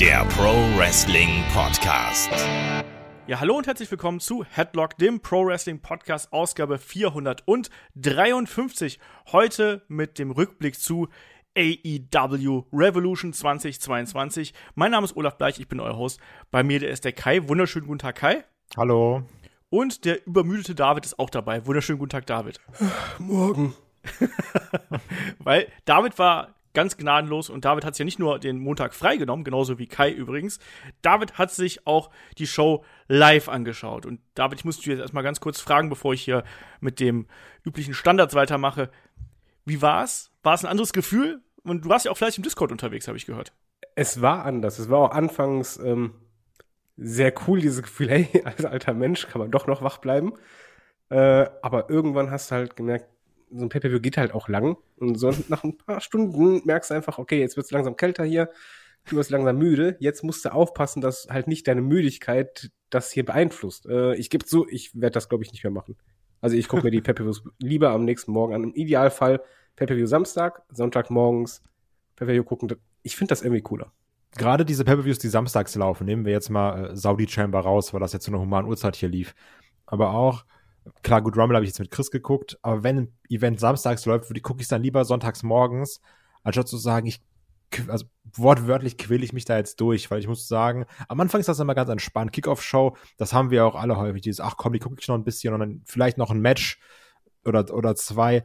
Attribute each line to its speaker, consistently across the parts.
Speaker 1: der Pro Wrestling Podcast.
Speaker 2: Ja, hallo und herzlich willkommen zu Headlock, dem Pro Wrestling Podcast, Ausgabe 453. Heute mit dem Rückblick zu AEW Revolution 2022. Mein Name ist Olaf Bleich, ich bin euer Host. Bei mir der ist der Kai. Wunderschönen guten Tag, Kai.
Speaker 3: Hallo.
Speaker 2: Und der übermüdete David ist auch dabei. Wunderschönen guten Tag, David.
Speaker 3: Morgen.
Speaker 2: Weil David war ganz gnadenlos und David hat sich ja nicht nur den Montag freigenommen, genauso wie Kai übrigens. David hat sich auch die Show live angeschaut. Und David, ich muss dich jetzt erstmal ganz kurz fragen, bevor ich hier mit dem üblichen Standards weitermache. Wie war's? War es ein anderes Gefühl? Und du warst ja auch vielleicht im Discord unterwegs, habe ich gehört.
Speaker 3: Es war anders. Es war auch anfangs ähm, sehr cool, dieses Gefühl, hey, als alter Mensch kann man doch noch wach bleiben. Äh, aber irgendwann hast du halt gemerkt, so ein Pay-Per-View geht halt auch lang. Und so nach ein paar Stunden merkst du einfach, okay, jetzt wird es langsam kälter hier, du wirst langsam müde. Jetzt musst du aufpassen, dass halt nicht deine Müdigkeit das hier beeinflusst. Äh, ich gebe zu, ich werde das, glaube ich, nicht mehr machen. Also ich gucke mir die Pay-Per-Views lieber am nächsten Morgen an. Im Idealfall Pay-Per-View Samstag, Sonntag morgens Pay-Per-View gucken. Ich finde das irgendwie cooler.
Speaker 4: Gerade diese Pay-Per-Views, die samstags laufen, nehmen wir jetzt mal äh, Saudi Chamber raus, weil das jetzt zu einer humanen Uhrzeit hier lief. Aber auch klar, gut, Rumble habe ich jetzt mit Chris geguckt, aber wenn ein Event samstags läuft, gucke ich es dann lieber sonntags morgens, anstatt zu sagen, ich, also wortwörtlich quäle ich mich da jetzt durch, weil ich muss sagen, am Anfang ist das immer ganz entspannt. Kickoff-Show, das haben wir auch alle häufig, dieses, ach komm, die gucke ich noch ein bisschen und dann vielleicht noch ein Match oder, oder zwei.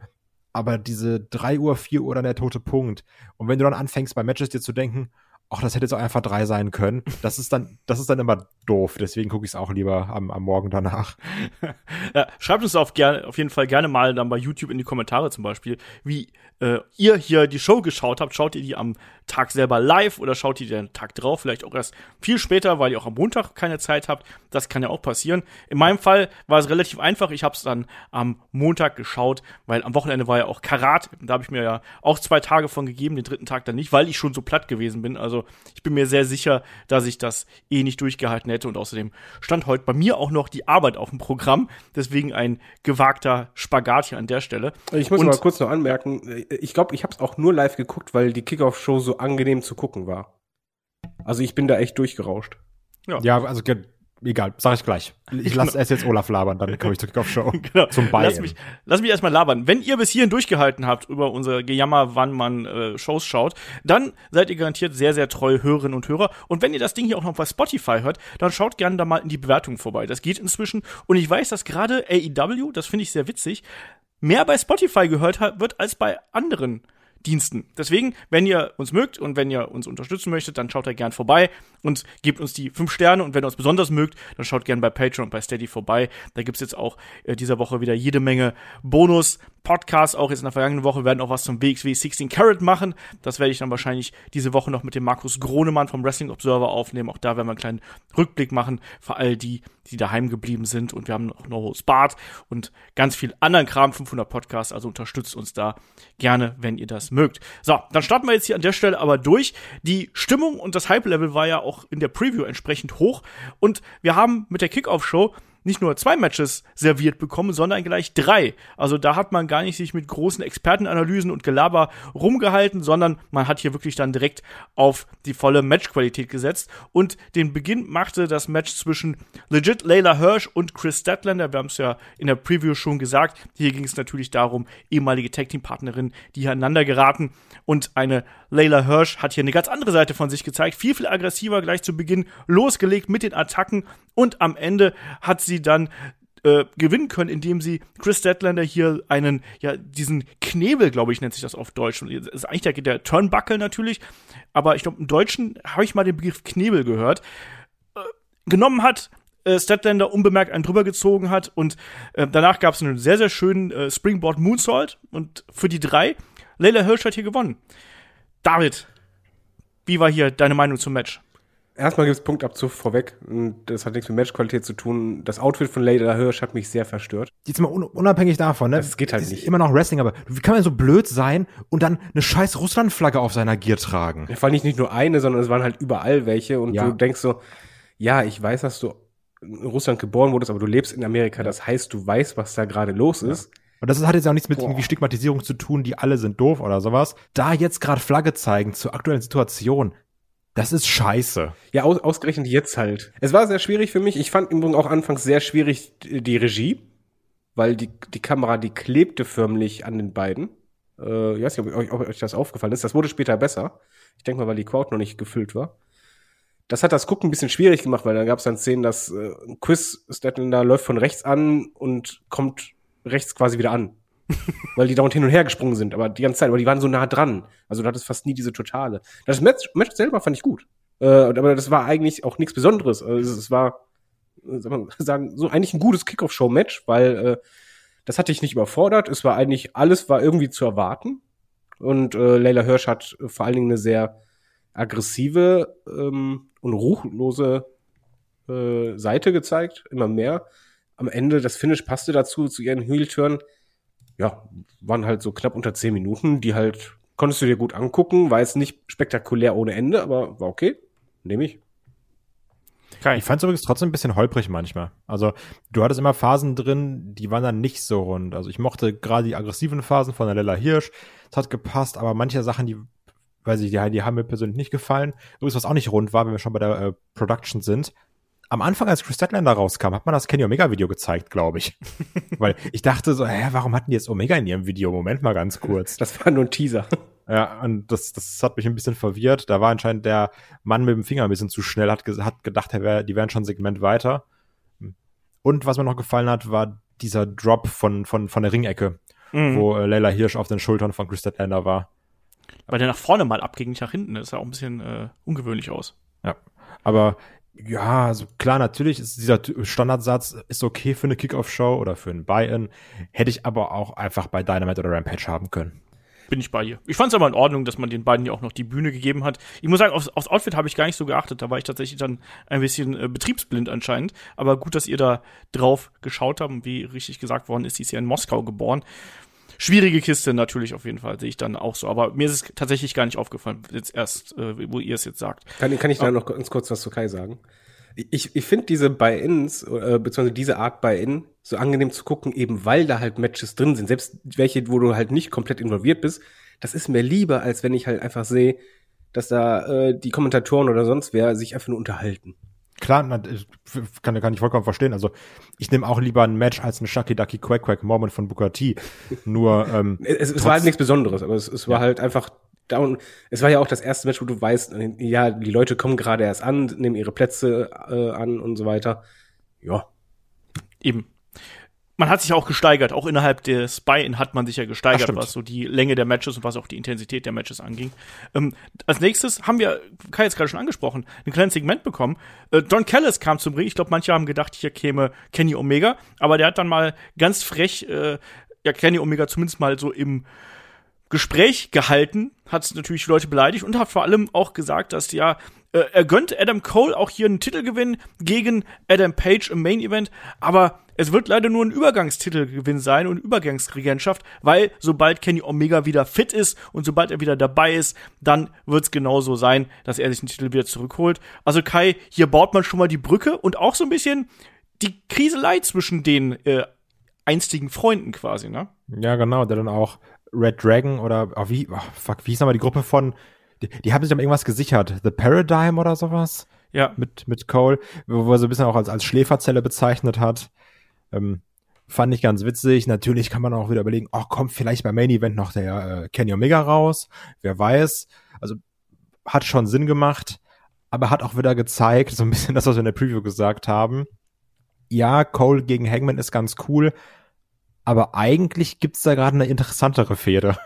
Speaker 4: Aber diese drei Uhr, vier Uhr dann der tote Punkt. Und wenn du dann anfängst, bei Matches dir zu denken, ach, das hätte jetzt auch einfach drei sein können. Das ist dann, das ist dann immer doof. Deswegen gucke ich es auch lieber am, am Morgen danach.
Speaker 2: ja, schreibt uns auf, gerne, auf jeden Fall gerne mal dann bei YouTube in die Kommentare zum Beispiel, wie äh, ihr hier die Show geschaut habt. Schaut ihr die am Tag selber live oder schaut ihr den Tag drauf? Vielleicht auch erst viel später, weil ihr auch am Montag keine Zeit habt. Das kann ja auch passieren. In meinem Fall war es relativ einfach. Ich habe es dann am Montag geschaut, weil am Wochenende war ja auch Karat. Da habe ich mir ja auch zwei Tage von gegeben, den dritten Tag dann nicht, weil ich schon so platt gewesen bin. Also ich bin mir sehr sicher, dass ich das eh nicht durchgehalten hätte. Und außerdem stand heute bei mir auch noch die Arbeit auf dem Programm. Deswegen ein gewagter Spagat hier an der Stelle.
Speaker 3: Ich muss Und mal kurz noch anmerken, ich glaube, ich habe es auch nur live geguckt, weil die Kickoff-Show so angenehm zu gucken war. Also ich bin da echt durchgerauscht.
Speaker 4: Ja, ja also egal, sag ich gleich. Ich lasse erst jetzt Olaf labern, dann komme ich zur Kickoff-Show genau. zum Bayern.
Speaker 2: Lass mich, lass mich erstmal labern. Wenn ihr bis hierhin durchgehalten habt über unser Gejammer, wann man äh, Shows schaut, dann seid ihr garantiert sehr, sehr treue Hörerinnen und Hörer. Und wenn ihr das Ding hier auch noch bei Spotify hört, dann schaut gerne da mal in die Bewertung vorbei. Das geht inzwischen. Und ich weiß, dass gerade AEW, das finde ich sehr witzig, mehr bei Spotify gehört wird als bei anderen Diensten. Deswegen, wenn ihr uns mögt und wenn ihr uns unterstützen möchtet, dann schaut da gern vorbei und gebt uns die fünf Sterne. Und wenn ihr uns besonders mögt, dann schaut gern bei Patreon und bei Steady vorbei. Da gibt's jetzt auch äh, dieser Woche wieder jede Menge Bonus. Podcasts, auch jetzt in der vergangenen Woche, werden auch was zum WXW 16 Carat machen. Das werde ich dann wahrscheinlich diese Woche noch mit dem Markus Gronemann vom Wrestling Observer aufnehmen. Auch da werden wir einen kleinen Rückblick machen für all die, die daheim geblieben sind. Und wir haben noch No Bart und ganz viel anderen Kram, 500 Podcasts. Also unterstützt uns da gerne, wenn ihr das mögt. So, dann starten wir jetzt hier an der Stelle aber durch. Die Stimmung und das Hype-Level war ja auch in der Preview entsprechend hoch. Und wir haben mit der Kickoff-Show nicht nur zwei Matches serviert bekommen, sondern gleich drei. Also da hat man gar nicht sich mit großen Expertenanalysen und Gelaber rumgehalten, sondern man hat hier wirklich dann direkt auf die volle Matchqualität gesetzt. Und den Beginn machte das Match zwischen legit Layla Hirsch und Chris Statlander. Wir haben es ja in der Preview schon gesagt. Hier ging es natürlich darum, ehemalige Tag Team Partnerinnen, die hier aneinander geraten. Und eine Layla Hirsch hat hier eine ganz andere Seite von sich gezeigt. Viel, viel aggressiver gleich zu Beginn losgelegt mit den Attacken. Und am Ende hat sie sie dann äh, gewinnen können, indem sie Chris Statlander hier einen, ja, diesen Knebel, glaube ich, nennt sich das auf Deutsch. Das ist eigentlich der, der Turnbuckle natürlich, aber ich glaube, im Deutschen habe ich mal den Begriff Knebel gehört. Äh, genommen hat, äh, Statlander unbemerkt einen drüber gezogen hat und äh, danach gab es einen sehr, sehr schönen äh, Springboard Moonsault und für die drei, Leila Hirsch hat hier gewonnen. David, wie war hier deine Meinung zum Match?
Speaker 3: Erstmal gibt es Punktabzug vorweg. Das hat nichts mit Matchqualität zu tun. Das Outfit von Lady Hirsch hat mich sehr verstört.
Speaker 4: Jetzt mal unabhängig davon, ne?
Speaker 3: Das geht halt
Speaker 4: das
Speaker 3: nicht.
Speaker 4: Immer noch Wrestling, aber wie kann man so blöd sein und dann eine scheiß Russland-Flagge auf seiner Gier tragen?
Speaker 3: Vor allem nicht nur eine, sondern es waren halt überall welche und ja. du denkst so, ja, ich weiß, dass du in Russland geboren wurdest, aber du lebst in Amerika. Das heißt, du weißt, was da gerade los ist. Ja.
Speaker 4: Und das hat jetzt auch nichts mit Boah. irgendwie Stigmatisierung zu tun, die alle sind doof oder sowas. Da jetzt gerade Flagge zeigen zur aktuellen Situation, Das ist scheiße.
Speaker 3: Ja, aus, ausgerechnet jetzt halt. Es war sehr schwierig für mich. Ich fand im Übrigen auch anfangs sehr schwierig die, die Regie, weil die, die Kamera, die klebte förmlich an den beiden. Äh, ich weiß nicht, ob euch, ob euch das aufgefallen ist. Das wurde später besser. Ich denke mal, weil die Crowd noch nicht gefüllt war. Das hat das Gucken ein bisschen schwierig gemacht, weil dann gab es dann Szenen, dass äh, Chris Statlander läuft von rechts an und kommt rechts quasi wieder an. weil die dauernd hin und her gesprungen sind, aber die ganze Zeit, aber die waren so nah dran. Also du hattest fast nie diese Totale. Das Match, Match selber fand ich gut. Äh, aber das war eigentlich auch nichts Besonderes. Also es war, soll man sagen, so eigentlich ein gutes Kickoff-Show-Match, weil äh, das hatte ich nicht überfordert. Es war eigentlich, alles war irgendwie zu erwarten. Und äh, Leila Hirsch hat vor allen Dingen eine sehr aggressive ähm, und ruchlose äh, Seite gezeigt, immer mehr. Am Ende, das Finish passte dazu, zu ihren Heel-Turn. Ja, waren halt so knapp unter zehn Minuten, die halt, konntest du dir gut angucken, war jetzt nicht spektakulär ohne Ende, aber war okay. Nehme ich.
Speaker 4: Ich fand es übrigens trotzdem ein bisschen holprig manchmal. Also du hattest immer Phasen drin, die waren dann nicht so rund. Also ich mochte gerade die aggressiven Phasen von der Lella Hirsch. Es hat gepasst, aber manche Sachen, die weiß ich, die, die haben mir persönlich nicht gefallen. Übrigens, was auch nicht rund war, wenn wir schon bei der äh, Production sind. Am Anfang, als Chris Statlander rauskam, hat man das Kenny Omega Video gezeigt, glaube ich. Weil ich dachte so, hä, warum hatten die jetzt Omega in ihrem Video? Moment mal ganz kurz.
Speaker 3: Das war nur ein Teaser.
Speaker 4: Ja, und das, das hat mich ein bisschen verwirrt. Da war anscheinend der Mann mit dem Finger ein bisschen zu schnell, hat, hat gedacht, wär, die wären schon ein Segment weiter. Und was mir noch gefallen hat, war dieser Drop von, von, von der Ringecke, mhm. wo äh, Leila Hirsch auf den Schultern von Chris Statlander war.
Speaker 2: Weil der nach vorne mal abging, nicht nach hinten. Das sah auch ein bisschen äh, ungewöhnlich aus.
Speaker 4: Ja, aber ja, also klar, natürlich ist dieser Standardsatz ist okay für eine Kickoff-Show oder für ein Buy-In. Hätte ich aber auch einfach bei Dynamite oder Rampage haben können.
Speaker 2: Bin ich bei dir. Ich fand es aber in Ordnung, dass man den beiden ja auch noch die Bühne gegeben hat. Ich muss sagen, aufs, aufs Outfit habe ich gar nicht so geachtet. Da war ich tatsächlich dann ein bisschen äh, betriebsblind anscheinend. Aber gut, dass ihr da drauf geschaut habt. Wie richtig gesagt worden ist, sie ist ja in Moskau geboren schwierige Kiste natürlich auf jeden Fall, sehe ich dann auch so. Aber mir ist es tatsächlich gar nicht aufgefallen, jetzt erst, äh, wo ihr es jetzt sagt.
Speaker 3: Kann, kann ich da noch ganz kurz was zu Kai sagen? Ich, ich finde diese Buy-ins, äh, beziehungsweise diese Art Buy-in, so angenehm zu gucken, eben weil da halt Matches drin sind. Selbst welche, wo du halt nicht komplett involviert bist, das ist mir lieber, als wenn ich halt einfach sehe, dass da äh, die Kommentatoren oder sonst wer sich einfach nur unterhalten
Speaker 4: klar, kann, kann ich vollkommen verstehen. Also ich nehme auch lieber ein Match als ein Shucky Ducky Quack Quack Moment von Booker T. Nur ähm,
Speaker 3: es, es war halt nichts Besonderes, aber es, es war ja. halt einfach down. Es war ja auch das erste Match, wo du weißt, ja, die Leute kommen gerade erst an, nehmen ihre Plätze äh, an und so weiter. Ja.
Speaker 2: Eben man hat sich auch gesteigert, auch innerhalb des Buy-In hat man sich ja gesteigert, Ach, was so die Länge der Matches und was auch die Intensität der Matches anging. Ähm, als nächstes haben wir, Kai jetzt gerade schon angesprochen, ein kleines Segment bekommen. Äh, Don Callis kam zum Ring. Ich glaube, manche haben gedacht, hier käme Kenny Omega, aber der hat dann mal ganz frech, äh, ja, Kenny Omega zumindest mal so im Gespräch gehalten, hat natürlich Leute beleidigt und hat vor allem auch gesagt, dass ja äh, er gönnt Adam Cole auch hier einen Titelgewinn gegen Adam Page im Main Event, aber es wird leider nur ein Übergangstitelgewinn sein und Übergangsregentschaft, weil sobald Kenny Omega wieder fit ist und sobald er wieder dabei ist, dann wird es genauso sein, dass er sich den Titel wieder zurückholt. Also Kai, hier baut man schon mal die Brücke und auch so ein bisschen die Kriselei zwischen den äh, einstigen Freunden quasi, ne?
Speaker 4: Ja, genau, der dann auch Red Dragon oder oh, wie, oh, fuck, wie hieß nochmal die Gruppe von die, die haben sich dann irgendwas gesichert. The Paradigm oder sowas.
Speaker 2: Ja.
Speaker 4: Mit, mit Cole, wo, er so ein bisschen auch als, als Schläferzelle bezeichnet hat. Ähm, fand ich ganz witzig. Natürlich kann man auch wieder überlegen, oh, kommt vielleicht beim Main Event noch der äh, Kenny Omega raus. Wer weiß. Also hat schon Sinn gemacht, aber hat auch wieder gezeigt, so ein bisschen das, was wir in der Preview gesagt haben. Ja, Cole gegen Hangman ist ganz cool, aber eigentlich gibt's da gerade eine interessantere Fehde.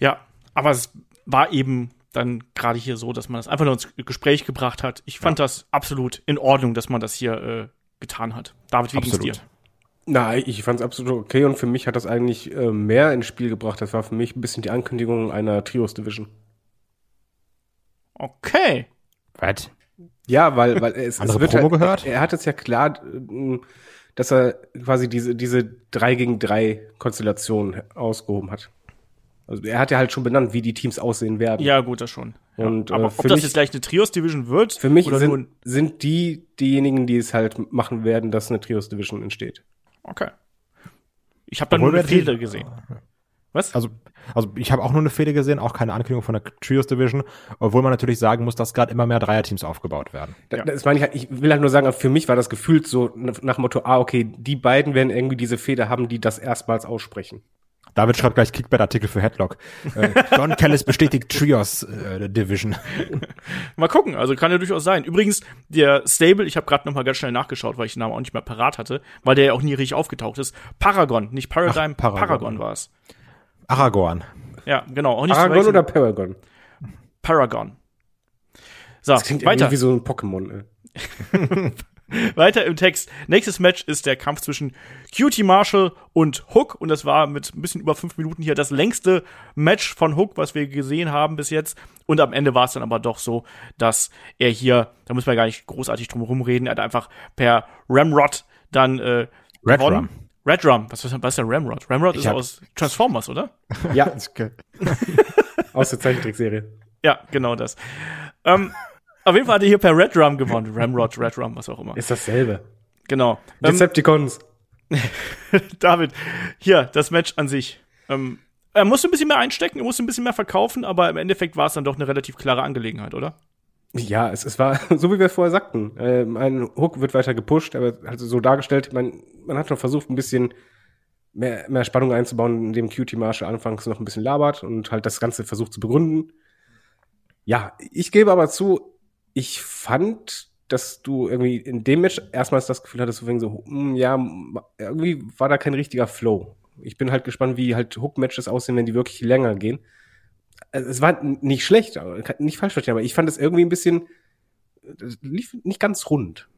Speaker 2: Ja, aber es war eben dann gerade hier so, dass man das einfach nur ins Gespräch gebracht hat. Ich fand ja. das absolut in Ordnung, dass man das hier äh, getan hat. David, wie ging's dir?
Speaker 3: Na, ich fand es absolut okay und für mich hat das eigentlich äh, mehr ins Spiel gebracht. Das war für mich ein bisschen die Ankündigung einer Trios Division.
Speaker 2: Okay.
Speaker 4: Was?
Speaker 3: Ja, weil, weil es,
Speaker 4: Andere es wird Promo
Speaker 3: halt,
Speaker 4: gehört?
Speaker 3: Er hat es ja klar, äh, dass er quasi diese, diese 3 gegen 3 Konstellation ausgehoben hat. Also er hat ja halt schon benannt, wie die Teams aussehen werden.
Speaker 2: Ja, gut, das schon.
Speaker 3: Ja. Und,
Speaker 2: Aber
Speaker 3: äh,
Speaker 2: ob das mich, jetzt gleich eine Trios-Division wird?
Speaker 3: Für mich sind, sind die diejenigen, die es halt machen werden, dass eine Trios-Division entsteht.
Speaker 2: Okay. Ich habe da nur eine Fehler gesehen. Was?
Speaker 4: Also, also ich habe auch nur eine Fehde gesehen, auch keine Ankündigung von der Trios Division, obwohl man natürlich sagen muss, dass gerade immer mehr Dreierteams aufgebaut werden.
Speaker 3: Da,
Speaker 2: Ja.
Speaker 3: Das meine ich halt, ich will halt nur sagen, für mich war das gefühlt so nach dem Motto, ah, okay, die beiden werden irgendwie diese Feder haben, die das erstmals aussprechen.
Speaker 4: David schreibt gleich Kickbait-Artikel für Headlock. Äh, Don Callis bestätigt Trios äh, Division.
Speaker 2: Mal gucken, also kann ja durchaus sein. Übrigens, der Stable, ich habe gerade noch mal ganz schnell nachgeschaut, weil ich den Namen auch nicht mehr parat hatte, weil der ja auch nie richtig aufgetaucht ist. Paragon, nicht Paradigm,
Speaker 4: Ach, Paragon.
Speaker 2: Paragon, war es.
Speaker 4: Aragorn.
Speaker 2: Ja, genau. Auch nicht
Speaker 3: Aragon oder Paragon?
Speaker 2: Paragon. So,
Speaker 3: Das klingt irgendwie
Speaker 2: weiter.
Speaker 3: wie so ein Pokémon. Ey.
Speaker 2: Weiter im Text. Nächstes Match ist der Kampf zwischen Cutie Marshall und Hook. Und das war mit ein bisschen über fünf Minuten hier das längste Match von Hook, was wir gesehen haben bis jetzt. Und am Ende war es dann aber doch so, dass er hier, da müssen wir gar nicht großartig drum rumreden, er hat einfach per Ramrod dann äh,
Speaker 4: Red
Speaker 2: gewonnen.
Speaker 4: Rum.
Speaker 2: Red Rum. Was, was ist denn Ramrod? Ramrod
Speaker 4: Ich
Speaker 2: ist aus Transformers, oder?
Speaker 3: Ja, aus der Zeichentrickserie.
Speaker 2: Ja, genau das. ähm, auf jeden Fall hat er hier per Red Rum gewonnen. Ramrod, Red Rum, was auch immer.
Speaker 3: Ist dasselbe.
Speaker 2: Genau. Ähm,
Speaker 3: Decepticons.
Speaker 2: David, hier, das Match an sich. Ähm, er musste ein bisschen mehr einstecken, er musste ein bisschen mehr verkaufen, aber im Endeffekt war es dann doch eine relativ klare Angelegenheit, oder?
Speaker 3: Ja, es, es war, so wie wir vorher sagten, ähm, ein Hook wird weiter gepusht, aber halt so dargestellt, man, man hat noch versucht, ein bisschen mehr, mehr Spannung einzubauen, indem Cutie Marshall anfangs noch ein bisschen labert und halt das Ganze versucht zu begründen. Ja, ich gebe aber zu, ich fand, dass du irgendwie in dem Match erstmals das Gefühl hattest, wegen so hm, ja, irgendwie war da kein richtiger Flow. Ich bin halt gespannt, wie halt Hook-Matches aussehen, wenn die wirklich länger gehen. Also, es war nicht schlecht, nicht falsch verstehen, aber ich fand es irgendwie ein bisschen, das lief nicht ganz rund.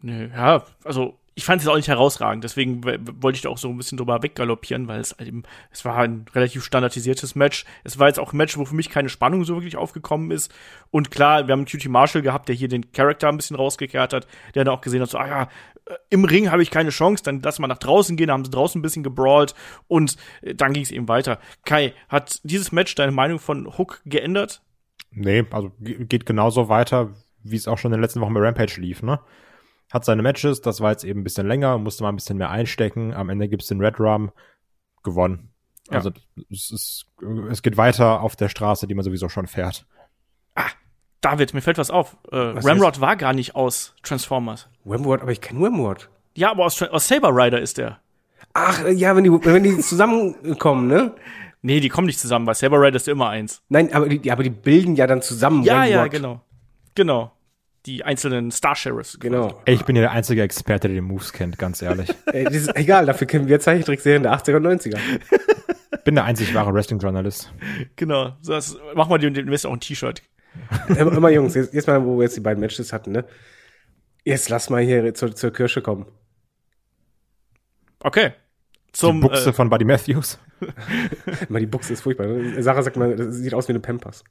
Speaker 2: Nö, ja, also ich fand es auch nicht herausragend, deswegen wollte ich da auch so ein bisschen drüber weggaloppieren, weil es halt eben, es war ein relativ standardisiertes Match. Es war jetzt auch ein Match, wo für mich keine Spannung so wirklich aufgekommen ist. Und klar, wir haben Cutie Marshall gehabt, der hier den Charakter ein bisschen rausgekehrt hat, der dann auch gesehen hat, so, ah ja, äh, im Ring habe ich keine Chance, dann lass mal nach draußen gehen, da haben sie draußen ein bisschen gebrawlt und äh, dann ging es eben weiter. Kai, hat dieses Match deine Meinung von Hook geändert?
Speaker 4: Nee, also ge- geht genauso weiter, wie es auch schon in den letzten Wochen bei Rampage lief, ne? Hat seine Matches, das war jetzt eben ein bisschen länger, musste mal ein bisschen mehr einstecken. Am Ende gibt's den Red Rum, gewonnen.
Speaker 2: Ja.
Speaker 4: Also es, ist, es geht weiter auf der Straße, die man sowieso schon fährt.
Speaker 2: David, mir fällt was auf. Äh,
Speaker 3: Was
Speaker 2: Ramrod war gar nicht aus Transformers.
Speaker 3: Wemward, aber ich kenne Wemward.
Speaker 2: Ja, aber aus, aus Saber Rider ist der.
Speaker 3: Ach, ja, wenn die, wenn die zusammenkommen, ne?
Speaker 2: Nee, die kommen nicht zusammen, weil Saber Rider ist immer eins.
Speaker 3: Nein, aber die, ja, aber die bilden ja dann zusammen
Speaker 2: Ja, ja,
Speaker 3: Wemward.
Speaker 2: genau. Genau. Die einzelnen Star Sheriffs.
Speaker 3: Genau.
Speaker 4: Ey, ich bin ja der einzige Experte, der die Moves kennt, ganz ehrlich.
Speaker 3: Ey, das ist egal, dafür kennen wir Zeichentrickserien der 80er und 90er.
Speaker 4: bin der einzig wahre Wrestling-Journalist.
Speaker 2: Genau. So, das, mach mal den, den Mist auch ein T-Shirt.
Speaker 3: immer, immer Jungs, jetzt, jetzt mal, wo wir jetzt die beiden Matches hatten, ne? Jetzt lass mal hier zur, zur Kirsche kommen.
Speaker 2: Okay.
Speaker 4: Die
Speaker 2: Zum,
Speaker 4: Buchse
Speaker 2: äh,
Speaker 4: von Buddy Matthews.
Speaker 3: Mal die Buchse ist furchtbar. ne? Sarah sagt mal, das sieht aus wie eine Pampers.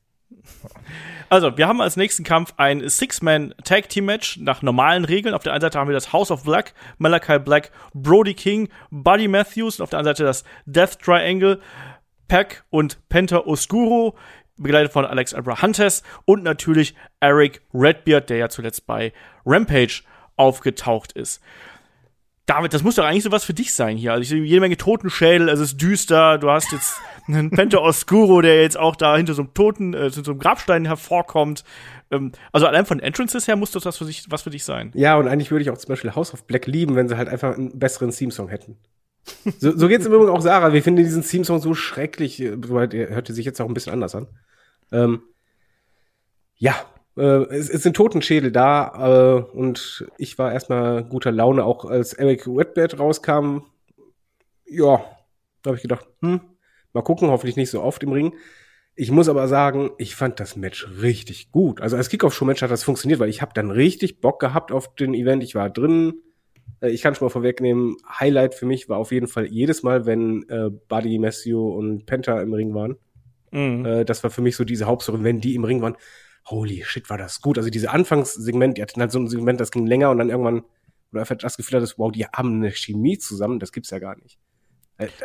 Speaker 2: Also, wir haben als nächsten Kampf ein Six-Man-Tag-Team-Match nach normalen Regeln. Auf der einen Seite haben wir das House of Black, Malachi Black, Brody King, Buddy Matthews und auf der anderen Seite das Death Triangle, Pack und Penta Oscuro, begleitet von Alex Abrahantes und natürlich Eric Redbeard, der ja zuletzt bei Rampage aufgetaucht ist. David, das muss doch eigentlich sowas für dich sein hier. Also ich sehe jede Menge Totenschädel, es ist düster, du hast jetzt einen Penta Oscuro, der jetzt auch da hinter so einem Toten, äh, hinter so einem Grabstein hervorkommt. Ähm, also allein von Entrances her muss das was für, sich, was für dich sein.
Speaker 3: Ja, und eigentlich würde ich auch zum Beispiel House of Black lieben, wenn sie halt einfach einen besseren Theme-Song hätten. So, so geht's im Übrigen auch Sarah. Wir finden diesen Theme-Song so schrecklich. äh, Soweit er hörte sich jetzt auch ein bisschen anders an. Ähm, ja, äh, es, es sind Totenschädel da äh, und ich war erstmal guter Laune, auch als Eric Redbird rauskam. Ja, da habe ich gedacht, hm, mal gucken, hoffentlich nicht so oft im Ring. Ich muss aber sagen, ich fand das Match richtig gut. Also als Kickoff-Show-Match hat das funktioniert, weil ich habe dann richtig Bock gehabt auf den Event. Ich war drin. Äh, Ich kann schon mal vorwegnehmen, Highlight für mich war auf jeden Fall jedes Mal, wenn äh, Buddy, Messio und Penta im Ring waren.
Speaker 2: Mhm.
Speaker 3: Äh, das war für mich so diese Hauptstory. Wenn die im Ring waren, holy shit, war das gut. Also diese Anfangssegment, die hatten halt so ein Segment, das ging länger und dann irgendwann, oder einfach das Gefühl hattest, wow, die haben eine Chemie zusammen, das gibt's ja gar nicht.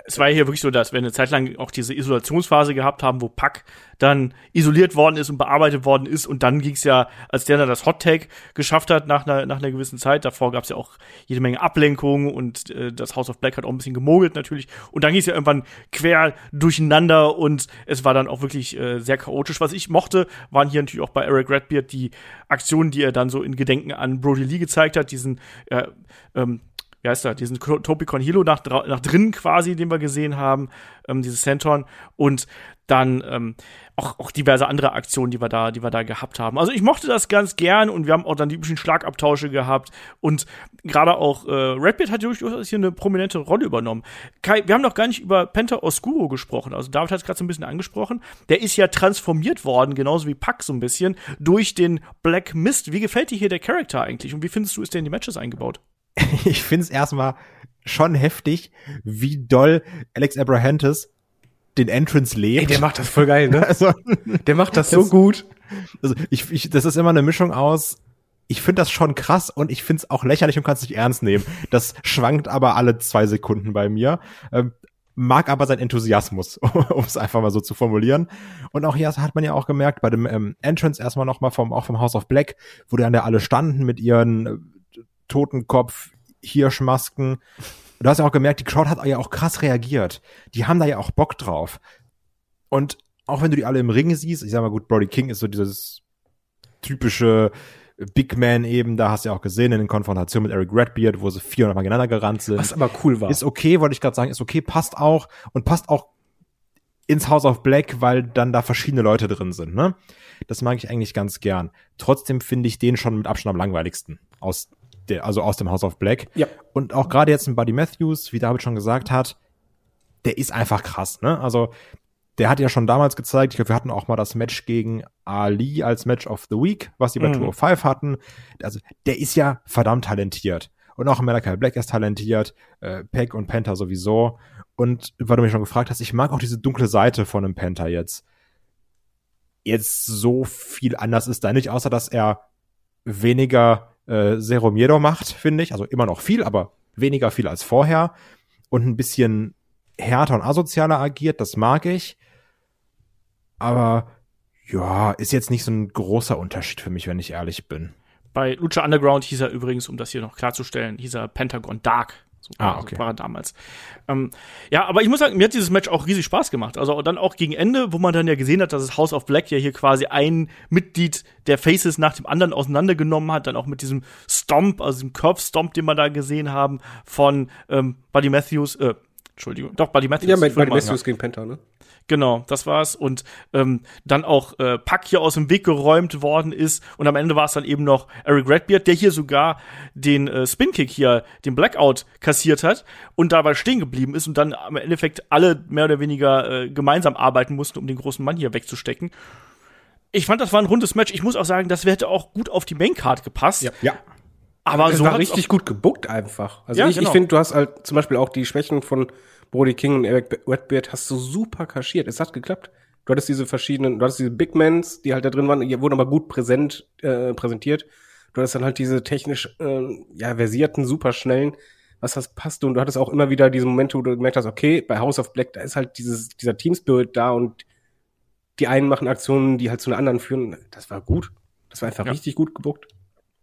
Speaker 2: Es war ja hier wirklich so, dass wir eine Zeit lang auch diese Isolationsphase gehabt haben, wo Pack dann isoliert worden ist und bearbeitet worden ist. Und dann ging es ja, als der dann das Hot Tag geschafft hat nach einer, nach einer gewissen Zeit, davor gab es ja auch jede Menge Ablenkungen und äh, das House of Black hat auch ein bisschen gemogelt natürlich. Und dann ging es ja irgendwann quer durcheinander und es war dann auch wirklich äh, sehr chaotisch. Was ich mochte, waren hier natürlich auch bei Eric Redbeard die Aktionen, die er dann so in Gedenken an Brody Lee gezeigt hat, diesen äh, ähm, wie heißt er, diesen Topicon Hilo nach, nach drinnen quasi, den wir gesehen haben, ähm, dieses Centon und dann ähm, auch, auch diverse andere Aktionen, die wir da, die wir da gehabt haben. Also ich mochte das ganz gern und wir haben auch dann die üblichen Schlagabtausche gehabt und gerade auch äh, Redbeard hat durchaus hier eine prominente Rolle übernommen. Kai, wir haben noch gar nicht über Penta Oscuro gesprochen. Also David hat es gerade so ein bisschen angesprochen. Der ist ja transformiert worden, genauso wie Pack so ein bisschen, durch den Black Mist. Wie gefällt dir hier der Charakter eigentlich und wie findest du, ist der in die Matches eingebaut?
Speaker 4: ich finde es erstmal schon heftig, wie doll Alex Abrahantes den Entrance lebt.
Speaker 3: Ey, der macht das voll geil, ne? Also, der macht das, das so gut.
Speaker 4: Also ich, ich, das ist immer eine Mischung aus, ich finde das schon krass und ich finde es auch lächerlich und kann es nicht ernst nehmen. Das schwankt aber alle zwei Sekunden bei mir. Ähm, mag aber sein Enthusiasmus, um es einfach mal so zu formulieren. Und auch hier hat man ja auch gemerkt, bei dem ähm, Entrance erstmal nochmal vom, auch vom House of Black, wo dann da alle standen mit ihren Totenkopf, Hirschmasken. Du hast ja auch gemerkt, die Crowd hat ja auch krass reagiert. Die haben da ja auch Bock drauf. Und auch wenn du die alle im Ring siehst, ich sag mal gut, Brody King ist so dieses typische Big Man eben, da hast du ja auch gesehen in den Konfrontationen mit Eric Redbeard, wo sie 400 Mal gegeneinander gerannt sind.
Speaker 3: Was aber cool war.
Speaker 4: Ist okay, wollte ich gerade sagen, ist okay, passt auch und passt auch ins House of Black, weil dann da verschiedene Leute drin sind, ne? Das mag ich eigentlich ganz gern. Trotzdem finde ich den schon mit Abstand am langweiligsten aus der, also aus dem House of Black.
Speaker 3: Ja.
Speaker 4: Und auch gerade jetzt in Buddy Matthews, wie David schon gesagt hat, der ist einfach krass, ne? Also, der hat ja schon damals gezeigt, ich glaube, wir hatten auch mal das Match gegen Ali als Match of the Week, was die bei mhm. 205 hatten. Also, der ist ja verdammt talentiert. Und auch Malachi Black ist talentiert, äh, Peck und Penta sowieso. Und weil du mich schon gefragt hast, ich mag auch diese dunkle Seite von einem Penta jetzt. Jetzt so viel anders ist da nicht, außer dass er weniger äh, Zero Miedo macht, finde ich. Also immer noch viel, aber weniger viel als vorher. Und ein bisschen härter und asozialer agiert, das mag ich. Aber ja, ist jetzt nicht so ein großer Unterschied für mich, wenn ich ehrlich bin.
Speaker 2: Bei Lucha Underground hieß er übrigens, um das hier noch klarzustellen, hieß er Pentagon Dark. So
Speaker 4: ah, okay.
Speaker 2: war er damals. Ähm, ja, aber ich muss sagen, mir hat dieses Match auch riesig Spaß gemacht. Also dann auch gegen Ende, wo man dann ja gesehen hat, dass das House of Black ja hier quasi ein Mitglied der Faces nach dem anderen auseinandergenommen hat. Dann auch mit diesem Stomp, also dem Curve Stomp, den wir da gesehen haben von ähm, Buddy Matthews. Äh, Entschuldigung, doch Buddy Matthews.
Speaker 3: Ja, Buddy Matthews gegen Penta, ne?
Speaker 2: Genau, das war's. Und ähm, dann auch äh, Pack hier aus dem Weg geräumt worden ist. Und am Ende war es dann eben noch Eric Redbeard, der hier sogar den äh, Spin-Kick hier, den Blackout kassiert hat und dabei stehen geblieben ist und dann am Endeffekt alle mehr oder weniger äh, gemeinsam arbeiten mussten, um den großen Mann hier wegzustecken. Ich fand, das war ein rundes Match. Ich muss auch sagen, das hätte auch gut auf die Maincard gepasst.
Speaker 3: Ja. ja.
Speaker 2: Aber
Speaker 3: es
Speaker 2: so
Speaker 3: war richtig gut gebuckt einfach. Also
Speaker 2: Ja,
Speaker 3: ich,
Speaker 2: genau.
Speaker 3: ich finde, du hast halt zum Beispiel auch die Schwächen von Brody King und Eric Redbeard hast du super kaschiert. Es hat geklappt. Du hattest diese verschiedenen, du hattest diese Big Mans, die halt da drin waren, die wurden aber gut präsent äh, präsentiert. Du hattest dann halt diese technisch äh, ja versierten, super schnellen, was das passte und du hattest auch immer wieder diese Momente, wo du gemerkt hast, okay, bei House of Black, da ist halt dieses dieser Team Spirit da und die einen machen Aktionen, die halt zu einer anderen führen. Das war gut. Das war einfach
Speaker 2: Ja.
Speaker 3: richtig gut gebuckt.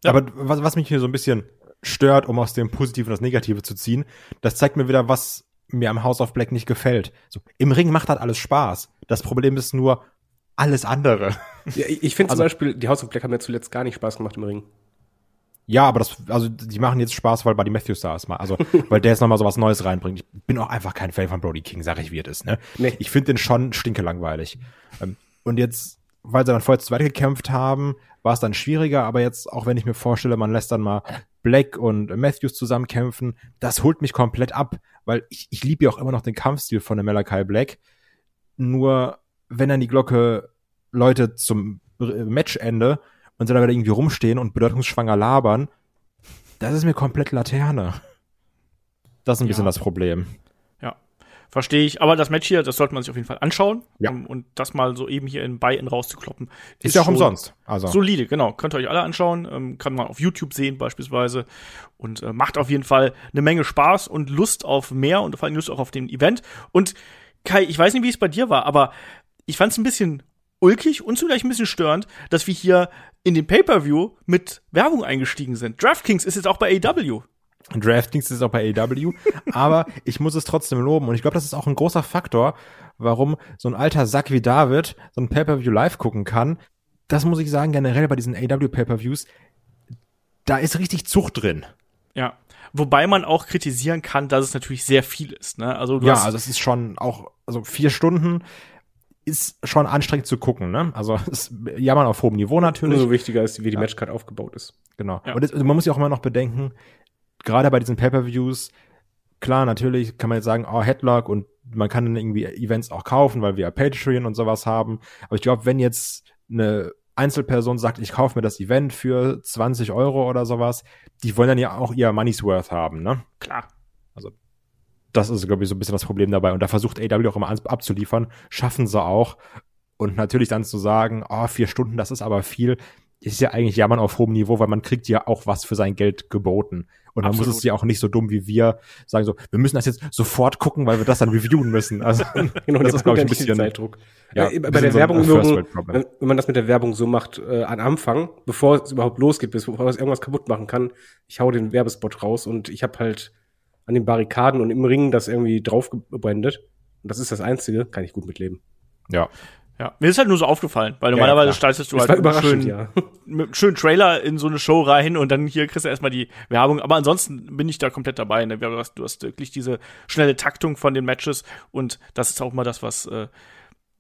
Speaker 2: Ja.
Speaker 4: Aber was, was mich hier so ein bisschen stört, um aus dem Positiven das Negative zu ziehen, das zeigt mir wieder, was mir am House of Black nicht gefällt. So, Im Ring macht halt alles Spaß. Das Problem ist nur alles andere.
Speaker 3: Ja, ich finde
Speaker 4: Also-
Speaker 3: zum Beispiel, die House of Black haben mir zuletzt gar nicht Spaß gemacht im Ring.
Speaker 4: Ja, aber das, also die machen jetzt Spaß, weil Buddy Matthews da ist mal. Also, weil der jetzt nochmal so was Neues reinbringt. Ich bin auch einfach kein Fan von Brody King, sag ich, wie es ist, ne?
Speaker 3: Nee.
Speaker 4: Ich finde den schon stinkelangweilig. Ähm, Und jetzt, weil sie dann vorher zu zweit gekämpft haben, war es dann schwieriger, aber jetzt, auch wenn ich mir vorstelle, man lässt dann mal Black und Matthews zusammen kämpfen, das holt mich komplett ab, weil ich, ich liebe ja auch immer noch den Kampfstil von dem Malachi Black. Nur, wenn dann die Glocke Leute zum äh, Matchende und sie dann wieder irgendwie rumstehen und bedeutungsschwanger labern, das ist mir komplett Laterne. Das ist ein bisschen
Speaker 2: Ja.
Speaker 4: das Problem.
Speaker 2: Verstehe ich. Aber das Match hier, das sollte man sich auf jeden Fall anschauen.
Speaker 4: Ja.
Speaker 2: Um, und das mal so eben hier in Buy-In rauszukloppen.
Speaker 4: Ist, ja auch umsonst. Also,
Speaker 2: Solide, genau. Könnt ihr euch alle anschauen. Ähm, kann man auf YouTube sehen beispielsweise. Und äh, macht auf jeden Fall eine Menge Spaß und Lust auf mehr und vor allem Lust auch auf den Event. Und Kai, ich weiß nicht, wie es bei dir war, aber ich fand es ein bisschen ulkig und zugleich ein bisschen störend, dass wir hier in den Pay-Per-View mit Werbung eingestiegen sind. DraftKings ist jetzt auch bei AW.
Speaker 4: DraftKings ist auch bei AW, aber ich muss es trotzdem loben und ich glaube, das ist auch ein großer Faktor, warum so ein alter Sack wie David so ein Pay-Per-View live gucken kann. Das muss ich sagen, generell bei diesen AW Pay-Per-Views, da ist richtig Zucht drin.
Speaker 2: Ja. Wobei man auch kritisieren kann, dass es natürlich sehr viel ist. Ne? Also du
Speaker 4: Ja,
Speaker 2: hast,
Speaker 4: also es ist schon auch, also vier Stunden ist schon anstrengend zu gucken, ne? Also es jammern auf hohem Niveau natürlich.
Speaker 3: Umso wichtiger ist, wie die Matchcard aufgebaut ist.
Speaker 4: Genau.
Speaker 2: Ja.
Speaker 4: Und es, also man muss ja auch immer noch bedenken, gerade bei diesen Pay-Per-Views, klar, natürlich kann man jetzt sagen, oh, Headlock und man kann dann irgendwie Events auch kaufen, weil wir ja Patreon und sowas haben. Aber ich glaube, wenn jetzt eine Einzelperson sagt, ich kaufe mir das Event für 20 Euro oder sowas, die wollen dann ja auch ihr Money's Worth haben, ne?
Speaker 2: klar.
Speaker 4: Das ist, glaube ich, so ein bisschen das Problem dabei. Und da versucht AW auch immer abzuliefern. Schaffen sie auch. Und natürlich dann zu sagen, oh, vier Stunden, das ist aber viel, ist ja eigentlich Jammern auf hohem Niveau, weil man kriegt ja auch was für sein Geld geboten. Und man muss
Speaker 2: Absolut.
Speaker 4: es ja auch nicht so dumm wie wir sagen so, wir müssen das jetzt sofort gucken, weil wir das dann reviewen müssen. Also,
Speaker 3: Genau,
Speaker 4: das ist, glaube ich, ein bisschen,
Speaker 3: Zeitdruck.
Speaker 4: ja,
Speaker 3: Ja, bei der Werbung wenn, wenn man das mit der Werbung so macht, äh, an Anfang, bevor es überhaupt losgeht, bis- bevor es irgendwas kaputt machen kann, ich hau den Werbespot raus und ich habe halt an den Barrikaden und im Ring das irgendwie draufgebrandet. Und das ist das Einzige, kann ich gut mitleben.
Speaker 4: Ja.
Speaker 2: Ja, mir ist halt nur so aufgefallen, weil
Speaker 3: Ja,
Speaker 2: normalerweise
Speaker 3: klar.
Speaker 2: startest du
Speaker 3: Das
Speaker 2: halt mit einem schönen,
Speaker 3: ja.
Speaker 2: mit einem schönen Trailer in so eine Show rein und dann hier kriegst du erstmal die Werbung. Aber ansonsten bin ich da komplett dabei. Ne? Du, hast, du hast wirklich diese schnelle Taktung von den Matches und das ist auch mal das, was äh,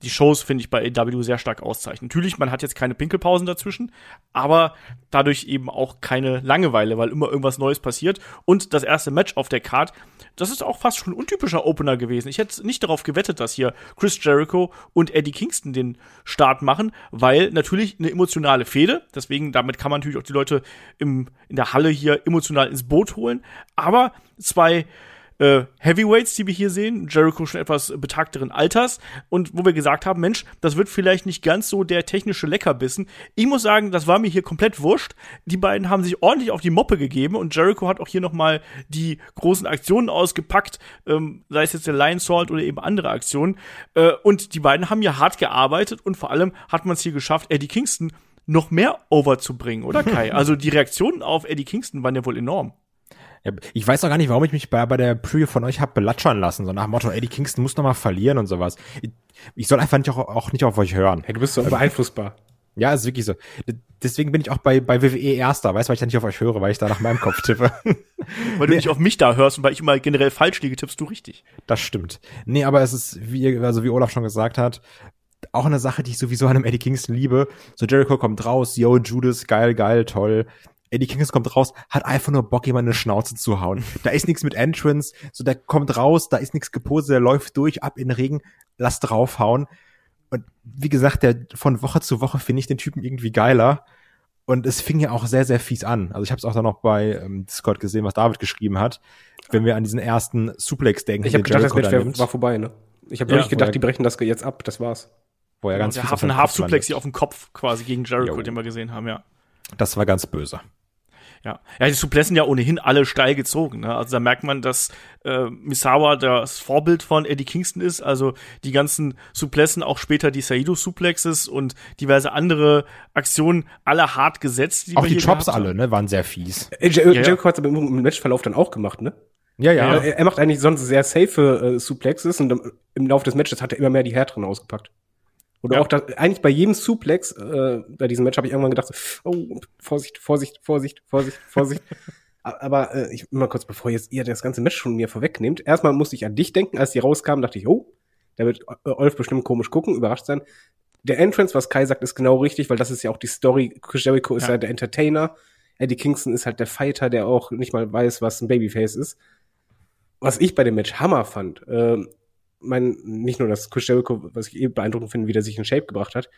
Speaker 2: die Shows, finde ich, bei AW sehr stark auszeichnen. Natürlich, man hat jetzt keine Pinkelpausen dazwischen, aber dadurch eben auch keine Langeweile, weil immer irgendwas Neues passiert. Und das erste Match auf der Card, das ist auch fast schon ein untypischer Opener gewesen. Ich hätte nicht darauf gewettet, dass hier Chris Jericho und Eddie Kingston den Start machen, weil natürlich eine emotionale Fehde, deswegen damit kann man natürlich auch die Leute im, in der Halle hier emotional ins Boot holen, aber zwei äh, Heavyweights, die wir hier sehen, Jericho schon etwas betagteren Alters und wo wir gesagt haben, Mensch, das wird vielleicht nicht ganz so der technische Leckerbissen. Ich muss sagen, das war mir hier komplett wurscht. Die beiden haben sich ordentlich auf die Moppe gegeben und Jericho hat auch hier noch mal die großen Aktionen ausgepackt, ähm, sei es jetzt der Lion Salt oder eben andere Aktionen. Äh, und die beiden haben hier hart gearbeitet und vor allem hat man es hier geschafft, Eddie Kingston noch mehr overzubringen, oder Kai? also die Reaktionen auf Eddie Kingston waren ja wohl enorm.
Speaker 4: Ja, Ich weiß auch gar nicht, warum ich mich bei, bei der Preview von euch hab belatschern lassen. So nach dem Motto, Eddie Kingston muss noch mal verlieren und sowas. Ich, ich soll einfach nicht auch, auch nicht auf euch hören.
Speaker 3: Hey, du bist so beeinflussbar.
Speaker 4: Ja, ist wirklich so. Deswegen bin ich auch bei, bei WWE Erster, weißt du, weil ich da nicht auf euch höre, weil ich da nach meinem Kopf tippe.
Speaker 2: Weil du nicht auf mich da hörst und weil ich immer generell falsch liege, tippst du richtig.
Speaker 4: Das stimmt. Nee, aber es ist, wie, also wie Olaf schon gesagt hat, auch eine Sache, die ich sowieso an einem Eddie Kingston liebe. So Jericho kommt raus, yo, Judas, geil, geil, toll. Eddie Kingston kommt raus, hat einfach nur Bock, jemand eine Schnauze zu hauen. Da ist nichts mit Entrance, so der kommt raus, da ist nichts gepostet, der läuft durch, ab in den Regen, lass draufhauen. Und wie gesagt, der von Woche zu Woche finde ich den Typen irgendwie geiler. Und es fing ja auch sehr, sehr fies an. Also ich habe es auch dann noch bei ähm, Discord gesehen, was David geschrieben hat. Wenn wir an diesen ersten Suplex denken,
Speaker 3: Ich habe gedacht, das
Speaker 4: Jericho
Speaker 3: Match
Speaker 4: da
Speaker 3: wär,
Speaker 4: nimmt,
Speaker 3: war vorbei, ne? Ich habe
Speaker 2: Ja,
Speaker 3: wirklich gedacht, die brechen das jetzt ab. Das war's.
Speaker 4: wo er ganz
Speaker 2: der
Speaker 4: fies auf
Speaker 2: Hafen
Speaker 4: seinen
Speaker 2: Half
Speaker 4: Kopf
Speaker 2: Suplex
Speaker 4: landet.
Speaker 2: hier auf dem Kopf quasi gegen Jericho,
Speaker 4: Jo.
Speaker 2: den wir gesehen haben, ja.
Speaker 4: Das war ganz böse.
Speaker 2: Ja, ja die Suplessen ja ohnehin alle steil gezogen. Ne? Also da merkt man, dass äh, Misawa das Vorbild von Eddie Kingston ist. Also die ganzen Suplessen, auch später die Saido-Suplexes und diverse andere Aktionen, alle hart gesetzt. Die
Speaker 4: Auch die Chops alle, ne, waren sehr fies.
Speaker 3: Äh, Jer
Speaker 2: Ja, ja.
Speaker 3: Jericho hat es aber im, im Matchverlauf dann auch gemacht, ne?
Speaker 4: Ja, ja.
Speaker 3: Er, er macht eigentlich sonst sehr safe äh, Suplexes und im, im Laufe des Matches hat er immer mehr die härteren ausgepackt. Oder
Speaker 2: Ja.
Speaker 3: auch das, eigentlich bei jedem Suplex, äh, bei diesem Match habe ich irgendwann gedacht, so, oh, Vorsicht, Vorsicht, Vorsicht, Vorsicht, Vorsicht. Aber äh, ich mal kurz, bevor jetzt ihr das ganze Match schon mir vorwegnehmt, erstmal musste ich an dich denken, als die rauskamen, dachte ich, oh, da wird äh, Olf bestimmt komisch gucken, überrascht sein. Der Entrance, was Kai sagt, ist genau richtig, weil das ist ja auch die Story. Chris Jericho ist
Speaker 2: Ja.
Speaker 3: halt der Entertainer. Eddie Kingston ist halt der Fighter, der auch nicht mal weiß, was ein Babyface ist. Was ich bei dem Match Hammer fand, ähm, mein, nicht nur das Chris Jericho, was ich eh beeindruckend finde, wie der sich in Shape gebracht hat,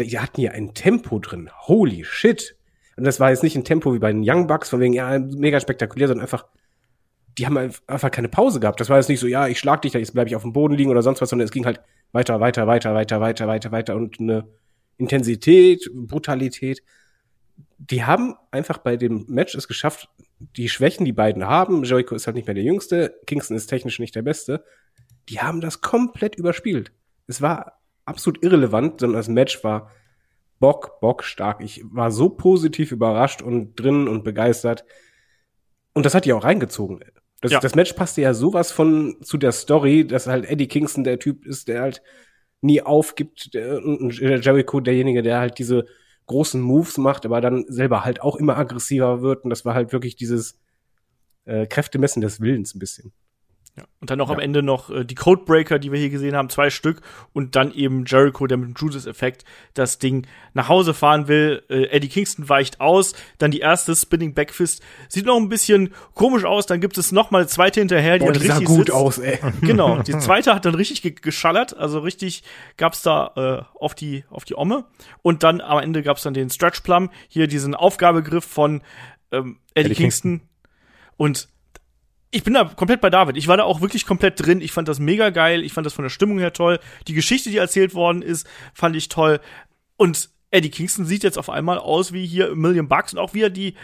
Speaker 3: die hatten hier ein Tempo drin. Holy shit. Und das war jetzt nicht ein Tempo wie bei den Young Bucks, von wegen, ja, mega spektakulär, sondern einfach die haben einfach keine Pause gehabt. Das war jetzt nicht so, ja, ich schlag dich, jetzt bleibe ich auf dem Boden liegen oder sonst was, sondern es ging halt weiter, weiter, weiter, weiter, weiter, weiter, weiter und eine Intensität, Brutalität. Die haben einfach bei dem Match es geschafft, die Schwächen, die beiden haben, Jericho ist halt nicht mehr der Jüngste, Kingston ist technisch nicht der Beste, die haben das komplett überspielt. Es war absolut irrelevant, sondern das Match war Bock, Bock stark. Ich war so positiv überrascht und drin und begeistert. Und das hat die auch reingezogen. Das,
Speaker 2: Ja.
Speaker 3: das Match passte ja sowas von zu der Story, dass halt Eddie Kingston der Typ ist, der halt nie aufgibt der, und Jericho derjenige, der halt diese großen Moves macht, aber dann selber halt auch immer aggressiver wird. Und das war halt wirklich dieses äh, Kräftemessen des Willens ein bisschen.
Speaker 2: Ja. Und dann noch am Ende noch äh, die Codebreaker, die wir hier gesehen haben, zwei Stück. Und dann eben Jericho, der mit dem Judas-Effekt das Ding nach Hause fahren will. Äh, Eddie Kingston weicht aus. Dann die erste Spinning Backfist. Sieht noch ein bisschen komisch aus. Dann gibt es noch mal eine zweite hinterher, die
Speaker 3: Boah,
Speaker 2: dann
Speaker 3: die sah
Speaker 2: richtig
Speaker 3: gut
Speaker 2: sitzt.
Speaker 3: aus, ey.
Speaker 2: Genau, die zweite hat dann richtig ge geschallert, also richtig gab's da äh, auf die auf die Omme und dann am Ende gab's dann den Stretch Plum, hier diesen Aufgabegriff von ähm, Eddie,
Speaker 4: Eddie
Speaker 2: Kingston. und ich bin da komplett bei David. Ich war da auch wirklich komplett drin. Ich fand das mega geil. Ich fand das von der Stimmung her toll. Die Geschichte, die erzählt worden ist, fand ich toll. Und Eddie Kingston sieht jetzt auf einmal aus wie hier Million Bucks und auch wie er die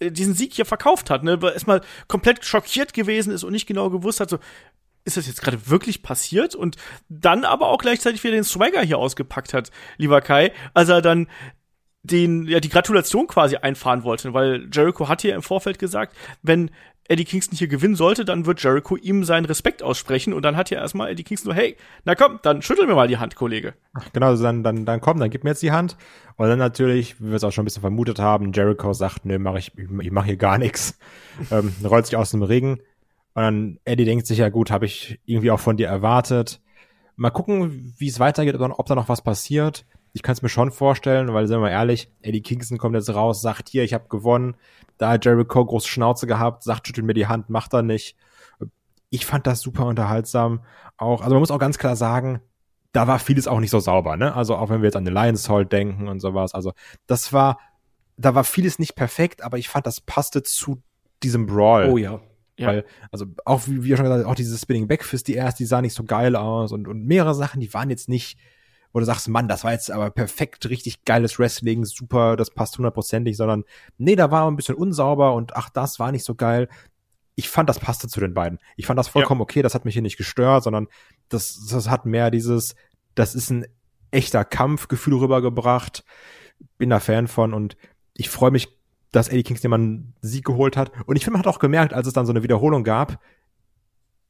Speaker 2: äh, diesen Sieg hier verkauft hat, ne, weil er erstmal komplett schockiert gewesen ist und nicht genau gewusst hat, so, ist das jetzt gerade wirklich passiert? Und dann aber auch gleichzeitig wieder den Swagger hier ausgepackt hat, lieber Kai, als er dann den, ja, die Gratulation quasi einfahren wollte, weil Jericho hat hier im Vorfeld gesagt, wenn Eddie Kingston hier gewinnen sollte, dann wird Jericho ihm seinen Respekt aussprechen und dann hat ja erstmal Eddie Kingston so, hey, na komm, dann schüttel mir mal die Hand, Kollege.
Speaker 4: Genau, also dann, dann, dann komm, dann gib mir jetzt die Hand. Und dann natürlich, wie wir es auch schon ein bisschen vermutet haben, Jericho sagt, nö, mach ich, ich, mache hier gar nichts. Ähm, rollt sich aus dem Regen. Und dann Eddie denkt sich, ja gut, habe ich irgendwie auch von dir erwartet. Mal gucken, wie es weitergeht, ob, da- ob da noch was passiert. Ich kann es mir schon vorstellen, weil, sind wir mal ehrlich, Eddie Kingston kommt jetzt raus, sagt hier, ich habe gewonnen. Da hat Jericho große Schnauze gehabt, sagt, schüttelt mir die Hand, macht er nicht. Ich fand das super unterhaltsam. Auch, also man muss auch ganz klar sagen, da war vieles auch nicht so sauber, ne? Also auch wenn wir jetzt an den Lions Hall denken und sowas. Also das war, da war vieles nicht perfekt, aber ich fand, das passte zu diesem Brawl.
Speaker 3: Oh ja.
Speaker 2: Ja.
Speaker 4: Weil, also auch wie wir schon gesagt haben, auch diese Spinning Backfist, die erst, die sah nicht so geil aus und, und mehrere Sachen, die waren jetzt nicht, wo du sagst, Mann, das war jetzt aber perfekt, richtig geiles Wrestling, super, das passt hundertprozentig, sondern nee, da war ein bisschen unsauber und ach, das war nicht so geil. Ich fand, das passte zu den beiden. Ich fand das vollkommen okay, das hat mich hier nicht gestört, sondern das, das hat mehr dieses, das ist ein echter Kampfgefühl rübergebracht. Bin da Fan von und ich freue mich, dass Eddie Kingston mal einen Sieg geholt hat. Und ich finde, man hat auch gemerkt, als es dann so eine Wiederholung gab,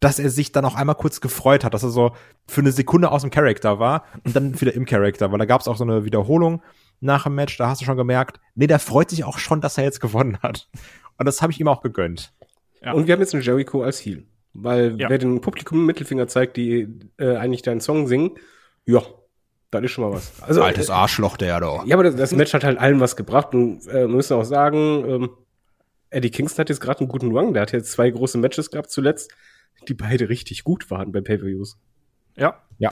Speaker 4: dass er sich dann auch einmal kurz gefreut hat, dass er so für eine Sekunde aus dem Charakter war und dann wieder im Charakter, weil da gab es auch so eine Wiederholung nach dem Match, da hast du schon gemerkt, nee, der freut sich auch schon, dass er jetzt gewonnen hat. Und das habe ich ihm auch gegönnt.
Speaker 2: Ja.
Speaker 3: Und wir haben jetzt einen Jericho als Heel. Weil
Speaker 2: Ja.
Speaker 3: wer den Publikum einen Mittelfinger zeigt, die äh, eigentlich deinen Song singen, ja, das ist schon mal was. Also, äh,
Speaker 4: Arschloch, der da.
Speaker 3: Ja, aber das, das Match hat halt allen was gebracht und äh, wir müssen auch sagen, ähm, Eddie Kingston hat jetzt gerade einen guten Run. Der hat jetzt zwei große Matches gehabt zuletzt, die beide richtig gut waren bei Pay-Per-Views.
Speaker 2: Ja.
Speaker 4: Ja.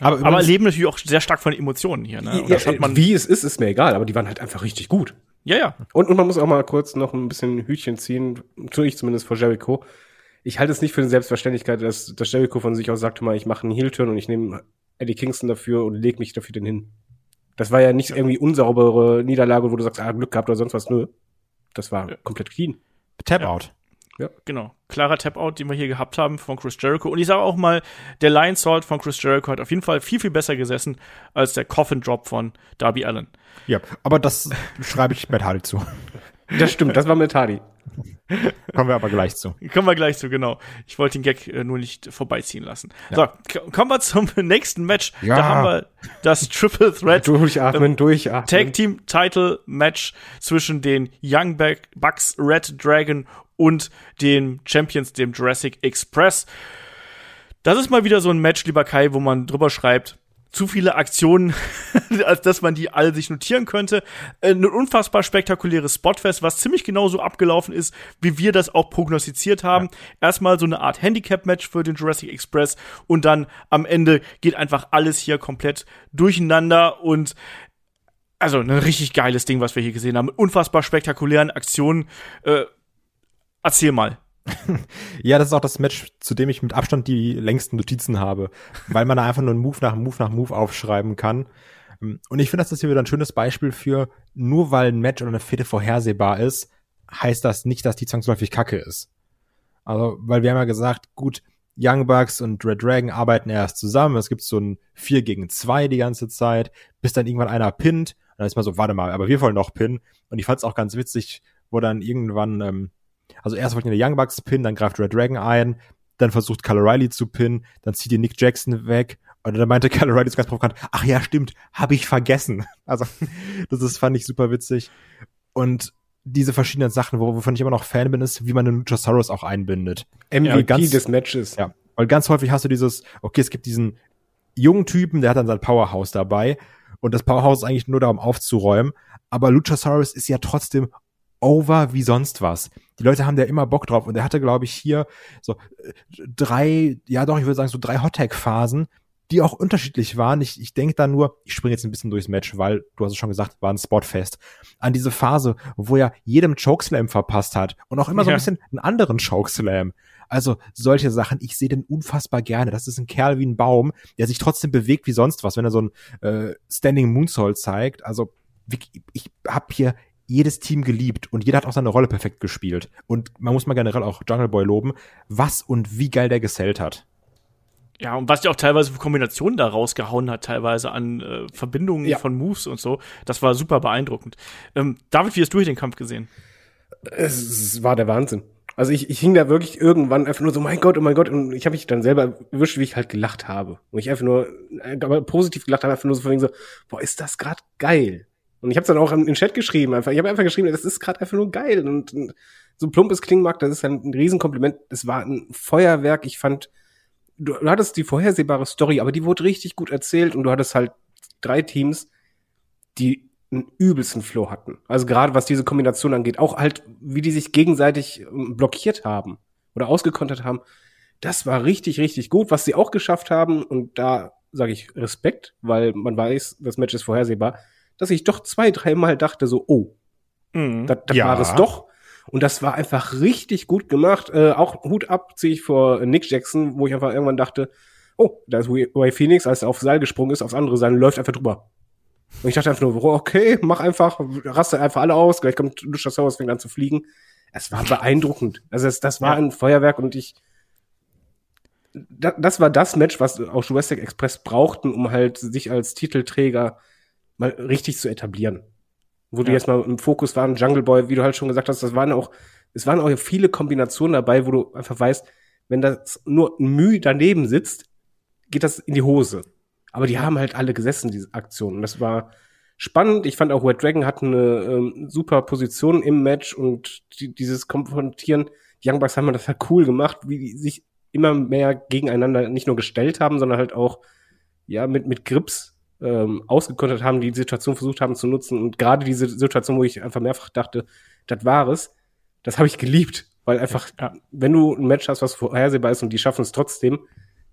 Speaker 2: Aber,
Speaker 4: Aber, übrigens-
Speaker 2: leben natürlich auch sehr stark von Emotionen hier, ne? Und
Speaker 3: Ja,
Speaker 2: das hat man,
Speaker 3: wie es ist, ist mir egal, aber die waren halt einfach richtig gut.
Speaker 2: ja, ja.
Speaker 3: Und, und man muss auch mal kurz noch ein bisschen Hütchen ziehen, tue ich zumindest vor Jericho. Ich halte es nicht für eine Selbstverständlichkeit, dass, dass Jericho von sich aus sagt, mal, ich mache einen Heel-Turn und ich nehme Eddie Kingston dafür und leg mich dafür den hin. Das war ja nicht irgendwie unsaubere Niederlage, wo du sagst, ah, Glück gehabt oder sonst was. Nö. Das war
Speaker 2: Ja.
Speaker 3: komplett clean.
Speaker 4: Tap
Speaker 2: Ja. Genau. Klarer Tap-Out, den wir hier gehabt haben von Chris Jericho. Und ich sage auch mal, der Lion Salt von Chris Jericho hat auf jeden Fall viel, viel besser gesessen als der Coffin Drop von Darby Allen.
Speaker 4: Ja, aber das schreibe ich Matt Hardy zu.
Speaker 3: Das stimmt, das war mit Hardy.
Speaker 4: Kommen wir aber gleich zu.
Speaker 2: Kommen wir gleich zu, genau. Ich wollte den Gag äh, nur nicht vorbeiziehen lassen. So, k- kommen wir zum nächsten Match.
Speaker 4: Ja.
Speaker 2: Da haben wir das Triple Threat
Speaker 3: Durchatmen, durchatmen.
Speaker 2: Tag Team Title Match zwischen den Young Buck- Bucks Red Dragon und den Champions, dem Jurassic Express. Das ist mal wieder so ein Match, lieber Kai, wo man drüber schreibt, zu viele Aktionen, als dass man die alle sich notieren könnte. Äh, Ein unfassbar spektakuläres Spotfest, was ziemlich genauso abgelaufen ist, wie wir das auch prognostiziert haben. Erstmal so eine Art Handicap-Match für den Jurassic Express und dann am Ende geht einfach alles hier komplett durcheinander und also ein richtig geiles Ding, was wir hier gesehen haben. Unfassbar spektakulären Aktionen. Äh, erzähl mal.
Speaker 4: Ja, das ist auch das Match, zu dem ich mit Abstand die längsten Notizen habe, weil man da einfach nur einen Move nach Move nach Move aufschreiben kann. Und ich finde, das ist hier wieder ein schönes Beispiel für, nur weil ein Match oder eine Fehde vorhersehbar ist, heißt das nicht, dass die zwangsläufig kacke ist. Also, weil wir haben ja gesagt, gut, Young Bucks und Red Dragon arbeiten erst zusammen. Es gibt so ein 4 gegen 2 die ganze Zeit, bis dann irgendwann einer pinnt. Und dann ist man so, warte mal, aber wir wollen noch pinnen. Und ich fand es auch ganz witzig, wo dann irgendwann, ähm, also erst wollten die Young Bucks pinnen, dann greift Red Dragon ein, dann versucht Kyle Riley zu pinnen, dann zieht die Nick Jackson weg. Und dann meinte Kyle Riley ganz provokant, ach ja, stimmt, habe ich vergessen. Also, das ist, fand ich super witzig. Und diese verschiedenen Sachen, wovon ich immer noch Fan bin, ist, wie man den Luchasaurus auch einbindet.
Speaker 3: MVP
Speaker 4: ganz-
Speaker 3: des Matches.
Speaker 4: Ja, weil ganz häufig hast du dieses, okay, es gibt diesen jungen Typen, der hat dann sein Powerhouse dabei und das Powerhouse ist eigentlich nur da, um aufzuräumen, aber Luchasaurus ist ja trotzdem over wie sonst was. Die Leute haben da immer Bock drauf und er hatte, glaube ich, hier so äh, drei, ja doch, ich würde sagen so drei Hot-Tag-Phasen, die auch unterschiedlich waren. Ich, ich denke da nur, ich springe jetzt ein bisschen durchs Match, weil, du hast es schon gesagt, war ein Spotfest. An diese Phase, wo er jedem Chokeslam verpasst hat und auch immer so ein
Speaker 2: Ja.
Speaker 4: bisschen einen anderen Chokeslam. Also solche Sachen, ich sehe den unfassbar gerne. Das ist ein Kerl wie ein Baum, der sich trotzdem bewegt wie sonst was, wenn er so ein äh, Standing Moonsault zeigt. Also wirklich, ich habe hier jedes Team geliebt und jeder hat auch seine Rolle perfekt gespielt. Und man muss mal generell auch Jungle Boy loben, was und wie geil der gesellt hat.
Speaker 2: Ja, und was ja auch teilweise für Kombinationen da rausgehauen hat, teilweise an äh, Verbindungen
Speaker 3: Ja.
Speaker 2: von Moves und so, das war super beeindruckend. Ähm, David, wie hast du hier den Kampf gesehen?
Speaker 3: Es, es war der Wahnsinn. Also ich, ich hing da wirklich irgendwann einfach nur so, mein Gott, oh mein Gott, und ich habe mich dann selber erwischt, wie ich halt gelacht habe. Und ich einfach nur, äh, aber positiv gelacht habe, einfach nur so von wegen so, boah, ist das gerade geil. Und ich habe dann auch den Chat geschrieben, einfach, ich habe einfach geschrieben, das ist gerade einfach nur geil. Und, und so plump es klingen mag, das ist ein, ein Riesenkompliment. Es war ein Feuerwerk. Ich fand, du, du hattest die vorhersehbare Story, aber die wurde richtig gut erzählt und du hattest halt drei Teams, die einen übelsten Flow hatten. Also gerade was diese Kombination angeht, auch halt, wie die sich gegenseitig ähm, blockiert haben oder ausgekontert haben, das war richtig, richtig gut. Was sie auch geschafft haben, und da sage ich Respekt, weil man weiß, das Match ist vorhersehbar, dass ich doch zwei, dreimal dachte so, oh,
Speaker 2: Mhm.
Speaker 3: das, das
Speaker 4: Ja.
Speaker 3: war es doch. Und das war einfach richtig gut gemacht. Äh, auch Hut ab ziehe ich vor Nick Jackson, wo ich einfach irgendwann dachte, oh, da ist Ray Phoenix, als er aufs Seil gesprungen ist, aufs andere Seil läuft einfach drüber. Und ich dachte einfach nur, okay, mach einfach, raste einfach alle aus, gleich kommt Luchasaurus, fängt an zu fliegen. Es war beeindruckend. Also das, das war
Speaker 2: Ja.
Speaker 3: ein Feuerwerk und ich, da, das war das Match, was auch Jurassic Express brauchten, um halt sich als Titelträger mal richtig zu etablieren. Wo die
Speaker 2: Ja.
Speaker 3: jetzt mal im Fokus waren, Jungle Boy, wie du halt schon gesagt hast, das waren auch, es waren auch viele Kombinationen dabei, wo du einfach weißt, wenn das nur ein Mühe daneben sitzt, geht das in die Hose. Aber die haben halt alle gesessen, diese Aktionen. Und das war spannend. Ich fand auch Red Dragon hat eine ähm, super Position im Match und die, dieses Konfrontieren. Die Young Bucks haben das halt cool gemacht, wie die sich immer mehr gegeneinander nicht nur gestellt haben, sondern halt auch ja mit mit Grips ähm, ausgekontert haben, die Situation versucht haben zu nutzen. Und gerade diese Situation, wo ich einfach mehrfach dachte, das war es, das habe ich geliebt. Weil einfach,
Speaker 2: Ja.
Speaker 3: wenn du ein Match hast, was vorhersehbar ist und die schaffen es trotzdem,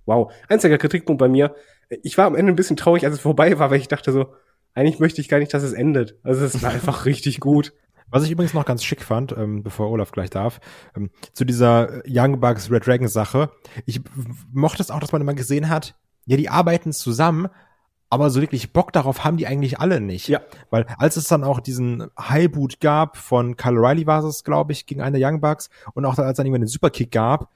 Speaker 3: wow. Einziger Kritikpunkt bei mir, ich war am Ende ein bisschen traurig, als es vorbei war, weil ich dachte so, eigentlich möchte ich gar nicht, dass es endet. Also es war einfach richtig gut.
Speaker 4: Was ich übrigens noch ganz schick fand, ähm, bevor Olaf gleich darf, ähm, zu dieser Young Bucks Red Dragon Sache. Ich mochte es auch, dass man immer gesehen hat, ja, die arbeiten zusammen, aber so wirklich Bock darauf haben die eigentlich alle nicht.
Speaker 3: Ja.
Speaker 4: Weil als es dann auch diesen Highboot gab von Kyle Riley war es, glaube ich, gegen einen der Young Bucks und auch dann, als dann irgendwann den Superkick gab,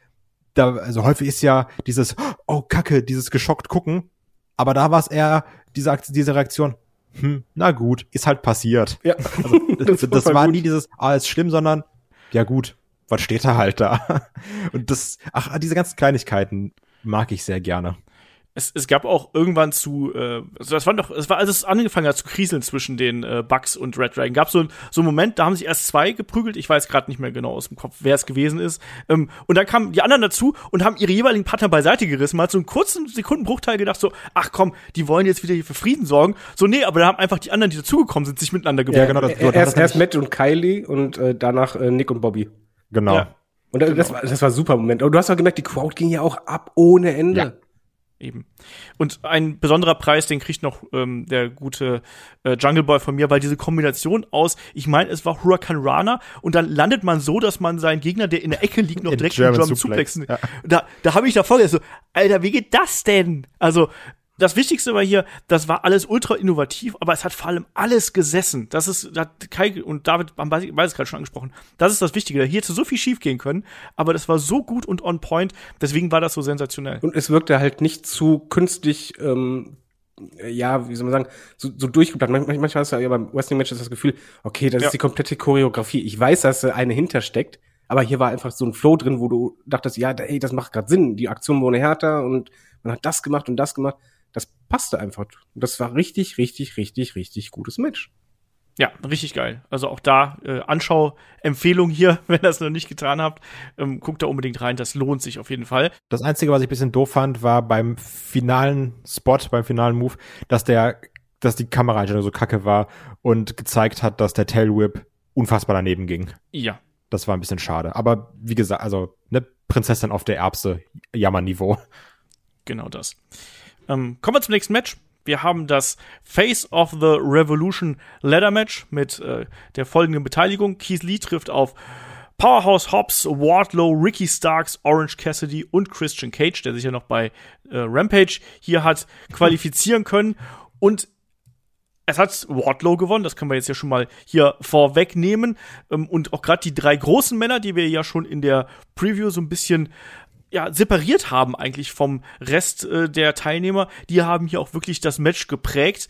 Speaker 4: da, also häufig ist ja dieses, oh Kacke, dieses geschockt gucken, aber da war es eher diese, diese Reaktion, hm, na gut, ist halt passiert.
Speaker 3: Ja.
Speaker 4: Also, das, das,
Speaker 3: voll
Speaker 4: war
Speaker 3: gut.
Speaker 4: nie dieses, ah, ist schlimm, sondern, ja gut, was steht da halt da? Und das, ach, diese ganzen Kleinigkeiten mag ich sehr gerne.
Speaker 2: Es, es gab auch irgendwann zu, äh, also das war doch, es war, als es angefangen hat zu kriseln zwischen den äh, Bugs und Red Dragon, gab so, ein- so einen Moment, da haben sich erst zwei geprügelt, ich weiß gerade nicht mehr genau aus dem Kopf, wer es gewesen ist. Ähm, und dann kamen die anderen dazu und haben ihre jeweiligen Partner beiseite gerissen. Man hat so einen kurzen Sekundenbruchteil gedacht, so, ach komm, die wollen jetzt wieder hier für Frieden sorgen. So, nee, aber da haben einfach die anderen, die dazugekommen sind, sich miteinander
Speaker 4: Ja,
Speaker 2: gebogen.
Speaker 4: genau, das- so, das
Speaker 3: erst, erst Matt und Kylie und äh, danach äh, Nick und Bobby.
Speaker 4: Genau.
Speaker 2: Ja.
Speaker 3: Und das, war, das war ein super Moment. Und du hast auch gemerkt, die Crowd ging ja auch ab ohne Ende.
Speaker 4: Ja.
Speaker 2: Eben. Und ein besonderer Preis, den kriegt noch ähm, der gute äh, Jungle Boy von mir, weil diese Kombination aus, ich meine, es war Huracan Rana und dann landet man so, dass man seinen Gegner, der in der Ecke liegt, noch
Speaker 4: In
Speaker 2: direkt
Speaker 4: German
Speaker 2: German
Speaker 4: Suplex, ja.
Speaker 2: Da, da habe ich davor gedacht, so, Alter, wie geht das denn? Also, das Wichtigste war hier, das war alles ultra innovativ, aber es hat vor allem alles gesessen. Das ist, da hat Kai und David haben es gerade schon angesprochen. Das ist das Wichtige. Hier hätte so viel schief gehen können, aber das war so gut und on point. Deswegen war das so sensationell.
Speaker 3: Und es wirkte halt nicht zu künstlich, ähm, ja, wie soll man sagen, so, so durchgeplant. Manchmal, manchmal hast du ja beim Wrestling-Match das Gefühl, okay, das
Speaker 2: Ja.
Speaker 3: ist die komplette Choreografie. Ich weiß, dass da eine hintersteckt, aber hier war einfach so ein Flow drin, wo du dachtest, ja, ey, das macht gerade Sinn. Die Aktion wurde härter und man hat das gemacht und das gemacht. Das passte einfach. Und das war richtig, richtig, richtig, richtig gutes Match.
Speaker 2: Ja, richtig geil. Also auch da äh, Anschau-Empfehlung hier, wenn ihr das noch nicht getan habt, ähm, guckt da unbedingt rein. Das lohnt sich auf jeden Fall.
Speaker 4: Das Einzige, was ich ein bisschen doof fand, war beim finalen Spot, beim finalen Move, dass der, dass die Kameraeinstellung so kacke war und gezeigt hat, dass der Tail Whip unfassbar daneben ging.
Speaker 2: Ja,
Speaker 4: Das war ein bisschen schade. Aber wie gesagt, also ne Prinzessin auf der Erbse, Jammerniveau.
Speaker 2: genau das. Ähm, kommen wir zum nächsten Match. Wir haben das Face of the Revolution Ladder Match mit äh, der folgenden Beteiligung. Keith Lee trifft auf Powerhouse Hobbs, Wardlow, Ricky Starks, Orange Cassidy und Christian Cage, der sich ja noch bei äh, Rampage hier hat qualifizieren können. Und es hat Wardlow gewonnen, das können wir jetzt ja schon mal hier vorwegnehmen. Ähm, und auch gerade die drei großen Männer, die wir ja schon in der Preview so ein bisschen ja, separiert haben eigentlich vom Rest äh, der Teilnehmer, die haben hier auch wirklich das Match geprägt.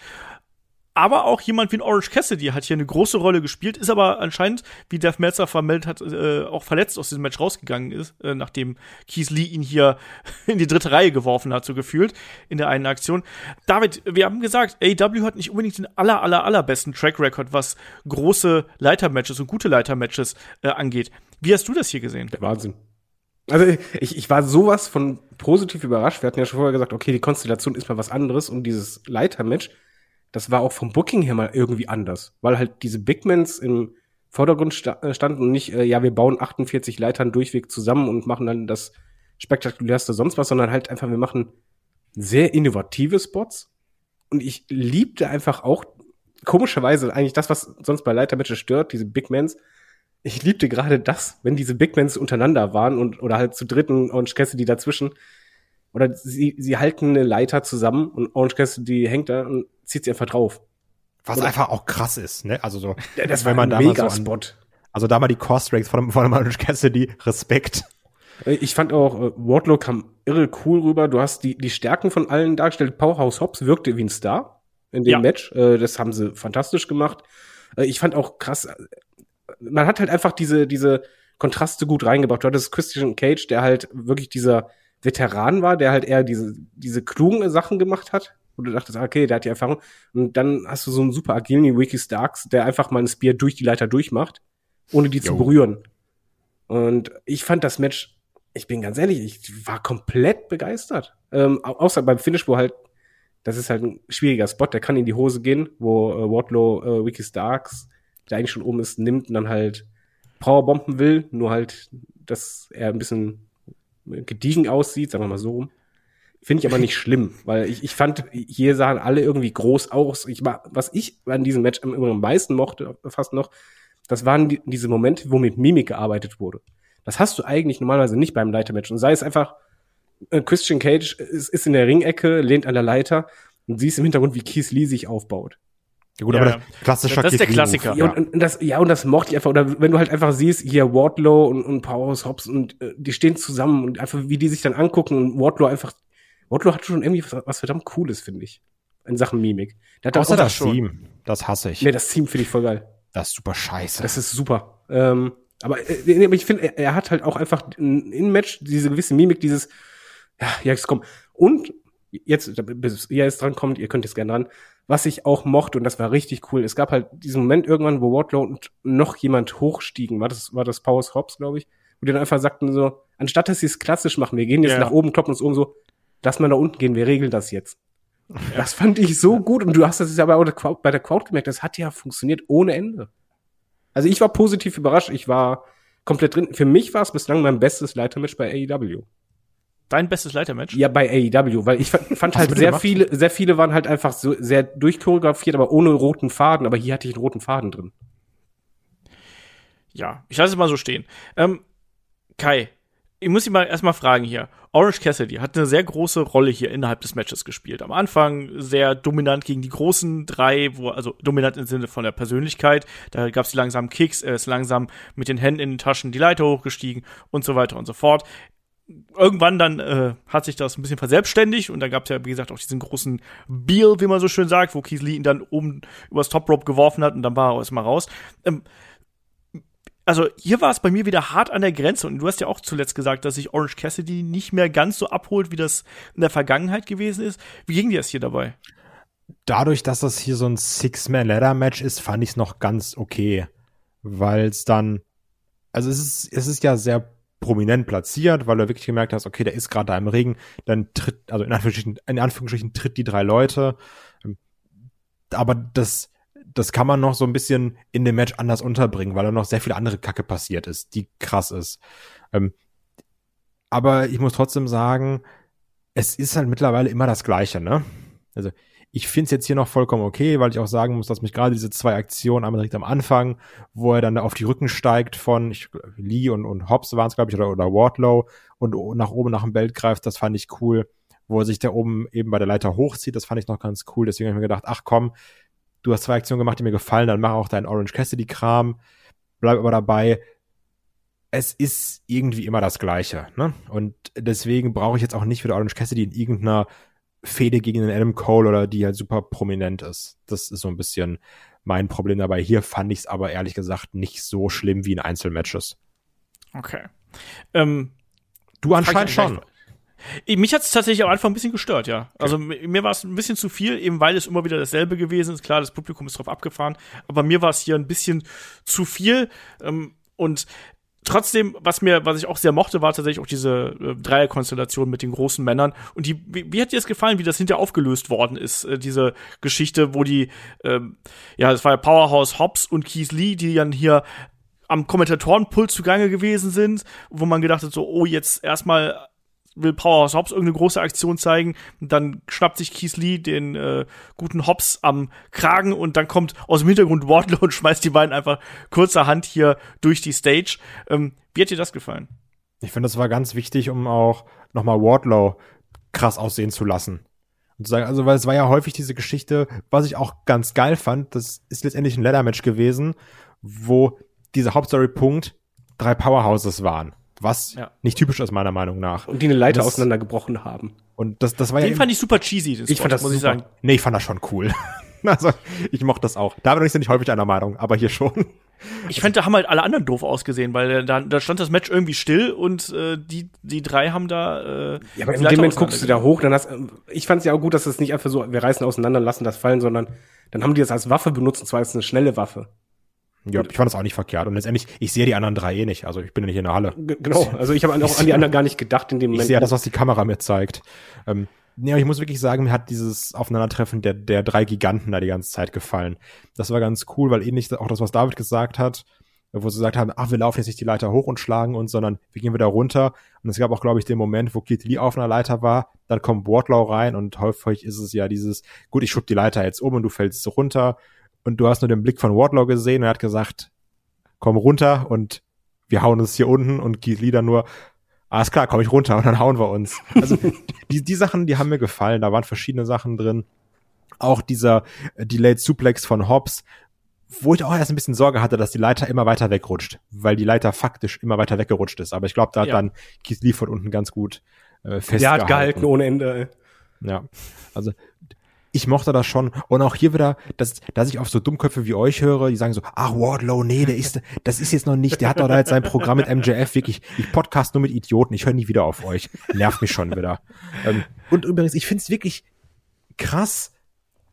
Speaker 2: Aber auch jemand wie ein Orange Cassidy hat hier eine große Rolle gespielt, ist aber anscheinend, wie Dev Meltzer vermeldet hat, äh, auch verletzt aus diesem Match rausgegangen ist, äh, nachdem Keith Lee ihn hier in die dritte Reihe geworfen hat, so gefühlt, in der einen Aktion. David, wir haben gesagt, AEW hat nicht unbedingt den aller, aller, allerbesten Track Record, was große Leitermatches und gute Leitermatches äh, angeht. Wie hast du das hier gesehen?
Speaker 3: Der Wahnsinn. Also ich, ich war sowas von positiv überrascht. Wir hatten ja schon vorher gesagt, okay, die Konstellation ist mal was anderes und dieses Leitermatch, das war auch vom Booking her mal irgendwie anders, weil halt diese Bigmans im Vordergrund äh, standen und nicht, äh, ja, wir bauen 48 Leitern durchweg zusammen und machen dann das spektakulärste sonst was, sondern halt einfach, wir machen sehr innovative Spots und ich liebte einfach auch komischerweise eigentlich das, was sonst bei Leitermatches stört, diese Bigmans, ich liebte gerade das, wenn diese Big Mans untereinander waren und oder halt zu dritten Orange Cassidy dazwischen. Oder sie, sie halten eine Leiter zusammen und Orange Cassidy hängt da und zieht sie einfach drauf.
Speaker 4: Was
Speaker 3: Oder-
Speaker 4: einfach auch krass ist, ne? Also so,
Speaker 3: Ja, das
Speaker 4: wenn
Speaker 3: war
Speaker 4: man
Speaker 3: ein
Speaker 4: da mal so an-
Speaker 3: Mega-Spot.
Speaker 4: also da mal die Cost Rates von, von Orange Cassidy, Respekt.
Speaker 3: Ich fand auch, äh, Wardlow kam irre cool rüber. Du hast die, die Stärken von allen dargestellt. Powerhouse Hobbs wirkte wie ein Star in dem
Speaker 2: Ja.
Speaker 3: Match. Äh, Das haben sie fantastisch gemacht. Äh, Ich fand auch krass, man hat halt einfach diese, diese Kontraste gut reingebracht. Du hattest Christian Cage, der halt wirklich dieser Veteran war, der halt eher diese, diese klugen Sachen gemacht hat. Wo du dachtest, ah, okay, der hat die Erfahrung. Und dann hast du so einen super agilen Ricky Starks, der einfach mal ein Spear durch die Leiter durchmacht, ohne die zu
Speaker 4: Jo.
Speaker 3: berühren. Und ich fand das Match, ich bin ganz ehrlich, ich war komplett begeistert. Ähm, au- außer beim Finish, wo halt, das ist halt ein schwieriger Spot, der kann in die Hose gehen, wo äh, Wardlow äh, Ricky Starks, der eigentlich schon oben ist, nimmt und dann halt Powerbomben will, nur halt, dass er ein bisschen gediegen aussieht, sagen wir mal so rum. Finde ich aber nicht schlimm, weil ich, ich fand, hier sahen alle irgendwie groß aus. Ich war, was ich an diesem Match am, am meisten mochte, fast noch, das waren die, diese Momente, wo mit Mimik gearbeitet wurde. Das hast du eigentlich normalerweise nicht beim Leitermatch. Und sei es einfach, äh, Christian Cage ist, ist in der Ringecke, lehnt an der Leiter und siehst im Hintergrund, wie Keith Lee sich aufbaut.
Speaker 4: Ja, gut,
Speaker 2: Ja,
Speaker 4: aber das klassische
Speaker 2: Das ist der Klassiker.
Speaker 3: Ja, und, und das, ja, und das mochte ich einfach. Oder wenn du halt einfach siehst, hier Wardlow und, und Powerhouse Hobbs und äh, die stehen zusammen und einfach, wie die sich dann angucken und Wardlow einfach, Wardlow hat schon irgendwie was, was verdammt Cooles, finde ich. In Sachen Mimik. Der hat
Speaker 4: Außer
Speaker 3: auch,
Speaker 4: das
Speaker 2: schon.
Speaker 4: Team. Das hasse ich.
Speaker 3: Nee, das Team finde ich voll geil.
Speaker 4: Das ist super scheiße.
Speaker 3: Das ist super. Ähm, aber, äh, nee, aber ich finde, er, er hat halt auch einfach in- im Match diese gewisse Mimik, dieses, ja, jetzt komm. Und jetzt, bis ihr jetzt dran kommt, ihr könnt jetzt gerne dran, was ich auch mochte, und das war richtig cool, es gab halt diesen Moment irgendwann, wo Wardlow und noch jemand hochstiegen, war das, war das Powers Hobbs, glaube ich, wo die dann einfach sagten so, anstatt dass sie es klassisch machen, wir gehen jetzt
Speaker 2: Ja.
Speaker 3: nach oben, kloppen uns oben so, lass mal nach unten gehen, wir regeln das jetzt. Das fand ich so gut und du hast das jetzt aber auch bei der Crowd gemerkt, das hat ja funktioniert ohne Ende. Also ich war positiv überrascht, ich war komplett drin. Für mich war es bislang mein bestes Leitermatch bei AEW.
Speaker 2: Dein bestes Leitermatch?
Speaker 3: Ja, bei AEW, weil ich fand, halt sehr
Speaker 4: gemacht?
Speaker 3: viele, sehr viele waren halt einfach so sehr durchchoreografiert, aber ohne roten Faden, aber hier hatte ich einen roten Faden drin.
Speaker 2: Ja, ich lasse es mal so stehen. Ähm, Kai, ich muss dich mal erstmal fragen hier. Orange Cassidy hat eine sehr große Rolle hier innerhalb des Matches gespielt. Am Anfang sehr dominant gegen die großen drei, wo, also dominant im Sinne von der Persönlichkeit. Da gab es die langsamen Kicks, er ist langsam mit den Händen in den Taschen die Leiter hochgestiegen und so weiter und so fort. Irgendwann dann äh, hat sich das ein bisschen verselbstständigt und dann gab es ja, wie gesagt, auch diesen großen Beal, wie man so schön sagt, wo Keith Lee ihn dann oben übers Top Rope geworfen hat und dann war er erstmal raus. Ähm, also hier war es bei mir wieder hart an der Grenze und du hast ja auch zuletzt gesagt, dass sich Orange Cassidy nicht mehr ganz so abholt, wie das in der Vergangenheit gewesen ist. Wie ging dir das hier dabei?
Speaker 4: dadurch, dass das hier so ein Six-Man-Ladder-Match ist, fand ich es noch ganz okay. Weil es dann, also es ist, es ist ja sehr prominent platziert, weil du wirklich gemerkt hast, okay, der ist gerade da im Ring, dann tritt, also in Anführungsstrichen, in Anführungsstrichen tritt die drei Leute. Aber das, das kann man noch so ein bisschen in dem Match anders unterbringen, weil da noch sehr viel andere Kacke passiert ist, die krass ist. Ähm, aber ich muss trotzdem sagen, es ist halt mittlerweile immer das Gleiche, ne? Also ich finde es jetzt hier noch vollkommen okay, weil ich auch sagen muss, dass mich gerade diese zwei Aktionen, einmal direkt am Anfang, wo er dann auf die Rücken steigt von ich, Lee und, und Hobbs waren es, glaube ich, oder, oder Wardlow und nach oben nach dem Belt greift, das fand ich cool. Wo er sich da oben eben bei der Leiter hochzieht, das fand ich noch ganz cool. Deswegen habe ich mir gedacht, ach komm, du hast zwei Aktionen gemacht, die mir gefallen, dann mach auch deinen Orange Cassidy-Kram, bleib aber dabei. Es ist irgendwie immer das Gleiche, ne? Und deswegen brauche ich jetzt auch nicht wieder Orange Cassidy in irgendeiner Fehde gegen den Adam Cole oder die halt super prominent ist. Das ist so ein bisschen mein Problem dabei. Hier fand ich es aber ehrlich gesagt nicht so schlimm wie in Einzelmatches.
Speaker 2: Okay. Ähm,
Speaker 4: Du anscheinend schon.
Speaker 2: Mich hat es tatsächlich am Anfang ein bisschen gestört, ja. Also mi- mir war es ein bisschen zu viel, eben weil es immer wieder dasselbe gewesen ist. Klar, das Publikum ist drauf abgefahren, aber mir war es hier ein bisschen zu viel. Ähm, und trotzdem, was mir, was ich auch sehr mochte, war tatsächlich auch diese äh, Dreierkonstellation mit den großen Männern. Und die, wie, wie hat dir das gefallen, wie das hinterher aufgelöst worden ist, äh, diese Geschichte, wo die, ähm, ja, das war ja Powerhouse Hobbs und Keith Lee, die dann hier am Kommentatorenpult zugange gewesen sind, wo man gedacht hat, so, oh, jetzt erstmal will Powerhouse Hobbs irgendeine große Aktion zeigen, und dann schnappt sich Keith Lee den äh, guten Hobbs am Kragen und dann kommt aus dem Hintergrund Wardlow und schmeißt die beiden einfach kurzerhand hier durch die Stage. Ähm, wie hat dir das gefallen?
Speaker 4: Ich finde, das war ganz wichtig, um auch nochmal Wardlow krass aussehen zu lassen. Und zu sagen, also, weil es war ja häufig diese Geschichte, was ich auch ganz geil fand, das ist letztendlich ein Ladder-Match gewesen, wo dieser Hauptstory-Punkt drei Powerhouses waren. Was
Speaker 2: Ja.
Speaker 4: nicht typisch ist, meiner Meinung nach.
Speaker 3: Und die eine Leiter
Speaker 4: Das-
Speaker 3: auseinandergebrochen haben.
Speaker 4: Und das, das war ja.
Speaker 2: Den fand ich super cheesy, den
Speaker 3: Ich fand das
Speaker 2: muss ich
Speaker 3: super.
Speaker 2: sagen.
Speaker 4: nee, ich fand das schon cool. also, ich mochte das auch. Da bin ich nicht häufig einer Meinung, aber hier schon.
Speaker 2: Ich fand, da haben halt alle anderen doof ausgesehen, weil äh, da, da stand das Match irgendwie still und äh, die, die drei haben da. Äh,
Speaker 3: Ja, aber in dem Moment guckst du da hoch, dann hast, ich fand es ja auch gut, dass es nicht einfach so, wir reißen auseinander, lassen das fallen, sondern dann haben die das als Waffe benutzt, und zwar als eine schnelle Waffe.
Speaker 4: Ja, ich fand das auch nicht verkehrt. Und letztendlich, ich sehe die anderen drei eh nicht. Also ich bin ja nicht in der Halle.
Speaker 3: Genau, also ich habe auch an die anderen gar nicht gedacht in dem
Speaker 4: Ich
Speaker 3: Moment.
Speaker 4: sehe ja das, was die Kamera mir zeigt. Ähm, nee, aber ich muss wirklich sagen, mir hat dieses Aufeinandertreffen der, der drei Giganten da die ganze Zeit gefallen. Das war ganz cool, weil ähnlich auch das, was David gesagt hat, wo sie gesagt haben, ach, wir laufen jetzt nicht die Leiter hoch und schlagen uns, sondern wir gehen wieder runter. Und es gab auch, glaube ich, den Moment, wo Keith Lee auf einer Leiter war, dann kommt Wardlow rein und häufig ist es ja dieses, gut, ich schub die Leiter jetzt um und du fällst runter und du hast nur den Blick von Wardlow gesehen und er hat gesagt, komm runter und wir hauen uns hier unten und Keith Lee dann nur, alles klar, komm ich runter und dann hauen wir uns. Also die, die Sachen, die haben mir gefallen, da waren verschiedene Sachen drin. Auch dieser äh, Delayed Suplex von Hobbs, wo ich auch erst ein bisschen Sorge hatte, dass die Leiter immer weiter wegrutscht, weil die Leiter faktisch immer weiter weggerutscht ist. Aber ich glaube, da hat
Speaker 2: Ja.
Speaker 4: dann Keith Lee von unten ganz gut äh,
Speaker 3: der
Speaker 4: festgehalten.
Speaker 3: hat gehalten ohne Ende.
Speaker 4: Ja, also ich mochte das schon. Und auch hier wieder, dass, dass ich auf so Dummköpfe wie euch höre, die sagen so, ach, Wardlow, nee, der ist, das ist jetzt noch nicht, der hat doch da jetzt sein Programm mit MJF, wirklich, ich podcast nur mit Idioten, ich höre nie wieder auf euch. Nervt mich schon wieder. Ähm, und übrigens, ich find's wirklich krass,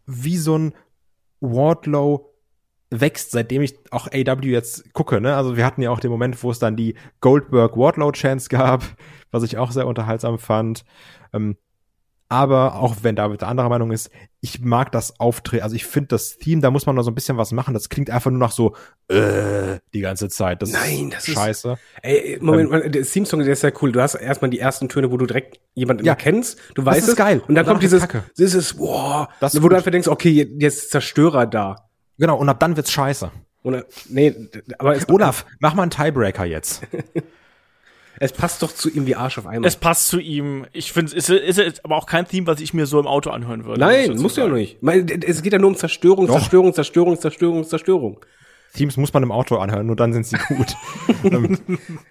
Speaker 4: wie so ein Wardlow wächst, seitdem ich auch AW jetzt gucke, ne? Also wir hatten ja auch den Moment, wo es dann die Goldberg Wardlow Chance gab, was ich auch sehr unterhaltsam fand. Ähm, Aber auch wenn David der anderer Meinung ist, ich mag das Auftreten. Also ich finde das Theme, da muss man noch so ein bisschen was machen. Das klingt einfach nur nach so äh, die ganze Zeit. Das
Speaker 3: Nein, das
Speaker 4: ist
Speaker 3: ist-
Speaker 4: scheiße.
Speaker 3: Ey, Moment, Moment, der Theme-Song, der ist ja cool. Du hast erstmal die ersten Töne, wo du direkt jemanden
Speaker 4: Ja.
Speaker 3: kennst. Du weißt
Speaker 4: ist
Speaker 3: es.
Speaker 4: geil.
Speaker 3: Und dann
Speaker 4: Und
Speaker 3: kommt dieses,
Speaker 4: Kacke.
Speaker 3: dieses, wow,
Speaker 4: Das ist
Speaker 3: wo du
Speaker 4: gut.
Speaker 3: einfach denkst, okay, jetzt jetzt ist Zerstörer da.
Speaker 4: Genau, und ab dann wird's scheiße.
Speaker 3: Oder, nee, aber es,
Speaker 4: Olaf, mach mal einen Tiebreaker jetzt.
Speaker 3: es passt doch zu ihm wie Arsch auf einmal.
Speaker 2: Es passt zu ihm. Ich finde, es ist, ist aber auch kein Theme, was ich mir so im Auto anhören würde.
Speaker 3: Nein,
Speaker 2: muss ich
Speaker 3: musst du ja nicht. Es geht ja nur um Zerstörung,
Speaker 4: Doch.
Speaker 3: Zerstörung, Zerstörung, Zerstörung, Zerstörung.
Speaker 4: Themes muss man im Auto anhören, nur dann sind sie gut. ähm,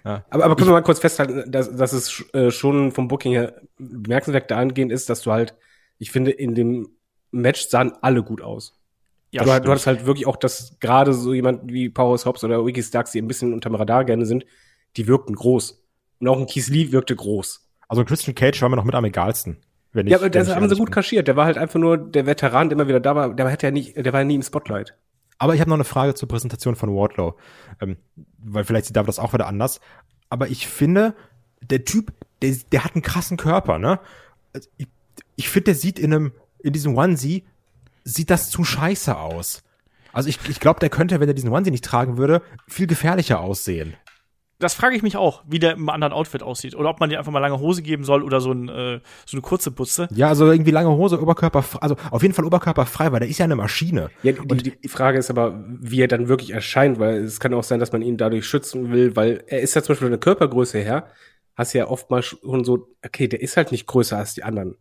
Speaker 3: Aber, aber können wir mal kurz festhalten, dass, dass es äh, schon vom Booking her bemerkenswert dahingehend ist, dass du halt, ich finde, in dem Match sahen alle gut aus.
Speaker 2: Ja,
Speaker 3: du,
Speaker 2: stimmt.
Speaker 3: du hattest halt wirklich auch, dass gerade so jemand wie Powerhouse Hobbs oder Wiki Starks, die ein bisschen unterm Radar gerne sind, die wirkten groß. Und auch ein Keith Lee wirkte groß.
Speaker 4: also Christian Cage war mir noch mit am egalsten. Wenn ich,
Speaker 3: ja, aber das haben sie gut
Speaker 4: bin.
Speaker 3: kaschiert. Der war halt einfach nur der Veteran, der immer wieder da war. Der hat ja nicht, der war ja nie im Spotlight.
Speaker 4: Aber ich habe noch eine Frage zur Präsentation von Wardlow. Ähm, weil vielleicht sieht David das auch wieder anders. Aber ich finde, der Typ, der, der hat einen krassen Körper, ne? Also Ich, ich finde, der sieht in einem, in diesem Onesie, sieht das zu scheiße aus. Also ich, ich glaube, der könnte, wenn er diesen Onesie nicht tragen würde, viel gefährlicher aussehen.
Speaker 2: Das frage ich mich auch, wie der im anderen Outfit aussieht. Oder ob man dir einfach mal lange Hose geben soll oder so, ein, äh, so eine kurze Butze.
Speaker 4: Ja, also irgendwie lange Hose, Oberkörper, also auf jeden Fall oberkörperfrei, weil der ist ja eine Maschine.
Speaker 3: Ja, die, die Frage ist aber, wie er dann wirklich erscheint, weil es kann auch sein, dass man ihn dadurch schützen will, weil er ist ja zum Beispiel von der Körpergröße her, hast du ja oftmals schon so, okay, der ist halt nicht größer als die anderen,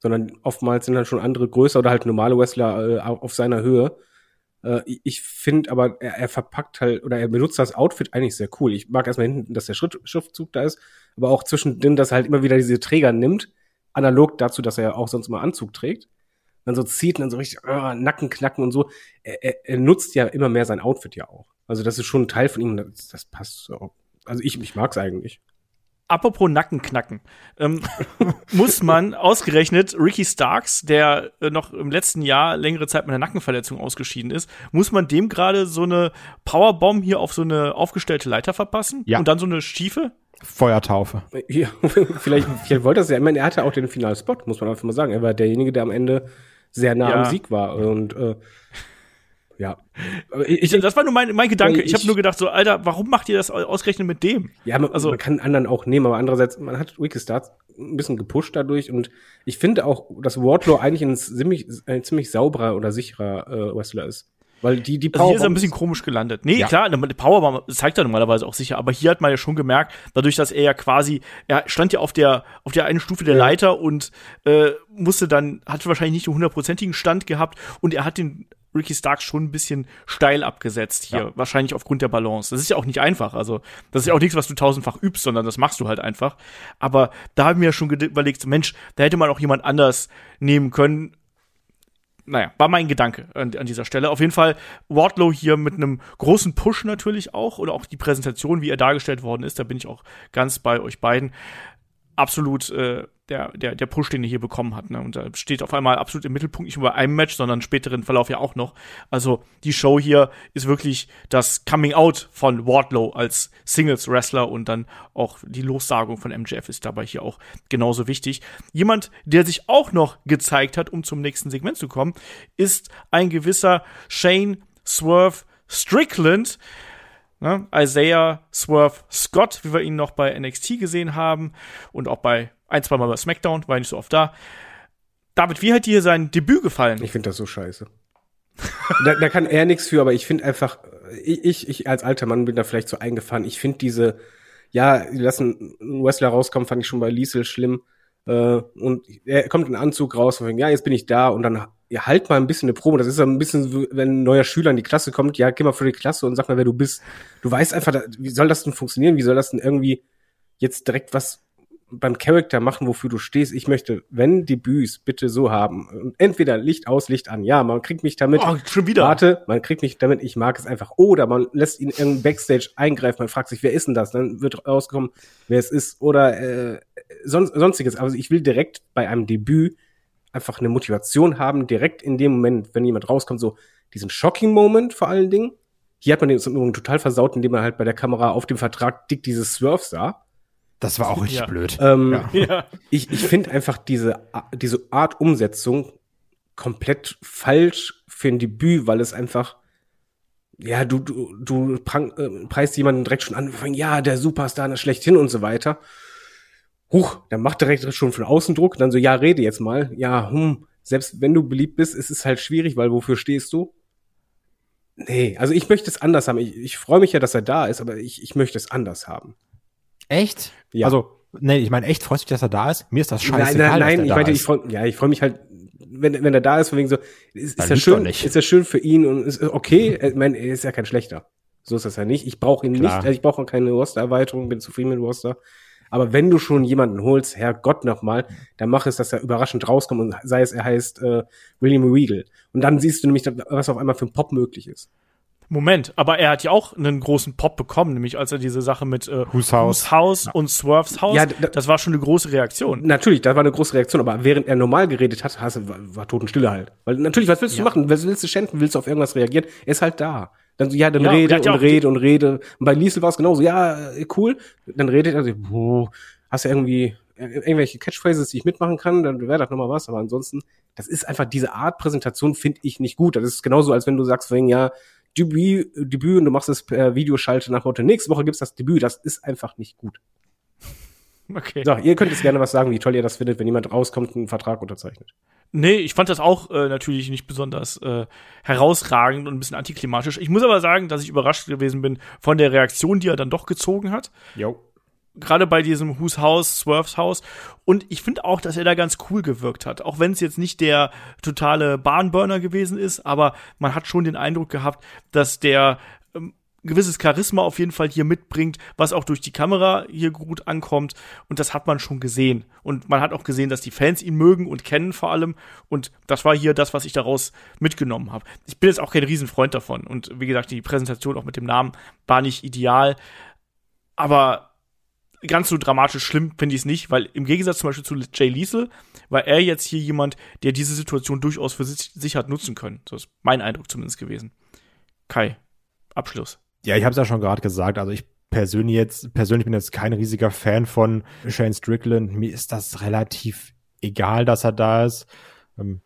Speaker 3: sondern oftmals sind dann schon andere größer oder halt normale Wrestler äh, auf seiner Höhe. Äh, ich- finde aber, er, er verpackt halt oder er benutzt das Outfit eigentlich sehr cool. Ich mag erstmal hinten, dass der Schritt, Schriftzug da ist, aber auch zwischendrin, dass er halt immer wieder diese Träger nimmt, analog dazu, dass er auch sonst immer Anzug trägt dann so zieht und dann so richtig äh, Nacken knacken und so. Er, er, er nutzt ja immer mehr sein Outfit ja auch. Also das ist schon ein Teil von ihm. Das, das passt so. Also ich, ich mag's eigentlich.
Speaker 2: Apropos Nackenknacken. Ähm, muss man ausgerechnet Ricky Starks, der äh, noch im letzten Jahr längere Zeit mit einer Nackenverletzung ausgeschieden ist, muss man dem gerade so eine Powerbomb hier auf so eine aufgestellte Leiter verpassen?
Speaker 4: Ja.
Speaker 2: Und dann so eine Schiefe?
Speaker 4: Feuertaufe.
Speaker 3: Ja, vielleicht, vielleicht wollte er es ja. Ich meine, er hatte auch den Finalspot, muss man einfach mal sagen. Er war derjenige, der am Ende sehr nah
Speaker 2: Ja.
Speaker 3: am Sieg war. Und äh, ja. Ich,
Speaker 2: das war nur mein, mein Gedanke. Ich,
Speaker 3: Ich-
Speaker 2: habe nur gedacht, so, Alter, warum macht ihr das ausgerechnet mit dem?
Speaker 3: Ja, man,
Speaker 2: Also-
Speaker 3: man kann anderen auch nehmen, aber andererseits, man hat Wikistarts ein bisschen gepusht dadurch und ich finde auch, dass Wardlow eigentlich ein ziemlich, ein ziemlich sauberer oder sicherer äh, Wrestler ist. Weil die, die
Speaker 2: Also hier ist er ein bisschen komisch gelandet. Nee,
Speaker 4: Ja.
Speaker 2: klar, die Powerbomb zeigt er normalerweise auch sicher, aber hier hat man ja schon gemerkt, dadurch, dass er ja quasi, er stand ja auf der, auf der einen Stufe der Leiter und äh, musste dann, hatte wahrscheinlich nicht den hundertprozentigen Stand gehabt und er hat den Ricky Starks schon ein bisschen steil abgesetzt hier,
Speaker 4: Ja.
Speaker 2: wahrscheinlich aufgrund der Balance. Das ist ja auch nicht einfach, also das ist ja auch nichts, was du tausendfach übst, sondern das machst du halt einfach. Aber da habe ich mir schon überlegt, Mensch, da hätte man auch jemand anders nehmen können, naja, war mein Gedanke an, an dieser Stelle. Auf jeden Fall Wardlow hier mit einem großen Push natürlich auch oder auch die Präsentation, wie er dargestellt worden ist, da bin ich auch ganz bei euch beiden. Absolut äh, der, der, der Push, den er hier bekommen hat. Ne? Und da steht auf einmal absolut im Mittelpunkt, nicht nur bei einem Match, sondern späteren Verlauf ja auch noch. Also die Show hier ist wirklich das Coming Out von Wardlow als Singles-Wrestler und dann auch die Lossagung von MJF ist dabei hier auch genauso wichtig. Jemand, der sich auch noch gezeigt hat, um zum nächsten Segment zu kommen, ist ein gewisser Shane Swerve Strickland. Ne? Isaiah Swerve Scott, wie wir ihn noch bei NXT gesehen haben und auch bei ein, zwei Mal bei SmackDown, war nicht so oft da. David, wie hat dir sein Debüt gefallen?
Speaker 3: Ich finde das so scheiße. da, da kann er nichts für, aber ich finde einfach, ich, ich, ich als alter Mann bin da vielleicht so eingefahren. Ich finde diese, ja, die lassen einen Wrestler rauskommen, fand ich schon bei Liesel schlimm. Äh, und er kommt in Anzug raus und fängt, ja, jetzt bin ich da und dann ja, halt mal ein bisschen eine Probe. Das ist ein bisschen, wenn ein neuer Schüler in die Klasse kommt, ja, geh mal für die Klasse und sag mal, wer du bist. Du weißt einfach, wie soll das denn funktionieren? Wie soll das denn irgendwie jetzt direkt was beim Charakter machen, wofür du stehst. Ich möchte, wenn Debüts, bitte so haben. Und entweder Licht aus, Licht an. Ja, man kriegt mich damit.
Speaker 2: Oh, schon wieder.
Speaker 3: Warte, man kriegt mich damit, ich mag es einfach. Oder man lässt ihn in Backstage eingreifen, man fragt sich, wer ist denn das? Dann wird rauskommen, wer es ist. Oder äh, sonst, sonstiges. Also ich will direkt bei einem Debüt einfach eine Motivation haben, direkt in dem Moment, wenn jemand rauskommt, so diesen Shocking-Moment vor allen Dingen. Hier hat man den total versaut, indem man halt bei der Kamera auf dem Vertrag dick dieses Swerve sah.
Speaker 4: Das war auch richtig
Speaker 2: Ja.
Speaker 4: blöd.
Speaker 3: Ähm,
Speaker 4: Ja.
Speaker 2: Ja.
Speaker 3: Ich, ich finde einfach diese, diese Art Umsetzung komplett falsch für ein Debüt, weil es einfach, ja, du, du, du prang, äh, preist jemanden direkt schon an, von, ja, der Superstar, das schlechthin und so weiter. Huch, dann macht direkt schon von außen Druck, dann so, ja, rede jetzt mal. Ja, hm, selbst wenn du beliebt bist, ist es halt schwierig, weil wofür stehst du? Nee, also ich möchte es anders haben. Ich, ich freue mich ja, dass er da ist, aber ich, ich möchte es anders haben.
Speaker 4: Echt?
Speaker 3: Ja.
Speaker 4: Also, nee, ich meine, echt freust du dich, dass er da ist? Mir ist das
Speaker 3: Nein,
Speaker 4: scheißegal,
Speaker 3: nein, nein,
Speaker 4: dass
Speaker 3: ich meinte, ich freue ja, ich freue mich halt, wenn, wenn er da ist, von wegen so, ist, ist ja schön, ist ja schön für ihn und ist okay. Ich meine, er ist ja kein schlechter. So ist das ja nicht. Ich brauche ihn
Speaker 4: Klar.
Speaker 3: nicht, also ich brauche auch keine Roster-Erweiterung, bin zufrieden mit Roster. Aber wenn du schon jemanden holst, Herrgott nochmal, dann mach es, dass er überraschend rauskommt und sei es, er heißt äh, William Regal. Und dann siehst du nämlich, was auf einmal für ein Pop möglich ist.
Speaker 2: Moment, aber er hat ja auch einen großen Pop bekommen, nämlich als er diese Sache mit äh,
Speaker 4: Whose House?
Speaker 2: Whose House und Swerves House,
Speaker 3: Ja, da-
Speaker 2: das war schon eine große Reaktion.
Speaker 3: Natürlich, da war eine große Reaktion, aber während er normal geredet hat, hast war, war Totenstille halt. Weil natürlich, was willst du machen? Was willst du schänden? Willst du auf irgendwas reagieren? Er ist halt da. Dann ja, dann
Speaker 2: Ja, und
Speaker 3: rede und
Speaker 2: ja auch
Speaker 3: rede und rede. Und bei Liesel war es genauso, ja, äh, cool. Dann redet er so, boah, hast du irgendwie äh, irgendwelche Catchphrases, die ich mitmachen kann, dann wäre das nochmal was. Aber ansonsten, das ist einfach diese Art Präsentation finde ich nicht gut. Das ist genauso, als wenn du sagst, wegen, ja, Debüt, Debüt und du machst es per Videoschalte nach Motto, nächste Woche gibt's das Debüt. Das ist einfach nicht gut.
Speaker 2: Okay.
Speaker 3: So, ihr könnt jetzt gerne was sagen, wie toll ihr das findet, wenn jemand rauskommt und einen Vertrag unterzeichnet.
Speaker 2: Nee, ich fand das auch äh, natürlich nicht besonders äh, herausragend und ein bisschen antiklimatisch. Ich muss aber sagen, dass ich überrascht gewesen bin von der Reaktion, die er dann doch gezogen hat.
Speaker 4: Jo.
Speaker 2: Gerade bei diesem Whose House, Swerves House. Und ich finde auch, dass er da ganz cool gewirkt hat. Auch wenn es jetzt nicht der totale Bahnburner gewesen ist, aber man hat schon den Eindruck gehabt, dass der ähm, gewisses Charisma auf jeden Fall hier mitbringt, was auch durch die Kamera hier gut ankommt. Und das hat man schon gesehen. Und man hat auch gesehen, dass die Fans ihn mögen und kennen vor allem. Und das war hier das, was ich daraus mitgenommen habe. Ich bin jetzt auch kein Riesenfreund davon. Und wie gesagt, die Präsentation auch mit dem Namen war nicht ideal. Aber ganz so dramatisch schlimm finde ich es nicht, weil im Gegensatz zum Beispiel zu Jay Liesel war er jetzt hier jemand, der diese Situation durchaus für sich, sich hat nutzen können. So ist mein Eindruck zumindest gewesen. Kai, Abschluss.
Speaker 4: Ja, ich habe es ja schon gerade gesagt. Also ich persönlich jetzt, persönlich bin jetzt kein riesiger Fan von Shane Strickland. Mir ist das relativ egal, dass er da ist. Ähm,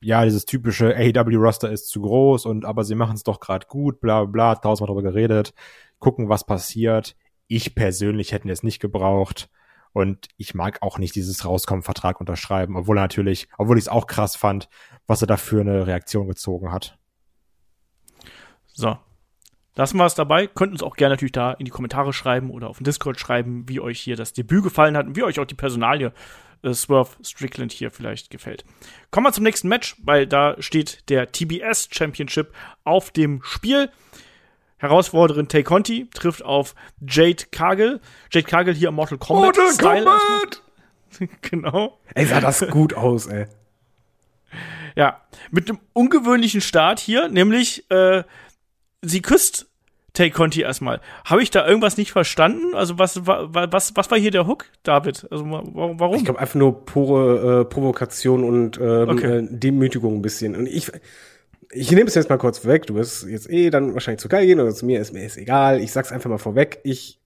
Speaker 4: ja, dieses typische AEW-Roster ist zu groß und aber sie machen es doch gerade gut, bla bla, tausendmal drüber geredet, gucken, was passiert. Ich persönlich hätte es nicht gebraucht. Und ich mag auch nicht dieses Rauskommen, Vertrag unterschreiben, obwohl natürlich, obwohl ich es auch krass fand, was er da für eine Reaktion gezogen hat.
Speaker 2: So. Lassen wir es dabei. Könnt uns auch gerne natürlich da in die Kommentare schreiben oder auf dem Discord schreiben, wie euch hier das Debüt gefallen hat und wie euch auch die Personalie äh, Swerve Strickland hier vielleicht gefällt. Kommen wir zum nächsten Match, weil da steht der TBS Championship auf dem Spiel. Herausforderin Tay Conti trifft auf Jade Cargill. Jade Cargill hier im Mortal Kombat. Style erstmal. genau.
Speaker 3: Ey, sah das gut aus, ey.
Speaker 2: Ja, mit einem ungewöhnlichen Start hier, nämlich äh, sie küsst Tay Conti erstmal. Habe ich da irgendwas nicht verstanden? Also was wa- wa- was was war hier der Hook, David? Also wa- wa- warum?
Speaker 3: Ich glaube einfach nur pure äh, Provokation und ähm,
Speaker 2: Okay.
Speaker 3: äh, Demütigung ein bisschen. Und ich, ich nehme es jetzt mal kurz weg. Du wirst jetzt eh dann wahrscheinlich zu Kai gehen oder zu mir, ist mir ist egal. Ich sag's einfach mal vorweg. Ich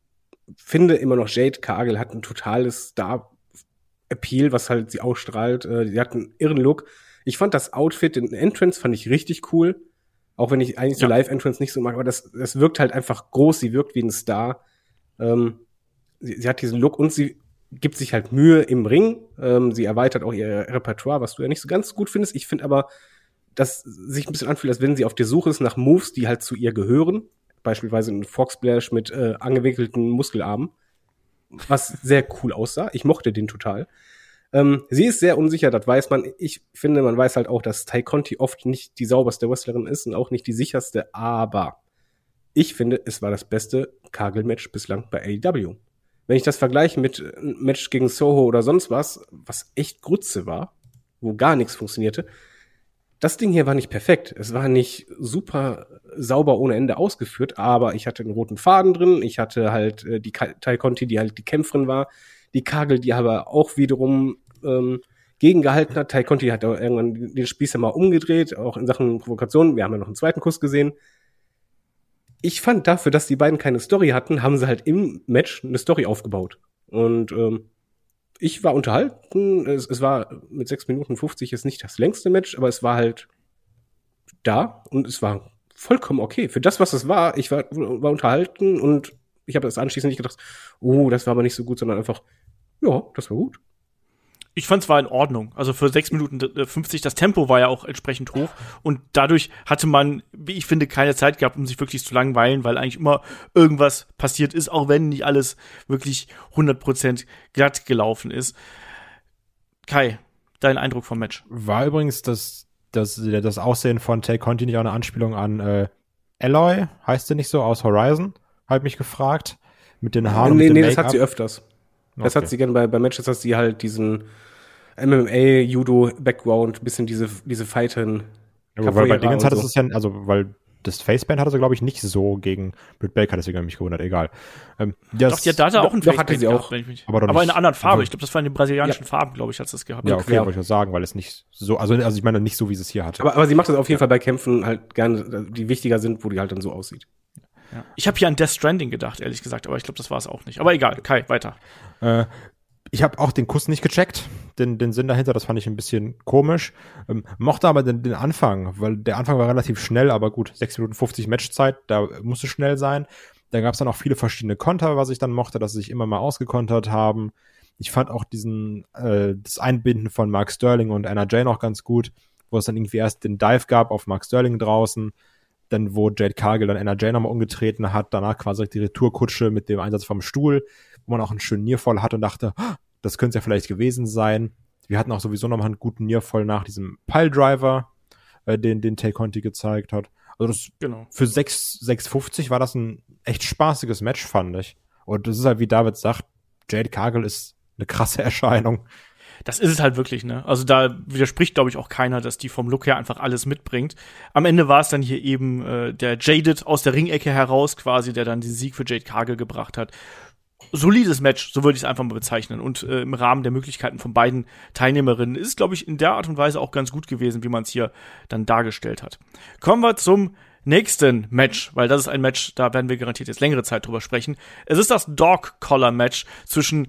Speaker 3: finde immer noch Jade Cargill hat ein totales Star-Appeal, was halt sie ausstrahlt. Äh, sie hat einen irren Look. Ich fand das Outfit, den Entrance fand ich richtig cool. Auch wenn ich eigentlich so
Speaker 2: Ja.
Speaker 3: Live-Entrance nicht so mag, aber das, das wirkt halt einfach groß. Sie wirkt wie ein Star. Ähm, sie, sie hat diesen Look und sie gibt sich halt Mühe im Ring. Ähm, sie erweitert auch ihr Repertoire, was du ja nicht so ganz gut findest. Ich finde aber, dass sich ein bisschen anfühlt, als wenn sie auf der Suche ist nach Moves, die halt zu ihr gehören. Beispielsweise ein Fox Splash mit äh, angewickelten Muskelarmen. Was sehr cool aussah. Ich mochte den total. Ähm, sie ist sehr unsicher, das weiß man. Ich finde, man weiß halt auch, dass Tai Conti oft nicht die sauberste Wrestlerin ist und auch nicht die sicherste, aber ich finde, es war das beste Kagel-Match bislang bei AEW. Wenn ich das vergleiche mit einem Match gegen Soho oder sonst was, was echt Grütze war, wo gar nichts funktionierte, das Ding hier war nicht perfekt. Es war nicht super sauber ohne Ende ausgeführt, aber ich hatte einen roten Faden drin. Ich hatte halt äh, die Tai Conti, die halt die Kämpferin war. Die Kagel, die aber auch wiederum ähm, gegengehalten hat. Tai Conti hat auch irgendwann den Spieß ja mal umgedreht, auch in Sachen Provokation. Wir haben ja noch einen zweiten Kuss gesehen. Ich fand dafür, dass die beiden keine Story hatten, haben sie halt im Match eine Story aufgebaut. Und ähm, ich war unterhalten. Es, es war mit 6 Minuten 50 jetzt nicht das längste Match, aber es war halt da und es war vollkommen okay. Für das, was es war, ich war, war unterhalten und ich habe das anschließend nicht gedacht, oh, das war aber nicht so gut, sondern einfach, ja, das war gut.
Speaker 2: Ich fand es war in Ordnung. Also für 6 Minuten 50, das Tempo war ja auch entsprechend hoch und dadurch hatte man, wie ich finde, keine Zeit gehabt, um sich wirklich zu langweilen, weil eigentlich immer irgendwas passiert ist, auch wenn nicht alles wirklich 100% glatt gelaufen ist. Kai, dein Eindruck vom Match?
Speaker 4: War übrigens das, das, das Aussehen von Tay Conti nicht auch eine Anspielung an äh, Alloy, heißt sie nicht so, aus Horizon? Hab mich gefragt. Mit den Haaren.
Speaker 3: nee,
Speaker 4: und
Speaker 3: nee,
Speaker 4: dem
Speaker 3: das hat sie öfters. Das
Speaker 4: Okay.
Speaker 3: hat sie gerne bei, bei Matches, dass sie halt diesen MMA, Judo, Background, bisschen diese, diese Fighten.
Speaker 4: Ja, aber weil bei Dingens hat es
Speaker 3: so.
Speaker 4: das ja, also weil das Faceband hatte sie, glaube ich, nicht so gegen Britt Baker, deswegen hat mich gewundert, egal. Ähm, das,
Speaker 2: Doch, die hat da
Speaker 3: doch-
Speaker 2: auch ein
Speaker 3: doch, hatte sie
Speaker 2: gehabt,
Speaker 3: auch.
Speaker 2: ich mich,
Speaker 4: Aber
Speaker 2: aber, in einer anderen Farbe.
Speaker 4: also-
Speaker 2: Ich glaube, das war in den brasilianischen Farben, glaube ich, hat sie das gehabt.
Speaker 4: Ja, okay,
Speaker 3: Ja.
Speaker 4: wollte ich ja sagen, weil es nicht so, also, also ich meine nicht so, wie sie es hier hatte.
Speaker 3: Aber, aber sie macht das auf jeden Fall bei Kämpfen halt gerne, die wichtiger sind, wo die halt dann so aussieht.
Speaker 2: Ich habe hier an Death Stranding gedacht, ehrlich gesagt, aber ich glaube, das war es auch nicht. Aber egal, Kai, weiter.
Speaker 4: Äh, ich habe auch den Kuss nicht gecheckt, den, den Sinn dahinter, das fand ich ein bisschen komisch. Ähm, mochte aber den, den Anfang, weil der Anfang war relativ schnell, aber gut, 6 Minuten 50 Matchzeit, da musste schnell sein. Da gab es dann auch viele verschiedene Konter, was ich dann mochte, dass sie sich immer mal ausgekontert haben. Ich fand auch diesen, äh, das Einbinden von Mark Sterling und Anna Jane auch ganz gut, wo es dann irgendwie erst den Dive gab auf Mark Sterling draußen, dann wo Jade Cargill dann Jane nochmal umgetreten hat, danach quasi die Retourkutsche mit dem Einsatz vom Stuhl, wo man auch einen schönen Niervoll hat und dachte, "Ah, das könnte es ja vielleicht gewesen sein. Wir hatten auch sowieso nochmal einen guten Niervoll nach diesem Piledriver, äh, den, den Tay Conti gezeigt hat. Also das,
Speaker 2: Genau.
Speaker 4: für 6, 6,50 war das ein echt spaßiges Match, fand ich. Und das ist halt, wie David sagt, Jade Cargill ist eine krasse Erscheinung.
Speaker 2: Das ist es halt wirklich, ne? Also da widerspricht, glaube ich, auch keiner, dass die vom Look her einfach alles mitbringt. Am Ende war es dann hier eben äh, der Jaded aus der Ringecke heraus quasi, der dann den Sieg für Jade Cargill gebracht hat. Solides Match, so würde ich es einfach mal bezeichnen. Und äh, im Rahmen der Möglichkeiten von beiden Teilnehmerinnen ist es, glaube ich, in der Art und Weise auch ganz gut gewesen, wie man es hier dann dargestellt hat. Kommen wir zum nächsten Match, weil das ist ein Match, da werden wir garantiert jetzt längere Zeit drüber sprechen. Es ist das Dog Collar Match zwischen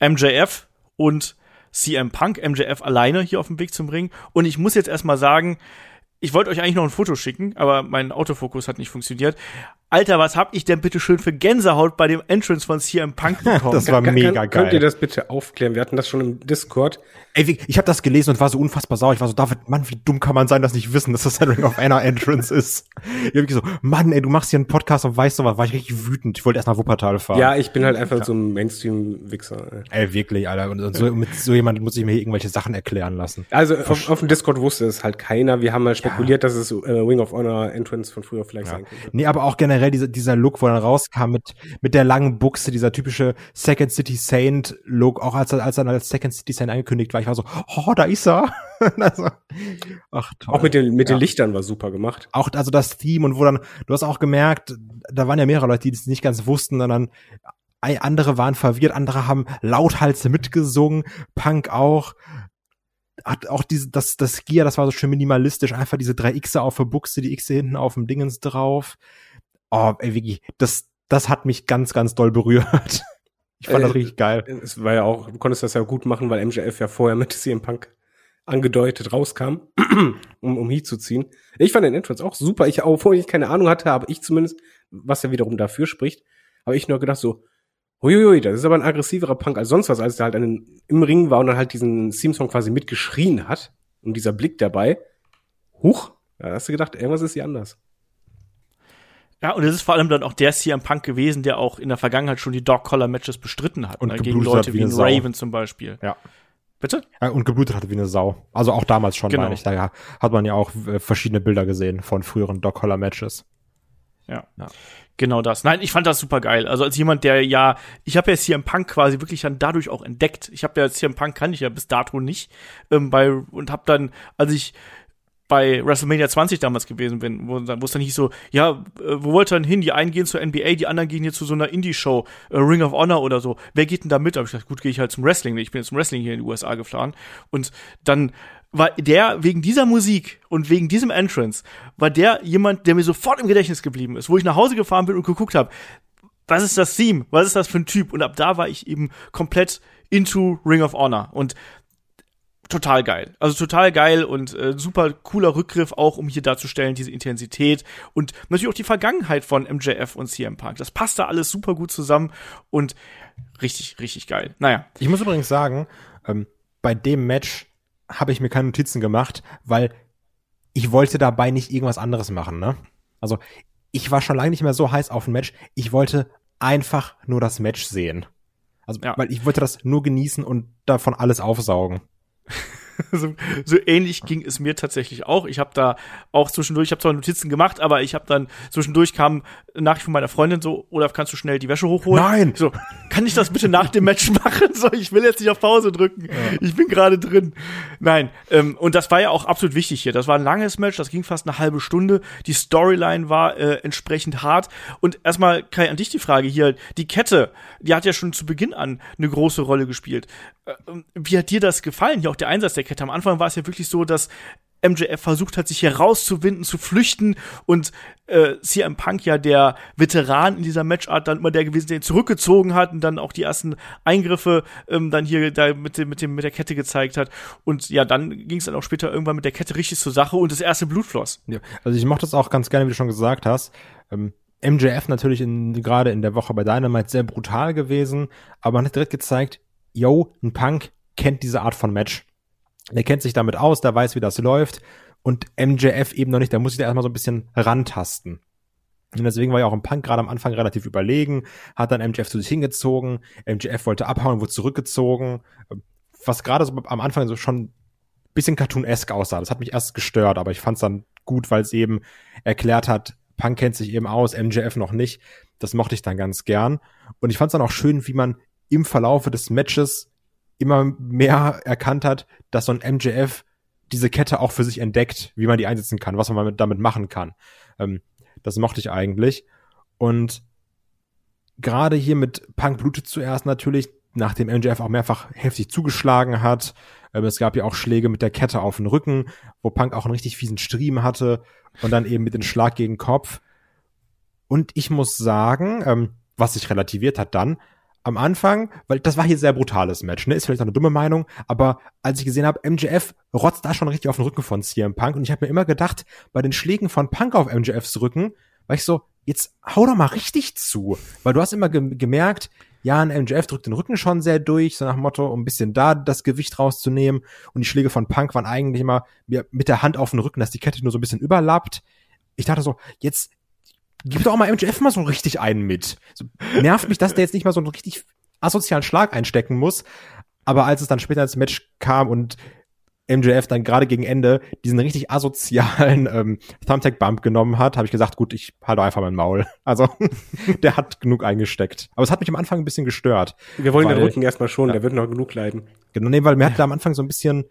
Speaker 2: MJF und CM Punk, MJF alleine hier auf dem Weg zum Ring. Und ich muss jetzt erstmal sagen, ich wollte euch eigentlich noch ein Foto schicken, aber mein Autofokus hat nicht funktioniert. Alter, was hab ich denn bitte schön für Gänsehaut bei dem Entrance von CM Punk bekommen?
Speaker 4: Das war
Speaker 3: Kann-
Speaker 4: mega
Speaker 3: kann,
Speaker 4: geil.
Speaker 3: Könnt ihr das bitte aufklären? Wir hatten das schon im Discord.
Speaker 4: Ey, wie- ich habe das gelesen und war so unfassbar sauer. Ich war so, David, Mann, wie dumm kann man sein, das nicht wissen, dass das ein Ring of Honor Entrance ist. Ich hab so, Mann, ey, du machst hier einen Podcast und weißt sowas. War ich richtig wütend. Ich wollte erst nach Wuppertal fahren.
Speaker 3: Ja, ich bin halt einfach so ein Mainstream-Wichser.
Speaker 4: Ey, wirklich, Alter. Und, und so, mit so jemand muss ich mir hier irgendwelche Sachen erklären lassen.
Speaker 3: Also auf, auf dem Discord wusste es halt keiner. Wir haben mal spekuliert, dass es äh, Wing of Honor Entrance von früher vielleicht sein könnte.
Speaker 4: Nee, aber auch generell dieser, dieser Look, wo er dann rauskam mit, mit der langen Buchse, dieser typische Second City Saint Look, auch als er, als er als Second City Saint angekündigt war, ich war so, oh, da ist er. also, ach, toll.
Speaker 3: Auch mit den, mit
Speaker 4: Ja.
Speaker 3: den Lichtern war super gemacht.
Speaker 4: auch also das Theme und wo dann, du hast auch gemerkt, da waren ja mehrere Leute, die das nicht ganz wussten, ei- andere waren verwirrt, andere haben lauthals mitgesungen, Punk auch. Hat auch diese, das, das Gear, das war so schön minimalistisch, einfach diese drei Xe auf der Buchse, die Xe hinten auf dem Dingens drauf. Oh, ey, wirklich, das, das hat mich ganz, ganz doll berührt. Ich fand das
Speaker 3: Äh,
Speaker 4: richtig geil.
Speaker 3: Es war ja auch, du konntest das ja gut machen, weil MJF ja vorher mit CM Punk angedeutet rauskam, um, um Heat zu ziehen. Ich fand den Entrance auch super. Ich, obwohl ich keine Ahnung hatte, aber ich zumindest, was ja wiederum dafür spricht, habe ich nur gedacht so, huiuiui, das ist aber ein aggressiverer Punk als sonst was, als der halt einen, im Ring war und dann halt diesen Theme-Song quasi mitgeschrien hat. Und dieser Blick dabei, huch, da hast du gedacht, irgendwas ist hier anders.
Speaker 2: Ja, und es ist vor allem dann auch der CM Punk gewesen, der auch in der Vergangenheit schon die Dog Collar Matches bestritten hat.
Speaker 4: Und
Speaker 2: ne, gegen Leute
Speaker 4: hat wie
Speaker 2: wie. Raven zum Beispiel.
Speaker 4: Ja.
Speaker 2: Bitte?
Speaker 4: Ja, Und geblutet hatte wie eine Sau. Also auch damals schon,
Speaker 2: Genau.
Speaker 4: meine ich. Da hat man ja auch äh, verschiedene Bilder gesehen von früheren Doc Holler Matches.
Speaker 2: Ja.
Speaker 4: Ja.
Speaker 2: Genau das. Nein, ich fand das super geil. Also als jemand, der ja, ich habe ja CM Punk quasi wirklich dann dadurch auch entdeckt. Ich habe ja CM Punk kann ich ja bis dato nicht ähm, bei und habe dann, als ich bei WrestleMania 20 damals gewesen bin, wo wo es dann hieß so, ja, äh, wo wollt ihr denn hin? Die einen gehen zur NBA, die anderen gehen hier zu so einer Indie-Show, äh, Ring of Honor oder so. Wer geht denn da mit? Da hab ich gesagt, gut, gehe ich halt zum Wrestling. Ich bin jetzt zum Wrestling hier in die USA gefahren. Und dann war der wegen dieser Musik und wegen diesem Entrance, war der jemand, der mir sofort im Gedächtnis geblieben ist, wo ich nach Hause gefahren bin und geguckt habe, was ist das Theme? Was ist das für ein Typ? Und ab da war ich eben komplett into Ring of Honor. Und total geil. Also total geil und äh, super cooler Rückgriff auch, um hier darzustellen, diese Intensität und natürlich auch die Vergangenheit von MJF und CM Punk. Das passt da alles super gut zusammen und richtig, richtig geil. Naja.
Speaker 4: Ich muss übrigens sagen, ähm, bei dem Match habe ich mir keine Notizen gemacht, weil ich wollte dabei nicht irgendwas anderes machen, ne? Also, ich war schon lange nicht mehr so heiß auf ein Match. Ich wollte einfach nur das Match sehen. Also, ja. weil ich wollte das nur genießen und davon alles aufsaugen.
Speaker 2: so, so ähnlich ging es mir tatsächlich auch. Ich habe da auch zwischendurch, ich habe zwar Notizen gemacht, aber ich habe dann zwischendurch kam Nachricht von meiner Freundin so, Olaf, kannst du schnell die Wäsche hochholen?
Speaker 4: Nein!
Speaker 2: So, kann ich das bitte nach dem Match machen? So, ich will jetzt nicht auf Pause drücken. Ja. Ich bin gerade drin. Nein, ähm, und das war ja auch absolut wichtig hier. Das war ein langes Match, das ging fast eine halbe Stunde. Die Storyline war äh, entsprechend hart. Und erstmal, Kai, an dich die Frage hier. Die Kette, die hat ja schon zu Beginn an eine große Rolle gespielt. Äh, wie hat dir das gefallen? Hier auch der Einsatz der Kette. Am Anfang war es ja wirklich so, dass MJF versucht hat, sich herauszuwinden, zu flüchten und äh, CM Punk ja der Veteran in dieser Matchart dann immer der gewesen, der ihn zurückgezogen hat und dann auch die ersten Eingriffe ähm, dann hier da mit dem, mit dem mit der Kette gezeigt hat und ja, dann ging es dann auch später irgendwann mit der Kette richtig zur Sache und das erste Blut floss.
Speaker 4: Ja, also ich mochte das auch ganz gerne, wie du schon gesagt hast. Ähm, MJF natürlich in, gerade in der Woche bei Dynamite sehr brutal gewesen, aber man hat direkt gezeigt, yo, ein Punk kennt diese Art von Match der kennt sich damit aus, der weiß, wie das läuft. Und MJF eben noch nicht, da muss ich da erstmal so ein bisschen rantasten. Und deswegen war ja auch im Punk gerade am Anfang relativ überlegen, hat dann MJF zu sich hingezogen, MJF wollte abhauen, wurde zurückgezogen, was gerade so am Anfang so schon ein bisschen cartoonesk aussah. Das hat mich erst gestört, aber ich fand es dann gut, weil es eben erklärt hat, Punk kennt sich eben aus, MJF noch nicht. Das mochte ich dann ganz gern. Und ich fand es dann auch schön, wie man im Verlaufe des Matches immer mehr erkannt hat, dass so ein MJF diese Kette auch für sich entdeckt, wie man die einsetzen kann, was man damit machen kann. Ähm, das mochte ich eigentlich. Und gerade hier mit Punk blutet zuerst natürlich, nachdem MJF auch mehrfach heftig zugeschlagen hat. Ähm, es gab ja auch Schläge mit der Kette auf den Rücken, wo Punk auch einen richtig fiesen Striemen hatte und dann eben mit dem Schlag gegen Kopf. Und ich muss sagen, ähm, was sich relativiert hat dann, am Anfang, weil das war hier sehr brutales Match, ne? Ist vielleicht auch eine dumme Meinung, aber als ich gesehen habe, MJF rotzt da schon richtig auf den Rücken von CM Punk und ich habe mir immer gedacht, bei den Schlägen von Punk auf MJFs Rücken, war ich so, jetzt hau doch mal richtig zu, weil du hast immer ge gemerkt, ja, ein MJF drückt den Rücken schon sehr durch, so nach dem Motto, um ein bisschen da das Gewicht rauszunehmen und die Schläge von Punk waren eigentlich immer mit der Hand auf den Rücken, dass die Kette nur so ein bisschen überlappt. Ich dachte so, jetzt gib doch auch mal MJF mal so richtig einen mit. So, nervt mich, dass der jetzt nicht mal so einen richtig asozialen Schlag einstecken muss. Aber als es dann später ins Match kam und MJF dann gerade gegen Ende diesen richtig asozialen ähm, Thumbtack-Bump genommen hat, habe ich gesagt, gut, ich halte einfach mein Maul. Also der hat genug eingesteckt. Aber es hat mich am Anfang ein bisschen gestört.
Speaker 3: Wir wollen weil, den Rücken erstmal schon, ja. der wird noch genug leiden.
Speaker 4: Genau, nee, weil mir hat da am Anfang so ein bisschen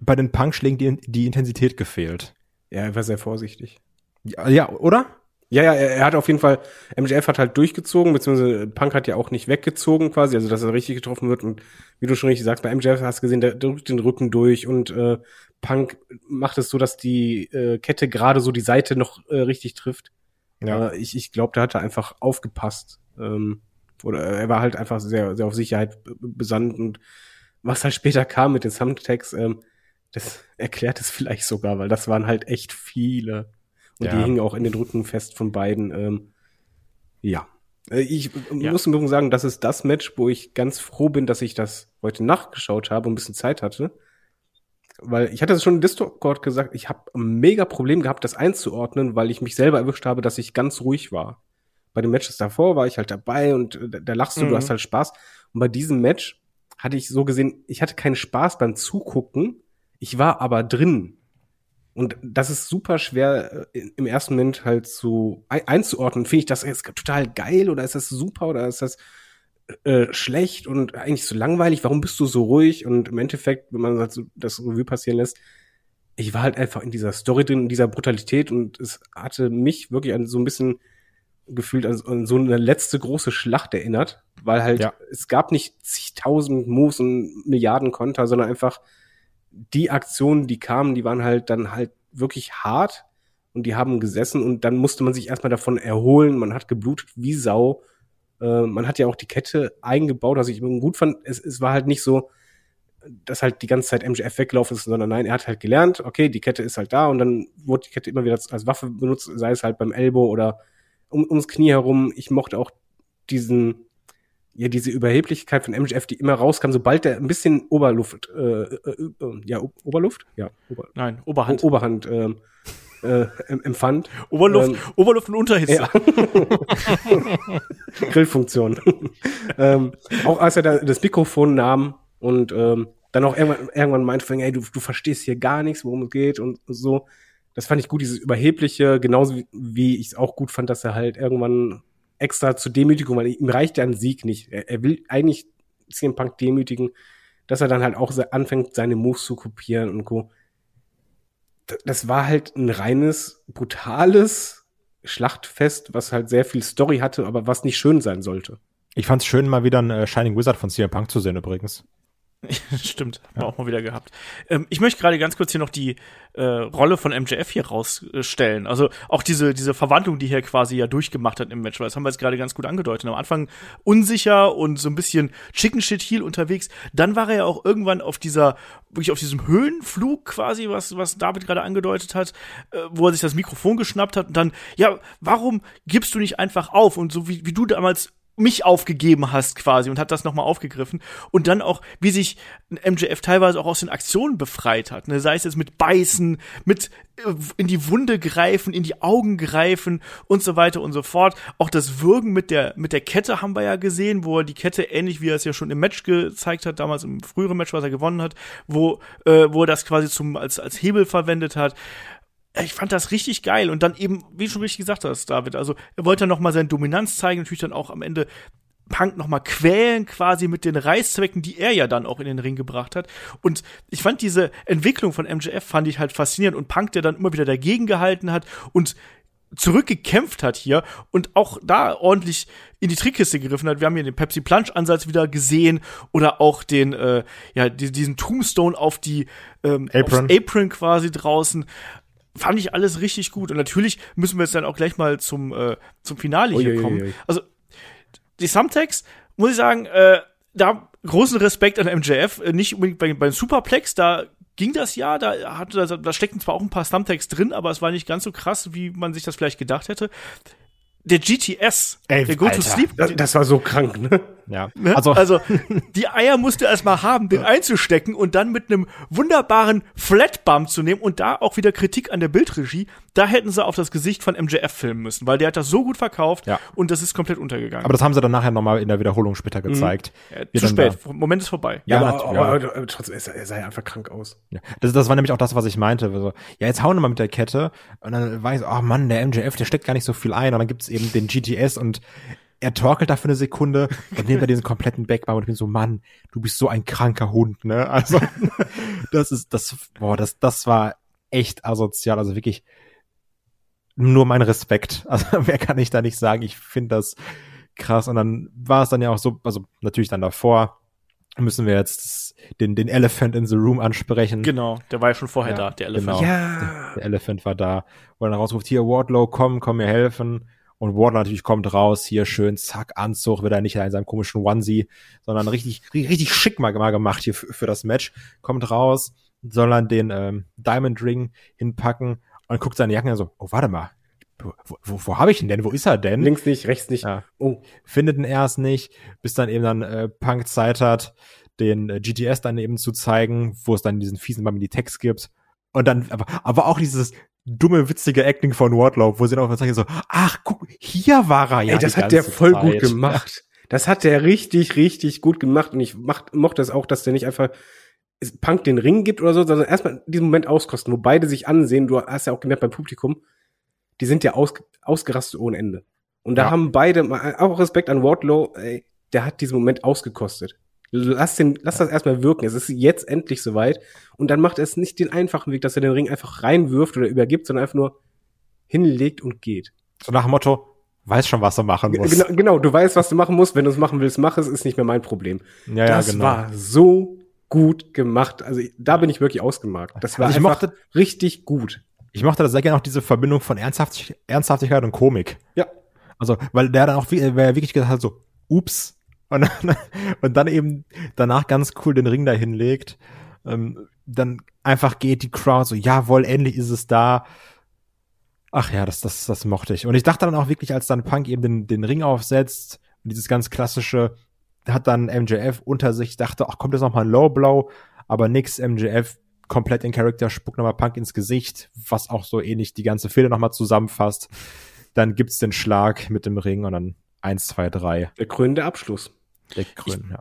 Speaker 4: bei den Punkschlägen die, die Intensität gefehlt.
Speaker 3: Ja, er war sehr vorsichtig.
Speaker 4: Ja, ja oder?
Speaker 3: Ja, ja, er hat auf jeden Fall, MJF hat halt durchgezogen, beziehungsweise Punk hat ja auch nicht weggezogen quasi, also dass er richtig getroffen wird und wie du schon richtig sagst, bei MJF hast du gesehen, der drückt den Rücken durch und äh, Punk macht es so, dass die äh, Kette gerade so die Seite noch äh, richtig trifft. Ja. Äh, ich ich glaube, da hat er einfach aufgepasst. Ähm, oder er war halt einfach sehr, sehr auf Sicherheit besandt und was halt später kam mit den Thumbtacks, ähm, das erklärt es vielleicht sogar, weil das waren halt echt viele. Und ja. die hingen auch in den Rücken fest von beiden. Ähm, ja. Äh, ich ja. muss im Übrigen sagen, das ist das Match, wo ich ganz froh bin, dass ich das heute nachgeschaut habe und ein bisschen Zeit hatte. Weil ich hatte es schon in Discord gesagt, ich habe ein mega Problem gehabt, das einzuordnen, weil ich mich selber erwischt habe, dass ich ganz ruhig war. Bei den Matches davor war ich halt dabei und äh, da lachst du, mhm. du hast halt Spaß. Und bei diesem Match hatte ich so gesehen, ich hatte keinen Spaß beim Zugucken, ich war aber drin. Und das ist super schwer äh, im ersten Moment halt so einzuordnen. Finde ich das jetzt total geil oder ist das super oder ist das äh, schlecht und eigentlich so langweilig? Warum bist du so ruhig? Und im Endeffekt, wenn man halt so das Revue passieren lässt, ich war halt einfach in dieser Story drin, in dieser Brutalität und es hatte mich wirklich an so ein bisschen gefühlt an, an so eine letzte große Schlacht erinnert, weil halt ja. es gab nicht zigtausend Moves und Milliarden Konter, sondern einfach die Aktionen, die kamen, die waren halt dann halt wirklich hart und die haben gesessen und dann musste man sich erstmal davon erholen. Man hat geblutet wie Sau Äh, man hat ja auch die Kette eingebaut, was ich gut fand. Es, es war halt nicht so, dass halt die ganze Zeit MJF weggelaufen ist, sondern nein, er hat halt gelernt, okay, die Kette ist halt da und dann wurde die Kette immer wieder als Waffe benutzt, sei es halt beim Elbow oder um, ums Knie herum. Ich mochte auch diesen, ja, diese Überheblichkeit von MJF, die immer rauskam, sobald er ein bisschen Oberluft, äh, äh, äh, ja, O- Oberluft? Ja, Ober,
Speaker 2: Nein, Oberhand.
Speaker 3: Oberhand ähm, äh, em- empfand.
Speaker 2: Oberluft,
Speaker 3: Ähm,
Speaker 2: Oberluft und Unterhitze.
Speaker 3: ja. Grillfunktion. ähm, auch als er da das Mikrofon nahm und ähm, dann auch irgendwann, irgendwann meinte, ey, du, du verstehst hier gar nichts, worum es geht und so. Das fand ich gut, dieses Überhebliche, genauso wie, wie ich es auch gut fand, dass er halt irgendwann extra zur Demütigung, weil ihm reicht ja ein Sieg nicht. Er, er will eigentlich CM Punk demütigen, dass er dann halt auch anfängt, seine Moves zu kopieren und co. Das war halt ein reines, brutales Schlachtfest, was halt sehr viel Story hatte, aber was nicht schön sein sollte.
Speaker 4: Ich fand's schön, mal wieder einen äh, Shining Wizard von CM Punk zu sehen übrigens.
Speaker 2: Stimmt, haben wir auch mal wieder gehabt. Ähm, ich möchte gerade ganz kurz hier noch die äh, Rolle von MJF hier rausstellen. Also auch diese, diese Verwandlung, die hier quasi ja durchgemacht hat im Match, weil das haben wir jetzt gerade ganz gut angedeutet. Am Anfang unsicher und so ein bisschen Chicken Shit Heel unterwegs. Dann war er ja auch irgendwann auf dieser, wirklich auf diesem Höhenflug quasi, was, was David gerade angedeutet hat, äh, wo er sich das Mikrofon geschnappt hat und dann, ja, warum gibst du nicht einfach auf? Und so wie, wie du damals mich aufgegeben hast quasi und hat das nochmal aufgegriffen und dann auch, wie sich MJF teilweise auch aus den Aktionen befreit hat, ne? sei es jetzt mit Beißen, mit äh, in die Wunde greifen, in die Augen greifen und so weiter und so fort. Auch das Würgen mit der, mit der Kette haben wir ja gesehen, wo er die Kette ähnlich wie er es ja schon im Match gezeigt hat, damals im früheren Match, was er gewonnen hat, wo, äh, wo er das quasi zum, als, als Hebel verwendet hat ich fand das richtig geil und dann eben, wie du schon richtig gesagt hast, David, also er wollte dann noch mal seine Dominanz zeigen, natürlich dann auch am Ende Punk noch mal quälen quasi mit den Reißzwecken, die er ja dann auch in den Ring gebracht hat und ich fand diese Entwicklung von MJF fand ich halt faszinierend und Punk, der dann immer wieder dagegen gehalten hat und zurückgekämpft hat hier und auch da ordentlich in die Trickkiste gegriffen hat. Wir haben hier den Pepsi Plunge Ansatz wieder gesehen oder auch den äh, ja die, diesen Tombstone auf die ähm,
Speaker 4: Apron.
Speaker 2: Apron quasi draußen fand ich alles richtig gut. Und natürlich müssen wir jetzt dann auch gleich mal zum, äh, zum Finale hier
Speaker 3: Uiuiui.
Speaker 2: kommen. Also, die Thumbtacks, muss ich sagen, äh, da großen Respekt an MJF, äh, nicht unbedingt bei, beim Superplex, da ging das ja, da hatte da, da steckten zwar auch ein paar Thumbtacks drin, aber es war nicht ganz so krass, wie man sich das vielleicht gedacht hätte. Der GTS,
Speaker 4: Ey,
Speaker 2: der Go to
Speaker 4: Alter.
Speaker 2: Sleep,
Speaker 3: Das, das war so krank, ne?
Speaker 4: Ja.
Speaker 2: Ne?
Speaker 4: Also,
Speaker 2: Also, die Eier musst du erstmal haben, den einzustecken und dann mit einem wunderbaren Flatbump zu nehmen und da auch wieder Kritik an der Bildregie. Da hätten sie auf das Gesicht von MJF filmen müssen, weil der hat das so gut verkauft
Speaker 4: Ja.
Speaker 2: und das ist komplett untergegangen.
Speaker 4: aber das haben sie dann nachher nochmal in der Wiederholung später gezeigt.
Speaker 2: ja,
Speaker 4: Wie
Speaker 2: zu spät. Moment ist vorbei.
Speaker 4: Ja,
Speaker 3: aber,
Speaker 4: natürlich,
Speaker 3: aber,
Speaker 4: ja.
Speaker 3: aber, trotzdem, er sah, er ja einfach krank aus.
Speaker 4: Ja. Das, das war nämlich auch das, was ich meinte. Also, ja, jetzt hauen wir mal mit der Kette. Und dann war ich so, ach Mann, der MJF, der steckt gar nicht so viel ein. Und dann gibt's eben den GTS und er torkelt da für eine Sekunde und nimmt er diesen kompletten Backbump und ich bin so, Mann, du bist so ein kranker Hund, ne? Also, das ist, das, boah, das, das war echt asozial. Also wirklich nur mein Respekt. Also, wer kann ich da nicht sagen? Ich finde das krass. Und dann war es dann ja auch so, also natürlich dann davor müssen wir jetzt den, den Elephant in the Room ansprechen.
Speaker 2: Genau, der war ja schon vorher
Speaker 4: Ja,
Speaker 2: da, der Elefant.
Speaker 4: genau.
Speaker 3: Ja.
Speaker 4: Der Elephant war da, wo er dann rausruft, hier Wardlow, komm, komm mir helfen. Und Wardlow natürlich kommt raus, hier schön, zack, Anzug, wird er nicht in seinem komischen Onesie, sondern richtig, richtig, schick mal, mal gemacht hier für, für das Match. Kommt raus, soll dann den ähm, Diamond Ring hinpacken und guckt seine Jacken und so, oh, warte mal, wo, wo, wo habe ich ihn denn? Wo ist er denn?
Speaker 3: Links nicht, rechts nicht.
Speaker 4: Ja.
Speaker 3: Oh,
Speaker 4: findet ihn erst nicht, bis dann eben dann äh, Punk Zeit hat, den äh, GTS dann eben zu zeigen, wo es dann diesen fiesen Bam in die Text gibt. Und dann, aber, aber auch dieses dumme, witzige Acting von Wardlow, wo sie dann der Zeichen so, ach, guck, hier war er ja.
Speaker 3: ey, das hat der voll
Speaker 4: Zeit.
Speaker 3: gut gemacht. Das hat der richtig, richtig gut gemacht. Und ich macht, mochte es auch, dass der nicht einfach Punk den Ring gibt oder so, sondern erstmal diesen Moment auskosten, wo beide sich ansehen. Du hast ja auch gemerkt beim Publikum, die sind ja aus, ausgerastet ohne Ende. Und da
Speaker 4: Ja.
Speaker 3: haben beide, mal- auch Respekt an Wardlow, ey, der hat diesen Moment ausgekostet. Lass, den, lass das erstmal wirken. Es ist jetzt endlich soweit. Und dann macht er es nicht den einfachen Weg, dass er den Ring einfach reinwirft oder übergibt, sondern einfach nur hinlegt und geht.
Speaker 4: So nach dem Motto, weiß schon, was er machen muss.
Speaker 3: Genau, genau, du weißt, was du machen musst. Wenn du es machen willst, mach es, ist nicht mehr mein Problem.
Speaker 4: Ja, ja,
Speaker 3: das
Speaker 4: genau.
Speaker 3: war so gut gemacht. Also da bin ich wirklich ausgemarkt. Das war
Speaker 4: Also ich
Speaker 3: einfach
Speaker 4: mochte-
Speaker 3: richtig gut.
Speaker 4: Ich mochte da sehr gerne auch diese Verbindung von Ernsthaftig Ernsthaftigkeit und Komik.
Speaker 3: Ja.
Speaker 4: Also, weil der dann auch wie- wer wirklich gesagt hat, so, ups. Und, dann- und dann eben danach ganz cool den Ring da hinlegt. Ähm, dann einfach geht die Crowd so, jawohl, endlich ist es da. Ach ja, das, das, das mochte ich. Und ich dachte dann auch wirklich, als dann Punk eben den, den Ring aufsetzt, dieses ganz klassische, hat dann MJF unter sich, dachte, ach, kommt jetzt noch mal ein Low Blow, aber nix, MJF komplett in Charakter, spuckt nochmal Punk ins Gesicht, was auch so ähnlich die ganze Fehde nochmal zusammenfasst. Dann gibt's den Schlag mit dem Ring und dann eins, zwei, drei.
Speaker 3: Der krönende Abschluss.
Speaker 4: Grün, ja.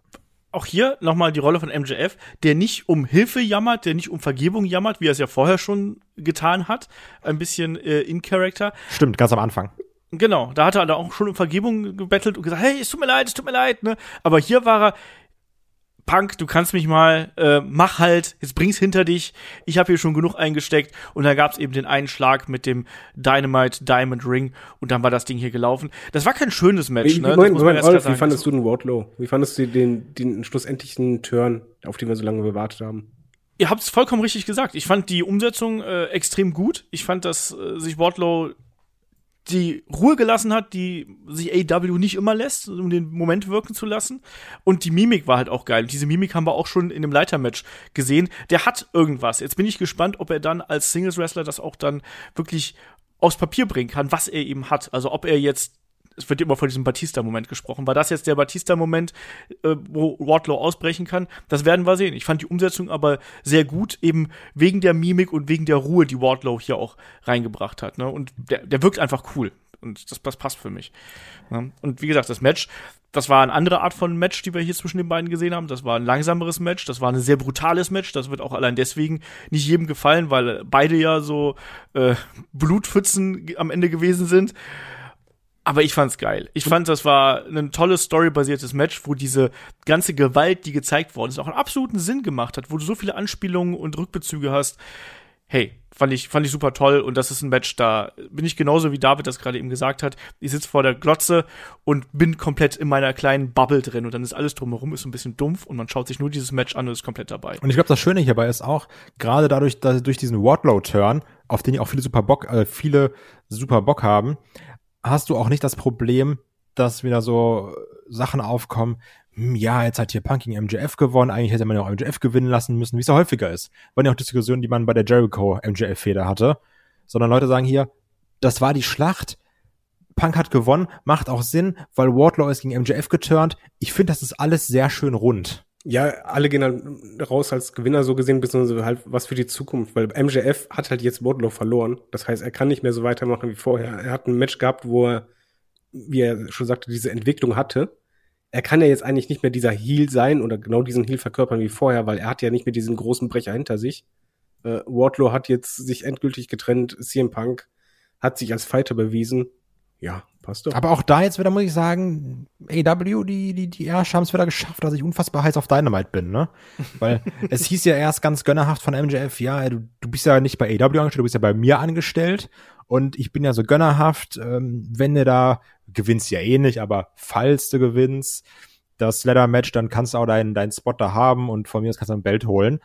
Speaker 2: auch hier nochmal die Rolle von MJF, der nicht um Hilfe jammert, der nicht um Vergebung jammert, wie er es ja vorher schon getan hat. Ein bisschen äh, in Character.
Speaker 4: Stimmt, ganz am Anfang.
Speaker 2: Genau, da hat er da auch schon um Vergebung gebettelt und gesagt, hey, es tut mir leid, es tut mir leid, ne? Aber hier war er, Punk, du kannst mich mal, äh, mach halt, jetzt bring's hinter dich. Ich habe hier schon genug eingesteckt und dann gab's eben den einen Schlag mit dem Dynamite Diamond Ring und dann war das Ding hier gelaufen. Das war kein schönes Match,
Speaker 3: Wie,
Speaker 2: ne?
Speaker 3: Moment, Moment, Olaf, wie fandest du den Wardlow? Wie fandest du den, den schlussendlichen Turn, auf den wir so lange gewartet haben?
Speaker 2: Ihr habt's vollkommen richtig gesagt. Ich fand die Umsetzung äh, extrem gut. Ich fand, dass äh, sich Wardlow die Ruhe gelassen hat, die sich AW nicht immer lässt, um den Moment wirken zu lassen. Und die Mimik war halt auch geil. Diese Mimik haben wir auch schon in dem Leitermatch gesehen. Der hat irgendwas. Jetzt bin ich gespannt, ob er dann als Singles-Wrestler das auch dann wirklich aufs Papier bringen kann, was er eben hat. Also ob er jetzt es wird immer von diesem Batista-Moment gesprochen. War das jetzt der Batista-Moment, äh, wo Wardlow ausbrechen kann? Das werden wir sehen. Ich fand die Umsetzung aber sehr gut, eben wegen der Mimik und wegen der Ruhe, die Wardlow hier auch reingebracht hat. Ne? Und der, der wirkt einfach cool. Und das, das passt für mich. Ne? Und wie gesagt, das Match, das war eine andere Art von Match, die wir hier zwischen den beiden gesehen haben. Das war ein langsameres Match, das war ein sehr brutales Match. Das wird auch allein deswegen nicht jedem gefallen, weil beide ja so äh, Blutpfützen am Ende gewesen sind. Aber ich fand's geil. Ich fand, das war ein tolles storybasiertes Match, wo diese ganze Gewalt, die gezeigt worden ist, auch einen absoluten Sinn gemacht hat, wo du so viele Anspielungen und Rückbezüge hast. Hey, fand ich, fand ich super toll und das ist ein Match, da bin ich genauso wie David das gerade eben gesagt hat. Ich sitze vor der Glotze und bin komplett in meiner kleinen Bubble drin und dann ist alles drumherum ist so ein bisschen dumpf und man schaut sich nur dieses Match an und ist komplett dabei.
Speaker 4: Und ich glaube, das Schöne hierbei ist auch, gerade dadurch, dass durch diesen Wardlow-Turn, auf den ja auch viele super Bock, äh, viele super Bock haben, hast du auch nicht das Problem, dass wieder so Sachen aufkommen, hm, ja, jetzt hat hier Punk gegen MJF gewonnen, eigentlich hätte man ja auch MJF gewinnen lassen müssen, wie es ja häufiger ist. Waren ja auch Diskussionen, die man bei der Jericho-MJF-Feder hatte. Sondern Leute sagen hier, das war die Schlacht, Punk hat gewonnen, macht auch Sinn, weil Wardlow ist gegen MJF geturnt. Ich finde, das ist alles sehr schön rund.
Speaker 3: Ja, alle gehen dann raus als Gewinner so gesehen, beziehungsweise halt was für die Zukunft, weil MJF hat halt jetzt Wardlow verloren. Das heißt, er kann nicht mehr so weitermachen wie vorher. Er hat ein Match gehabt, wo er, wie er schon sagte, diese Entwicklung hatte. Er kann ja jetzt eigentlich nicht mehr dieser Heel sein oder genau diesen Heel verkörpern wie vorher, weil er hat ja nicht mehr diesen großen Brecher hinter sich. Äh, Wardlow hat jetzt sich endgültig getrennt. CM Punk hat sich als Fighter bewiesen. Ja, passt doch.
Speaker 4: Aber auch da jetzt wieder muss ich sagen, AW, die, die, die Ärsche haben es wieder geschafft, dass ich unfassbar heiß auf Dynamite bin, ne? Weil es hieß ja erst ganz gönnerhaft von MJF, ja, du, du bist ja nicht bei AW angestellt, du bist ja bei mir angestellt. Und ich bin ja so gönnerhaft, ähm, wenn du da, gewinnst ja eh nicht, aber falls du gewinnst, das Ladder-Match, dann kannst du auch deinen, deinen Spot da haben und von mir aus kannst du ein Belt holen.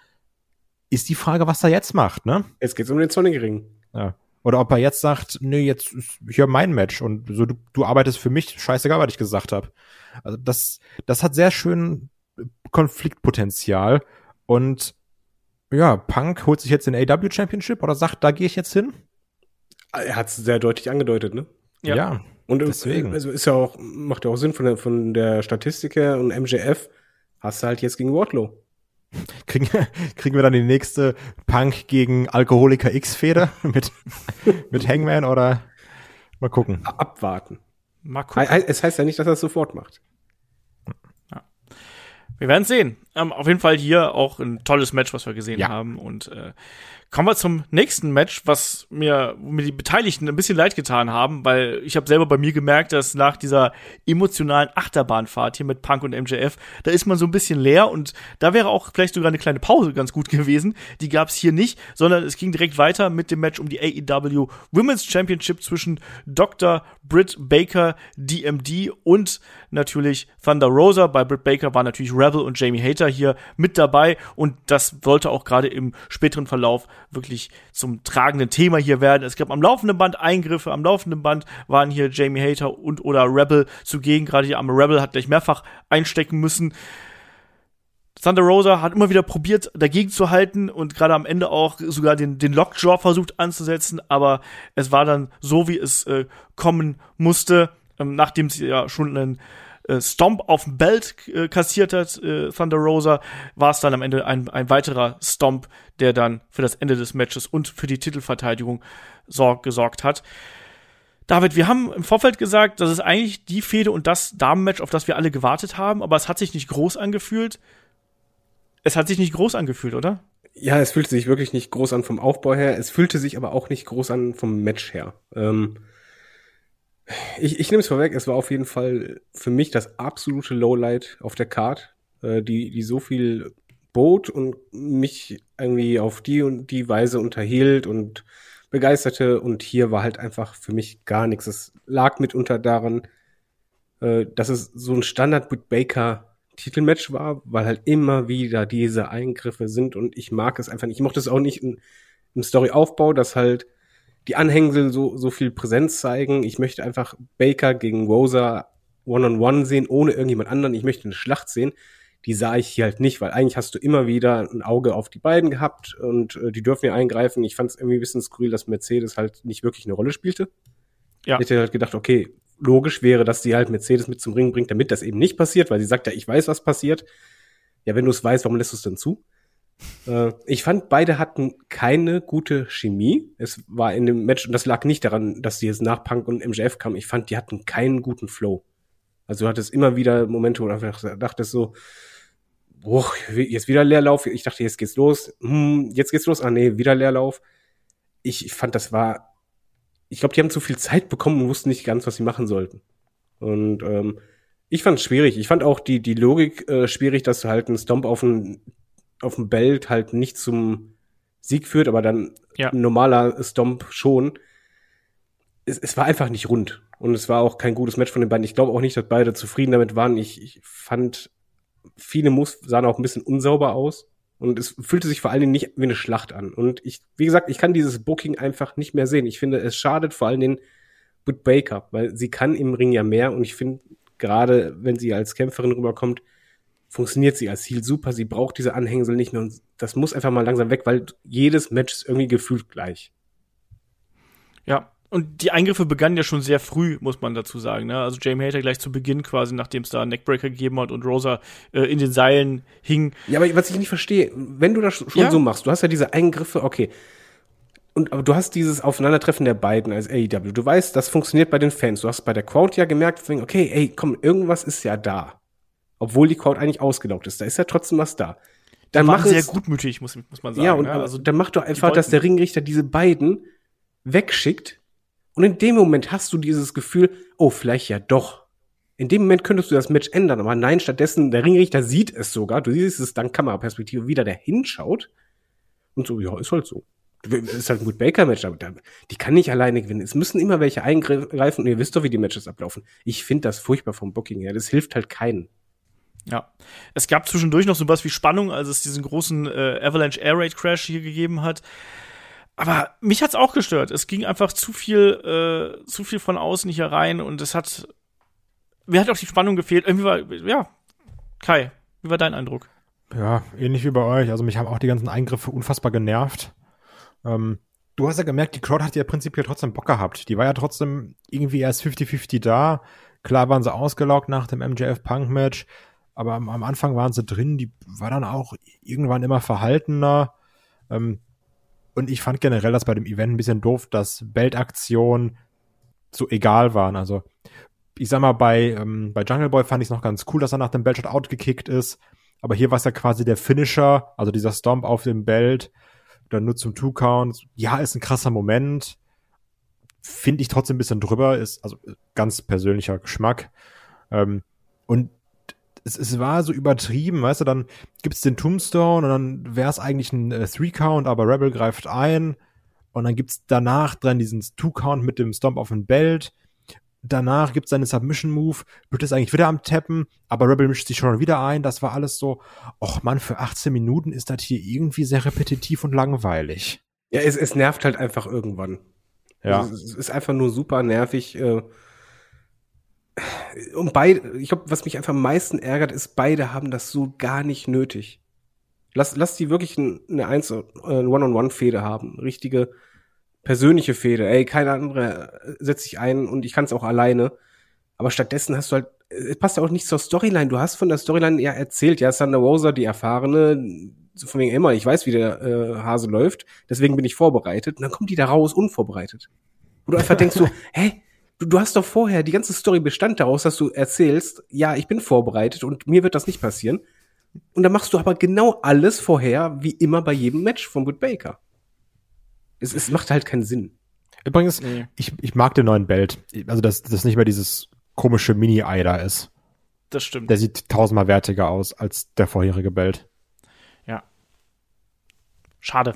Speaker 4: Ist die Frage, was er jetzt macht, ne?
Speaker 3: Jetzt geht's um den Sonic Ring.
Speaker 4: Ja. Oder ob er jetzt sagt, nee, jetzt ist hier mein Match und so du, du arbeitest für mich, scheißegal, was ich gesagt habe. Also das, das hat sehr schön Konfliktpotenzial und ja, Punk holt sich jetzt den AW Championship oder sagt, da gehe ich jetzt hin?
Speaker 3: Er hat's sehr deutlich angedeutet, ne?
Speaker 2: Ja.
Speaker 3: Und
Speaker 4: Deswegen.
Speaker 3: also ist ja auch, macht ja auch Sinn von der, von der Statistik her und MJF hast du halt jetzt gegen Wardlow.
Speaker 4: Kriegen, kriegen wir dann die nächste Punk gegen Alkoholiker X-Feder mit, mit Hangman oder mal gucken.
Speaker 3: Abwarten.
Speaker 2: Mal gucken.
Speaker 3: Es heißt ja nicht, dass er es sofort macht.
Speaker 2: Wir werden sehen. Ähm, auf jeden Fall hier auch ein tolles Match, was wir gesehen
Speaker 4: Ja.
Speaker 2: haben. Und äh, kommen wir zum nächsten Match, was mir, wo mir die Beteiligten ein bisschen leid getan haben, weil ich habe selber bei mir gemerkt, dass nach dieser emotionalen Achterbahnfahrt hier mit Punk und MJF, da ist man so ein bisschen leer und da wäre auch vielleicht sogar eine kleine Pause ganz gut gewesen. Die gab es hier nicht, sondern es ging direkt weiter mit dem Match um die AEW Women's Championship zwischen Dr. Britt Baker, DMD und natürlich Thunder Rosa. Bei Britt Baker waren natürlich Rebel und Jamie Hater Hater hier mit dabei und das sollte auch gerade im späteren Verlauf wirklich zum tragenden Thema hier werden. Es gab am laufenden Band Eingriffe, am laufenden Band waren hier Jamie Hater und oder Rebel zugegen. Gerade hier am Rebel hat gleich mehrfach einstecken müssen. Thunder Rosa hat immer wieder probiert, dagegen zu halten und gerade am Ende auch sogar den, den Lockjaw versucht anzusetzen, aber es war dann so, wie es äh, kommen musste, ähm, nachdem sie ja schon einen äh, Stomp auf dem Belt äh, kassiert hat, äh, Thunder Rosa, war es dann am Ende ein, ein weiterer Stomp, der dann für das Ende des Matches und für die Titelverteidigung sorg gesorgt hat. David, wir haben im Vorfeld gesagt, das ist eigentlich die Fehde und das Damenmatch, auf das wir alle gewartet haben, aber es hat sich nicht groß angefühlt. Es hat sich nicht groß angefühlt, oder?
Speaker 3: Ja, es fühlte sich wirklich nicht groß an vom Aufbau her. Es fühlte sich aber auch nicht groß an vom Match her. Ähm, ich, ich nehme es vorweg, es war auf jeden Fall für mich das absolute Lowlight auf der Card, äh, die, die so viel bot und mich irgendwie auf die und die Weise unterhielt und begeisterte. Und hier war halt einfach für mich gar nichts. Es lag mitunter daran, äh, dass es so ein Standard mit Baker Titelmatch war, weil halt immer wieder diese Eingriffe sind und ich mag es einfach nicht. Ich mochte es auch nicht im, Storyaufbau, dass halt die Anhängsel so, so viel Präsenz zeigen. Ich möchte einfach Baker gegen Rosa one-on-one -on -one sehen, ohne irgendjemand anderen. Ich möchte eine Schlacht sehen. Die sah ich hier halt nicht, weil eigentlich hast du immer wieder ein Auge auf die beiden gehabt und äh, die dürfen ja eingreifen. Ich fand es irgendwie ein bisschen skurril, dass Mercedes halt nicht wirklich eine Rolle spielte. Ja. Ich hätte halt gedacht, okay, logisch wäre, dass sie halt Mercedes mit zum Ring bringt, damit das eben nicht passiert, weil sie sagt ja, ich weiß, was passiert. Ja, wenn du es weißt, warum lässt du es denn zu? Äh, ich fand, beide hatten keine gute Chemie. Es war in dem Match, und das lag nicht daran, dass sie jetzt nach Punk und MJF kamen. Ich fand, die hatten keinen guten Flow. Also du hattest immer wieder Momente, wo du einfach dachtest so, boah, jetzt wieder Leerlauf. Ich dachte, jetzt geht's los. Hm, jetzt geht's los. Ah, nee, wieder Leerlauf. Ich, ich fand, das war ich glaube, die haben zu viel Zeit bekommen und wussten nicht ganz, was sie machen sollten. Und ähm, ich fand es schwierig. Ich fand auch die, die Logik äh, schwierig, dass halt ein Stomp auf ein, auf ein Belt halt nicht zum Sieg führt, aber dann ja. ein normaler Stomp schon. Es, es war einfach nicht rund. Und es war auch kein gutes Match von den beiden. Ich glaube auch nicht, dass beide zufrieden damit waren. Ich, ich fand, viele Moves sahen auch ein bisschen unsauber aus. Und es fühlte sich vor allen Dingen nicht wie eine Schlacht an. Und ich, wie gesagt, ich kann dieses Booking einfach nicht mehr sehen. Ich finde, es schadet vor allen Dingen Britt Baker, weil sie kann im Ring ja mehr. Und ich finde, gerade wenn sie als Kämpferin rüberkommt, funktioniert sie als Ziel super. Sie braucht diese Anhängsel nicht mehr. Und das muss einfach mal langsam weg, weil jedes Match ist irgendwie gefühlt gleich.
Speaker 2: Ja, und die Eingriffe begannen ja schon sehr früh, muss man dazu sagen. Ne? Also Jamie Hater gleich zu Beginn quasi, nachdem es da einen Neckbreaker gegeben hat und Rosa äh, in den Seilen hing.
Speaker 3: Ja, aber was ich nicht verstehe, wenn du das schon ja. so machst, du hast ja diese Eingriffe, okay. Und aber du hast dieses Aufeinandertreffen der beiden als AEW. Du weißt, das funktioniert bei den Fans. Du hast bei der Crowd ja gemerkt, okay, ey, komm, irgendwas ist ja da. Obwohl die Crowd eigentlich ausgelaugt ist. Da ist ja trotzdem was da.
Speaker 2: Dann mach sehr gutmütig, muss, muss man sagen.
Speaker 3: Ja, und ja, also dann mach doch einfach, dass der Ringrichter diese beiden wegschickt und in dem Moment hast du dieses Gefühl, oh, vielleicht ja doch. In dem Moment könntest du das Match ändern, aber nein, stattdessen, der Ringrichter sieht es sogar, du siehst es dann Kameraperspektive, wieder der hinschaut und so, ja, ist halt so. Ist halt ein gut Baker-Match, aber die kann nicht alleine gewinnen. Es müssen immer welche eingreifen und ihr wisst doch, wie die Matches ablaufen. Ich finde das furchtbar vom Booking her. Das hilft halt keinen.
Speaker 2: Ja. Es gab zwischendurch noch so was wie Spannung, als es diesen großen äh, Avalanche Air Raid Crash hier gegeben hat. Aber mich hat's auch gestört. Es ging einfach zu viel, äh, zu viel von außen hier rein und es hat, mir hat auch die Spannung gefehlt. Irgendwie war, ja, Kai, wie war dein Eindruck?
Speaker 4: Ja, ähnlich wie bei euch. Also mich haben auch die ganzen Eingriffe unfassbar genervt. Ähm, du hast ja gemerkt, die Crowd hat ja prinzipiell trotzdem Bock gehabt. Die war ja trotzdem irgendwie erst 50-50 da. Klar waren sie ausgelaugt nach dem MJF Punk Match, aber am, am, Anfang waren sie drin. Die war dann auch irgendwann immer verhaltener. Ähm, und ich fand generell das bei dem Event ein bisschen doof, dass Beltaktionen so egal waren. Also ich sag mal, bei, ähm, bei Jungle Boy fand ich es noch ganz cool, dass er nach dem Beltshot outgekickt ist. Aber hier war es ja quasi der Finisher, also dieser Stomp auf dem Belt, dann nur zum Two-Count. Ja, ist ein krasser Moment. Finde ich trotzdem ein bisschen drüber, ist also ganz persönlicher Geschmack. Ähm, und es, es war so übertrieben, weißt du, dann gibt's den Tombstone und dann wäre es eigentlich ein äh, Three-Count, aber Rebel greift ein und dann gibt's danach dran diesen Two-Count mit dem Stomp auf den Belt danach gibt's seine Submission-Move, wird es eigentlich wieder am Tappen, aber Rebel mischt sich schon wieder ein. Das war alles so, och man, für 18 Minuten ist das hier irgendwie sehr repetitiv und langweilig.
Speaker 3: Ja, es, es nervt halt einfach irgendwann.
Speaker 4: Ja.
Speaker 3: Also Es ist einfach nur super nervig. äh, Und beide, ich glaube, was mich einfach am meisten ärgert, ist, beide haben das so gar nicht nötig. Lass, lass die wirklich ein- eine Eins, äh, One-on-One-Fehde haben. Richtige persönliche Fehde. Ey, keine andere äh, setzt sich ein und ich kann es auch alleine. Aber stattdessen hast du halt, es passt ja auch nicht zur Storyline. Du hast von der Storyline ja erzählt, ja, Thunder Rosa, die Erfahrene, so von wegen immer, ich weiß, wie der äh, Hase läuft, deswegen bin ich vorbereitet. Und dann kommt die da raus unvorbereitet. Wo du einfach denkst so, hä? Du, du hast doch vorher, die ganze Story bestand daraus, dass du erzählst, ja, ich bin vorbereitet und mir wird das nicht passieren. Und dann machst du aber genau alles vorher, wie immer bei jedem Match von Britt Baker. Es, es macht halt keinen Sinn.
Speaker 4: Übrigens,
Speaker 2: Nee.
Speaker 4: ich, ich mag den neuen Belt. Also, dass das nicht mehr dieses komische Mini-Ei da ist.
Speaker 2: Das stimmt.
Speaker 4: Der sieht tausendmal wertiger aus als der vorherige Belt.
Speaker 2: ja. Schade.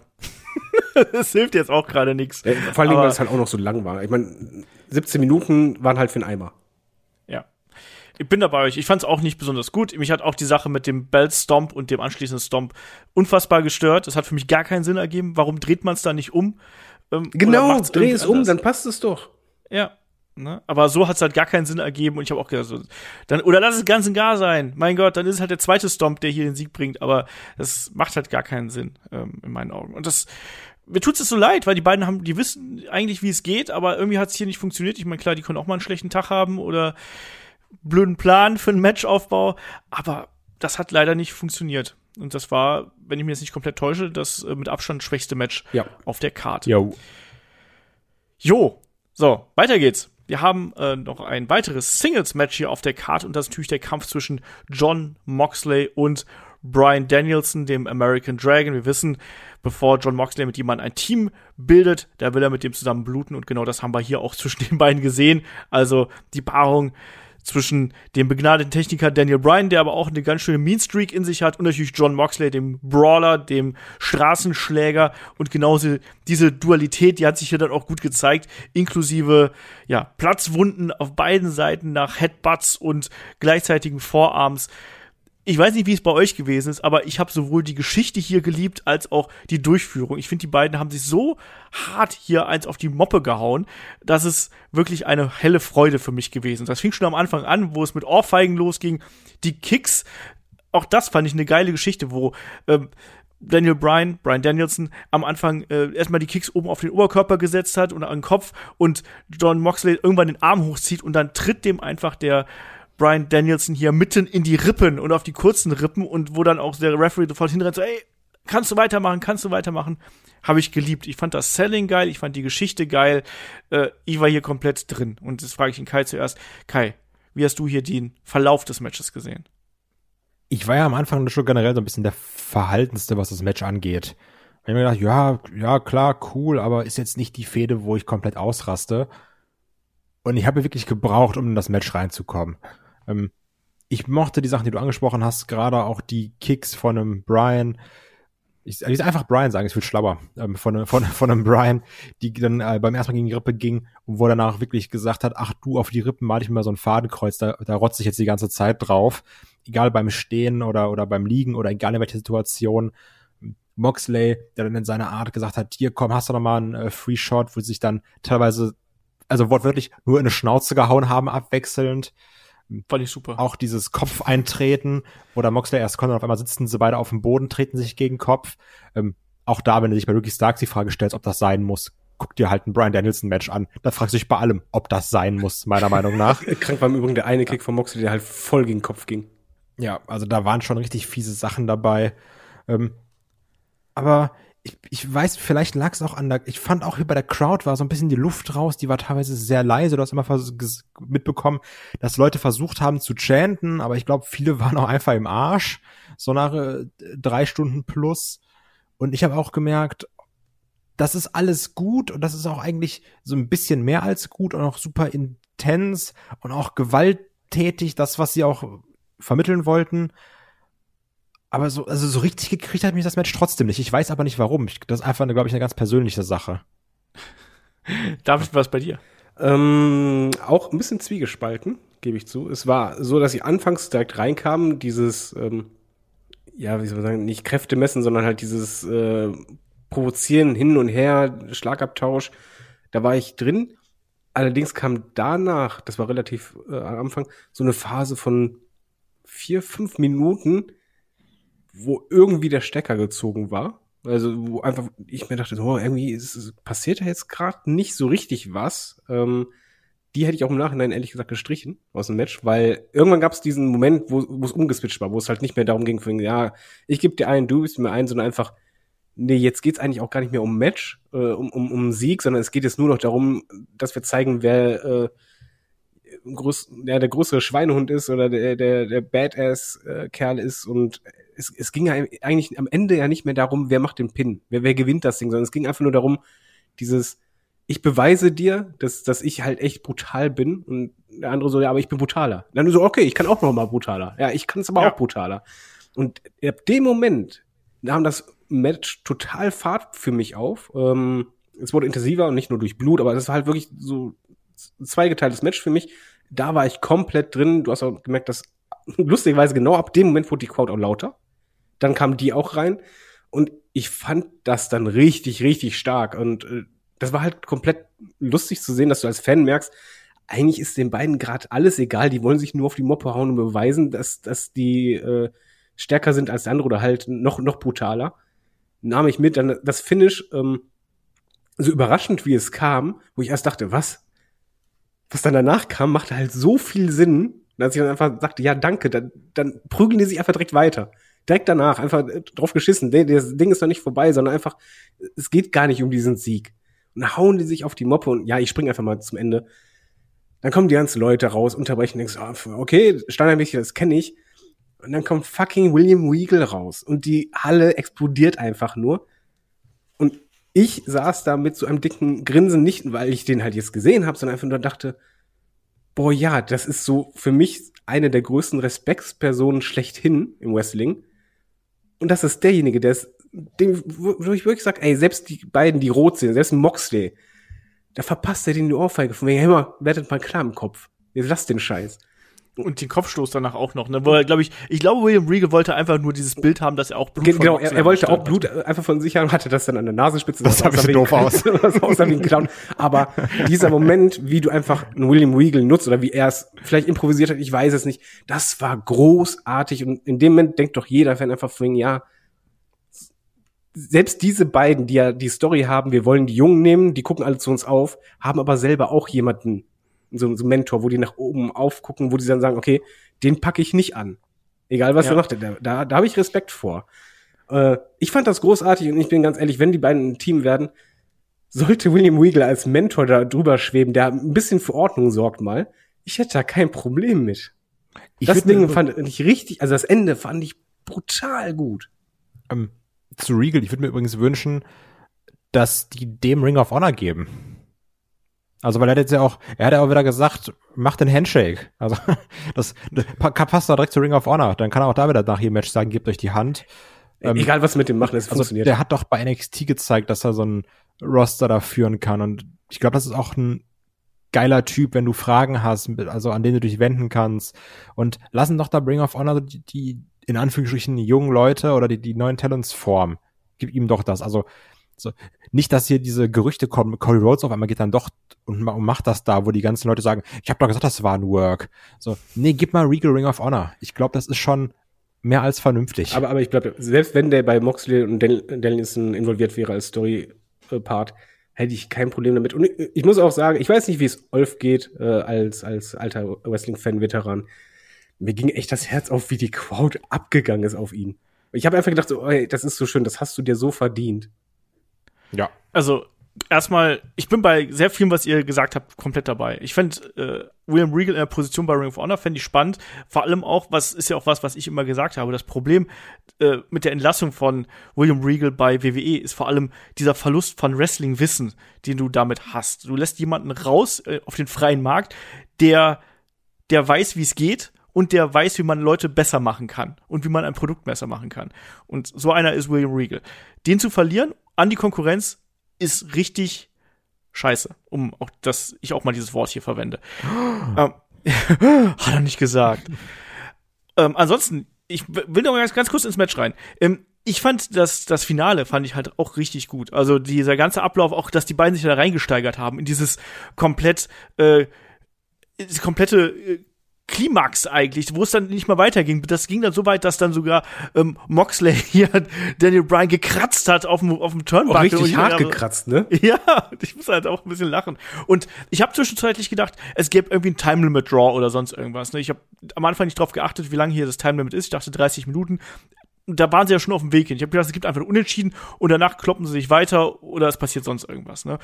Speaker 2: das hilft jetzt auch gerade nichts.
Speaker 3: Äh, Vor allem,
Speaker 2: Aber-
Speaker 3: weil es halt auch noch so lang war. Ich meine, 17 Minuten waren halt für einen Eimer.
Speaker 2: Ja. Ich bin dabei euch. Ich fand es auch nicht besonders gut. Mich hat auch die Sache mit dem Belt Stomp und dem anschließenden Stomp unfassbar gestört. Das hat für mich gar keinen Sinn ergeben. Warum dreht man es da nicht um? Ähm,
Speaker 3: Genau, dreh es um, dann passt es doch.
Speaker 2: Ja. Ne? Aber so hat es halt gar keinen Sinn ergeben und ich habe auch gedacht, so, dann, oder lass es ganz und gar sein. Mein Gott, dann ist es halt der zweite Stomp, der hier den Sieg bringt, aber das macht halt gar keinen Sinn, ähm, in meinen Augen. Und das, mir tut es so leid, weil die beiden haben, die wissen eigentlich, wie es geht, aber irgendwie hat es hier nicht funktioniert. Ich meine, klar, die können auch mal einen schlechten Tag haben oder blöden Plan für einen Matchaufbau, aber das hat leider nicht funktioniert. Und das war, wenn ich mir jetzt nicht komplett täusche, das äh, mit Abstand schwächste Match
Speaker 3: Ja.
Speaker 2: auf der Karte.
Speaker 4: Jo.
Speaker 2: Jo, so, weiter geht's. Wir haben äh, noch ein weiteres Singles-Match hier auf der Karte und das ist natürlich der Kampf zwischen John Moxley und Brian Danielson, dem American Dragon. Wir wissen, bevor John Moxley mit jemandem ein Team bildet, da will er mit dem zusammen bluten und genau das haben wir hier auch zwischen den beiden gesehen. Also die Paarung zwischen dem begnadeten Techniker Daniel Bryan, der aber auch eine ganz schöne Mean Streak in sich hat, und natürlich John Moxley, dem Brawler, dem Straßenschläger und genauso diese Dualität, die hat sich hier dann auch gut gezeigt, inklusive ja, Platzwunden auf beiden Seiten nach Headbutts und gleichzeitigen Vorarms. Ich weiß nicht, wie es bei euch gewesen ist, aber ich habe sowohl die Geschichte hier geliebt als auch die Durchführung. Ich finde, die beiden haben sich so hart hier eins auf die Moppe gehauen, dass es wirklich eine helle Freude für mich gewesen ist. Das fing schon am Anfang an, wo es mit Ohrfeigen losging. Die Kicks, auch das fand ich eine geile Geschichte, wo ähm, Daniel Bryan, Bryan Danielson, am Anfang äh, erstmal die Kicks oben auf den Oberkörper gesetzt hat und an den Kopf und John Moxley irgendwann den Arm hochzieht und dann tritt dem einfach der Brian Danielson hier mitten in die Rippen und auf die kurzen Rippen und wo dann auch der Referee sofort hinrennt, so, ey, kannst du weitermachen, kannst du weitermachen. Habe ich geliebt. Ich fand das Selling geil, ich fand die Geschichte geil. Äh, ich war hier komplett drin. Und das frage ich ihn Kai zuerst. Kai, wie hast du hier den Verlauf des Matches gesehen?
Speaker 4: Ich war ja am Anfang schon generell so ein bisschen der Verhaltenste, was das Match angeht. Ich habe mir gedacht, ja, ja, klar, cool, aber ist jetzt nicht die Fehde, wo ich komplett ausraste. Und ich habe wirklich gebraucht, um in das Match reinzukommen. Ähm, ich mochte die Sachen, die du angesprochen hast, gerade auch die Kicks von einem Brian. Ich, ich einfach Brian sagen, es wird schlauer. Ähm, von, einem- von, von einem Brian, die dann äh, beim ersten Mal gegen die Rippe ging und wo er danach wirklich gesagt hat, ach du, auf die Rippen mal ich mir mal so ein Fadenkreuz, da, da rotze ich jetzt die ganze Zeit drauf. Egal beim Stehen oder, oder beim Liegen oder egal in welcher Situation. Moxley, der dann in seiner Art gesagt hat, hier komm, hast du noch mal einen äh, Free Shot, wo sie sich dann teilweise, also wortwörtlich nur in eine Schnauze gehauen haben, abwechselnd.
Speaker 2: Fand ich super.
Speaker 4: Auch dieses Kopfeintreten, wo der Moxley erst kommt und auf einmal sitzen sie beide auf dem Boden, treten sich gegen Kopf. Ähm, auch da, wenn du dich bei Ricky Starks die Frage stellst, ob das sein muss, guck dir halt ein Brian Danielson Match an. Da fragst du dich bei allem, ob das sein muss, meiner Meinung nach.
Speaker 3: Krank war im Übrigen der eine Kick von Moxley, der halt voll gegen den Kopf ging.
Speaker 4: Ja, also da waren schon richtig fiese Sachen dabei. Ähm, aber ich, ich weiß, vielleicht lag es auch an der, ich fand auch hier bei der Crowd war so ein bisschen die Luft raus, die war teilweise sehr leise. Du hast immer mitbekommen, dass Leute versucht haben zu chanten, aber ich glaube, viele waren auch einfach im Arsch, so nach äh, drei Stunden plus. Und ich habe auch gemerkt, das ist alles gut und das ist auch eigentlich so ein bisschen mehr als gut und auch super intens und auch gewalttätig, das, was sie auch vermitteln wollten. Aber so, also so richtig gekriegt hat mich das Match trotzdem nicht. Ich weiß aber nicht warum. Ich, das ist einfach, glaube ich, eine ganz persönliche Sache.
Speaker 2: David, was bei dir?
Speaker 3: Ähm, auch ein bisschen zwiegespalten, gebe ich zu. Es war so, dass ich anfangs direkt reinkam, dieses, ähm, ja, wie soll man sagen, nicht Kräfte messen, sondern halt dieses äh, Provozieren hin und her, Schlagabtausch. Da war ich drin. Allerdings kam danach, das war relativ äh, am Anfang, so eine Phase von vier, fünf Minuten, wo irgendwie der Stecker gezogen war. Also wo einfach ich mir dachte, oh, irgendwie ist, passiert da jetzt gerade nicht so richtig was. Ähm, die hätte ich auch im Nachhinein ehrlich gesagt gestrichen aus dem Match, weil irgendwann gab es diesen Moment, wo es umgeswitcht war, wo es halt nicht mehr darum ging, von, ja, ich gebe dir einen, du bist mir einen, sondern einfach, nee, jetzt geht's eigentlich auch gar nicht mehr um Match, äh, um, um, um Sieg, sondern es geht jetzt nur noch darum, dass wir zeigen, wer äh, groß, ja, der größere Schweinehund ist oder der, der, der Badass-Kerl ist und es, es ging ja eigentlich am Ende ja nicht mehr darum, wer macht den Pin, wer, wer gewinnt das Ding, sondern es ging einfach nur darum, dieses, ich beweise dir, dass, dass ich halt echt brutal bin und der andere so, ja, aber ich bin brutaler. Dann so, okay, ich kann auch noch mal brutaler. Ja, ich kann es aber ja. auch brutaler. Und ab dem Moment nahm das Match total Fahrt für mich auf. Ähm, es wurde intensiver und nicht nur durch Blut, aber es war halt wirklich so zweigeteiltes Match für mich. Da war ich komplett drin. Du hast auch gemerkt, dass lustigerweise genau ab dem Moment wurde die Crowd auch lauter. Dann kam die auch rein. Und ich fand das dann richtig, richtig stark. Und äh, das war halt komplett lustig zu sehen, dass du als Fan merkst, eigentlich ist den beiden gerade alles egal. Die wollen sich nur auf die Moppe hauen und beweisen, dass, dass die äh, stärker sind als der andere oder halt noch, noch brutaler. Nahm ich mit. Dann das Finish, ähm, so überraschend wie es kam, wo ich erst dachte, was? Was dann danach kam, machte halt so viel Sinn, dass ich dann einfach sagte, ja, danke, dann, dann prügeln die sich einfach direkt weiter direkt danach einfach äh, drauf geschissen. Das Ding ist noch nicht vorbei, sondern einfach, es geht gar nicht um diesen Sieg. Und dann hauen die sich auf die Moppe und ja, ich springe einfach mal zum Ende. Dann kommen die ganzen Leute raus, unterbrechen, denkst, oh, okay, standardmäßig, das kenne ich. Und dann kommt fucking William Weagle raus und die Halle explodiert einfach nur. Und ich saß da mit so einem dicken Grinsen, nicht weil ich den halt jetzt gesehen habe, sondern einfach nur dachte, boah, ja, das ist so für mich eine der größten Respektspersonen schlechthin im Wrestling. Und das ist derjenige, der ist, dem, wo ich wirklich sage, ey, selbst die beiden, die rot sind, selbst Moxley, da verpasst er den die Ohrfeige von wegen, hey, mal, werdet mal klar im Kopf. Jetzt lasst den Scheiß
Speaker 2: und den Kopfstoß danach auch noch, ne? Wo er, glaube ich, ich glaube, William Regal wollte einfach nur dieses Bild haben, dass er auch
Speaker 3: Blut Genau, er, er wollte auch Blut hat. einfach von sich haben, hatte das dann an der Nasenspitze.
Speaker 4: Das sah ein doof aus.
Speaker 3: das aussah wie ein Clown. Aber dieser Moment, wie du einfach einen William Regal nutzt oder wie er es vielleicht improvisiert hat, ich weiß es nicht, das war großartig und in dem Moment denkt doch jeder Fan einfach von, ja, selbst diese beiden, die ja die Story haben, wir wollen die Jungen nehmen, die gucken alle zu uns auf, haben aber selber auch jemanden, so, so Mentor, wo die nach oben aufgucken, wo die dann sagen, okay, den packe ich nicht an. Egal was ja. er macht, da, da, da habe ich Respekt vor. Äh, ich fand das großartig und ich bin ganz ehrlich, wenn die beiden ein Team werden, sollte William Weagle als Mentor da drüber schweben, der ein bisschen für Ordnung sorgt mal, ich hätte da kein Problem mit. Ich das Ding fand ich richtig, also das Ende fand ich brutal gut.
Speaker 4: Ähm, zu Regal, ich würde mir übrigens wünschen, dass die dem Ring of Honor geben. Also, weil er hat jetzt ja auch, er hat ja auch wieder gesagt, mach den Handshake. Also, das, das passt da direkt zu Ring of Honor. Dann kann er auch da wieder nach jedem Match sagen, gebt euch die Hand.
Speaker 3: Ähm, Egal, was mit dem machen, es
Speaker 4: also
Speaker 3: funktioniert.
Speaker 4: Der hat doch bei NXT gezeigt, dass er so ein Roster da führen kann. Und ich glaube, das ist auch ein geiler Typ, wenn du Fragen hast, also an denen du dich wenden kannst. Und lassen doch da Ring of Honor die, die in Anführungsstrichen jungen Leute oder die, die neuen Talents formen. Gib ihm doch das. Also, so, nicht, dass hier diese Gerüchte kommen, Cody Rhodes auf einmal geht dann doch und, macht das da, wo die ganzen Leute sagen, ich habe doch gesagt, das war ein Work. So, nee, gib mal Regal Ring of Honor. Ich glaube, das ist schon mehr als vernünftig.
Speaker 3: Aber, aber ich glaube, selbst wenn der bei Moxley und Danielson involviert wäre als Story-Part, hätte ich kein Problem damit. Und ich muss auch sagen, ich weiß nicht, wie es Olf geht, äh, als, als alter Wrestling-Fan-Veteran. Mir ging echt das Herz auf, wie die Crowd abgegangen ist auf ihn. Ich habe einfach gedacht, so, ey, das ist so schön, das hast du dir so verdient.
Speaker 2: Ja. Also, erstmal, ich bin bei sehr vielem, was ihr gesagt habt, komplett dabei. Ich fände äh, William Regal in der Position bei Ring of Honor fände ich spannend. Vor allem auch, was ist ja auch was, was ich immer gesagt habe. Das Problem äh, mit der Entlassung von William Regal bei WWE ist vor allem dieser Verlust von Wrestling-Wissen, den du damit hast. Du lässt jemanden raus äh, auf den freien Markt, der, der weiß, wie es geht und der weiß, wie man Leute besser machen kann und wie man ein Produkt besser machen kann. Und so einer ist William Regal. Den zu verlieren an die Konkurrenz ist richtig Scheiße, um auch, dass ich auch mal dieses Wort hier verwende. ähm, hat er nicht gesagt. ähm, ansonsten, ich will noch ganz, ganz kurz ins Match rein. Ähm, ich fand das, das Finale fand ich halt auch richtig gut. Also dieser ganze Ablauf, auch dass die beiden sich da reingesteigert haben in dieses komplett, äh, diese komplette äh, Klimax eigentlich, wo es dann nicht mehr weiterging. Das ging dann so weit, dass dann sogar ähm, Moxley hier Daniel Bryan gekratzt hat auf dem, auf dem Turnbuckle.
Speaker 3: Auch richtig hart
Speaker 2: also,
Speaker 3: gekratzt, ne?
Speaker 2: Ja, ich muss halt auch ein bisschen lachen. Und ich habe zwischenzeitlich gedacht, es gäbe irgendwie ein Time Limit Draw oder sonst irgendwas. Ne? Ich habe am Anfang nicht drauf geachtet, wie lange hier das Time Limit ist. Ich dachte 30 Minuten. Da waren sie ja schon auf dem Weg hin. Ich habe gedacht, es gibt einfach ein Unentschieden und danach kloppen sie sich weiter oder es passiert sonst irgendwas. Ne?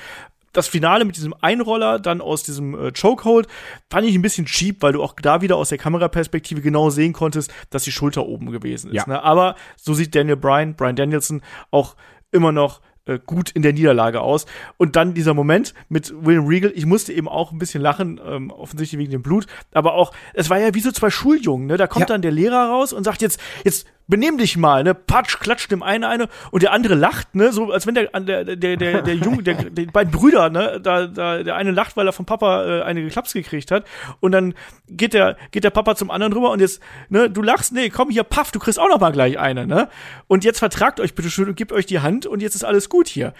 Speaker 2: Das Finale mit diesem Einroller, dann aus diesem äh, Chokehold, fand ich ein bisschen cheap, weil du auch da wieder aus der Kameraperspektive genau sehen konntest, dass die Schulter oben gewesen ist.
Speaker 3: Ja.
Speaker 2: Ne? Aber so sieht Daniel Bryan, Bryan Danielson auch immer noch äh, gut in der Niederlage aus. Und dann dieser Moment mit William Regal, ich musste eben auch ein bisschen lachen, ähm, offensichtlich wegen dem Blut, aber auch, es war ja wie so zwei Schuljungen, ne? Da kommt
Speaker 3: Ja.
Speaker 2: dann der Lehrer raus und sagt jetzt, jetzt benimm dich mal, ne? Patsch, klatscht dem einen eine und der andere lacht, ne? So als wenn der der der der, der Junge, der, die beiden Brüder, ne? Da, da der eine lacht, weil er vom Papa äh, eine geklaps gekriegt hat und dann geht der geht der Papa zum anderen rüber und jetzt, ne? Du lachst, nee, komm hier, paff, du kriegst auch noch mal gleich eine, ne? Und jetzt vertragt euch bitte schön und gebt euch die Hand und jetzt ist alles gut hier.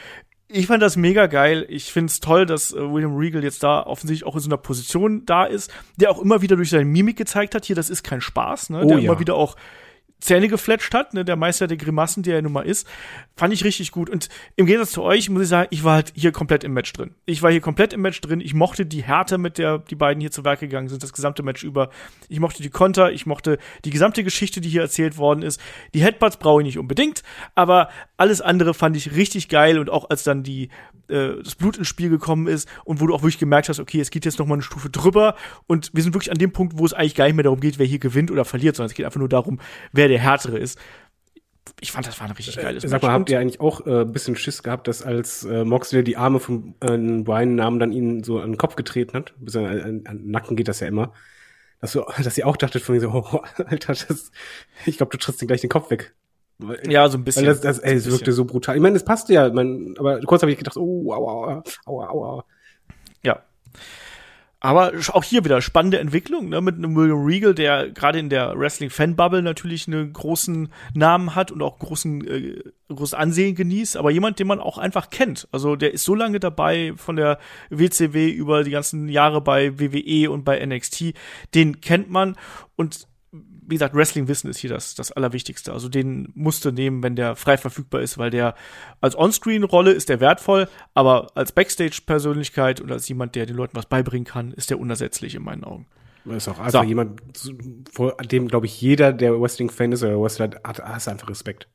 Speaker 2: Ich fand das mega geil. Ich find's toll, dass äh, William Regal jetzt da offensichtlich auch in so einer Position da ist, der auch immer wieder durch seine Mimik gezeigt hat, hier, das ist kein Spaß, ne?
Speaker 3: Oh
Speaker 2: der
Speaker 3: ja.
Speaker 2: immer wieder auch Zähne gefletscht hat, ne, der Meister der Grimassen, der er nun mal ist, fand ich richtig gut. Und im Gegensatz zu euch muss ich sagen, ich war halt hier komplett im Match drin. Ich war hier komplett im Match drin. Ich mochte die Härte, mit der die beiden hier zu Werk gegangen sind, das gesamte Match über. Ich mochte die Konter, ich mochte die gesamte Geschichte, die hier erzählt worden ist. Die Headbutts brauche ich nicht unbedingt, aber alles andere fand ich richtig geil und auch als dann die äh, das Blut ins Spiel gekommen ist und wo du auch wirklich gemerkt hast, okay, es geht jetzt noch mal eine Stufe drüber und wir sind wirklich an dem Punkt, wo es eigentlich gar nicht mehr darum geht, wer hier gewinnt oder verliert, sondern es geht einfach nur darum, wer der härtere ist. Ich fand, das war ein richtig geiles
Speaker 3: Äh, Sag
Speaker 2: Match.
Speaker 3: mal, habt ihr eigentlich auch äh, ein bisschen Schiss gehabt, dass als äh, Moxley die Arme von äh, Brian nahm, dann ihn so an den Kopf getreten hat? Bis an, an, an den Nacken geht das ja immer. Dass, du, dass ihr auch dachtet von so, oh, Alter, das, ich glaube, du trittst ihn gleich den Kopf weg.
Speaker 2: Ja, so ein bisschen.
Speaker 3: Weil das, das, ey, es
Speaker 2: So
Speaker 3: wirkte so brutal. Ich meine, es passte ja, man, aber kurz habe ich gedacht, oh, aua, aua, aua, aua.
Speaker 2: Aber auch hier wieder spannende Entwicklung, ne, mit einem William Regal, der gerade in der Wrestling-Fan-Bubble natürlich einen großen Namen hat und auch großen, äh, großes Ansehen genießt, aber jemand, den man auch einfach kennt. Also der ist so lange dabei von der WCW über die ganzen Jahre bei WWE und bei NXT, den kennt man. Und wie gesagt, Wrestling-Wissen ist hier das, das Allerwichtigste. Also den musst du nehmen, wenn der frei verfügbar ist, weil der als On-Screen-Rolle ist der wertvoll, aber als Backstage-Persönlichkeit und als jemand, der den Leuten was beibringen kann, ist der unersetzlich in meinen Augen.
Speaker 3: Das ist auch einfach
Speaker 2: So.
Speaker 3: jemand, vor dem, glaube ich, jeder, der Wrestling-Fan ist oder Wrestler, hat, hat einfach Respekt.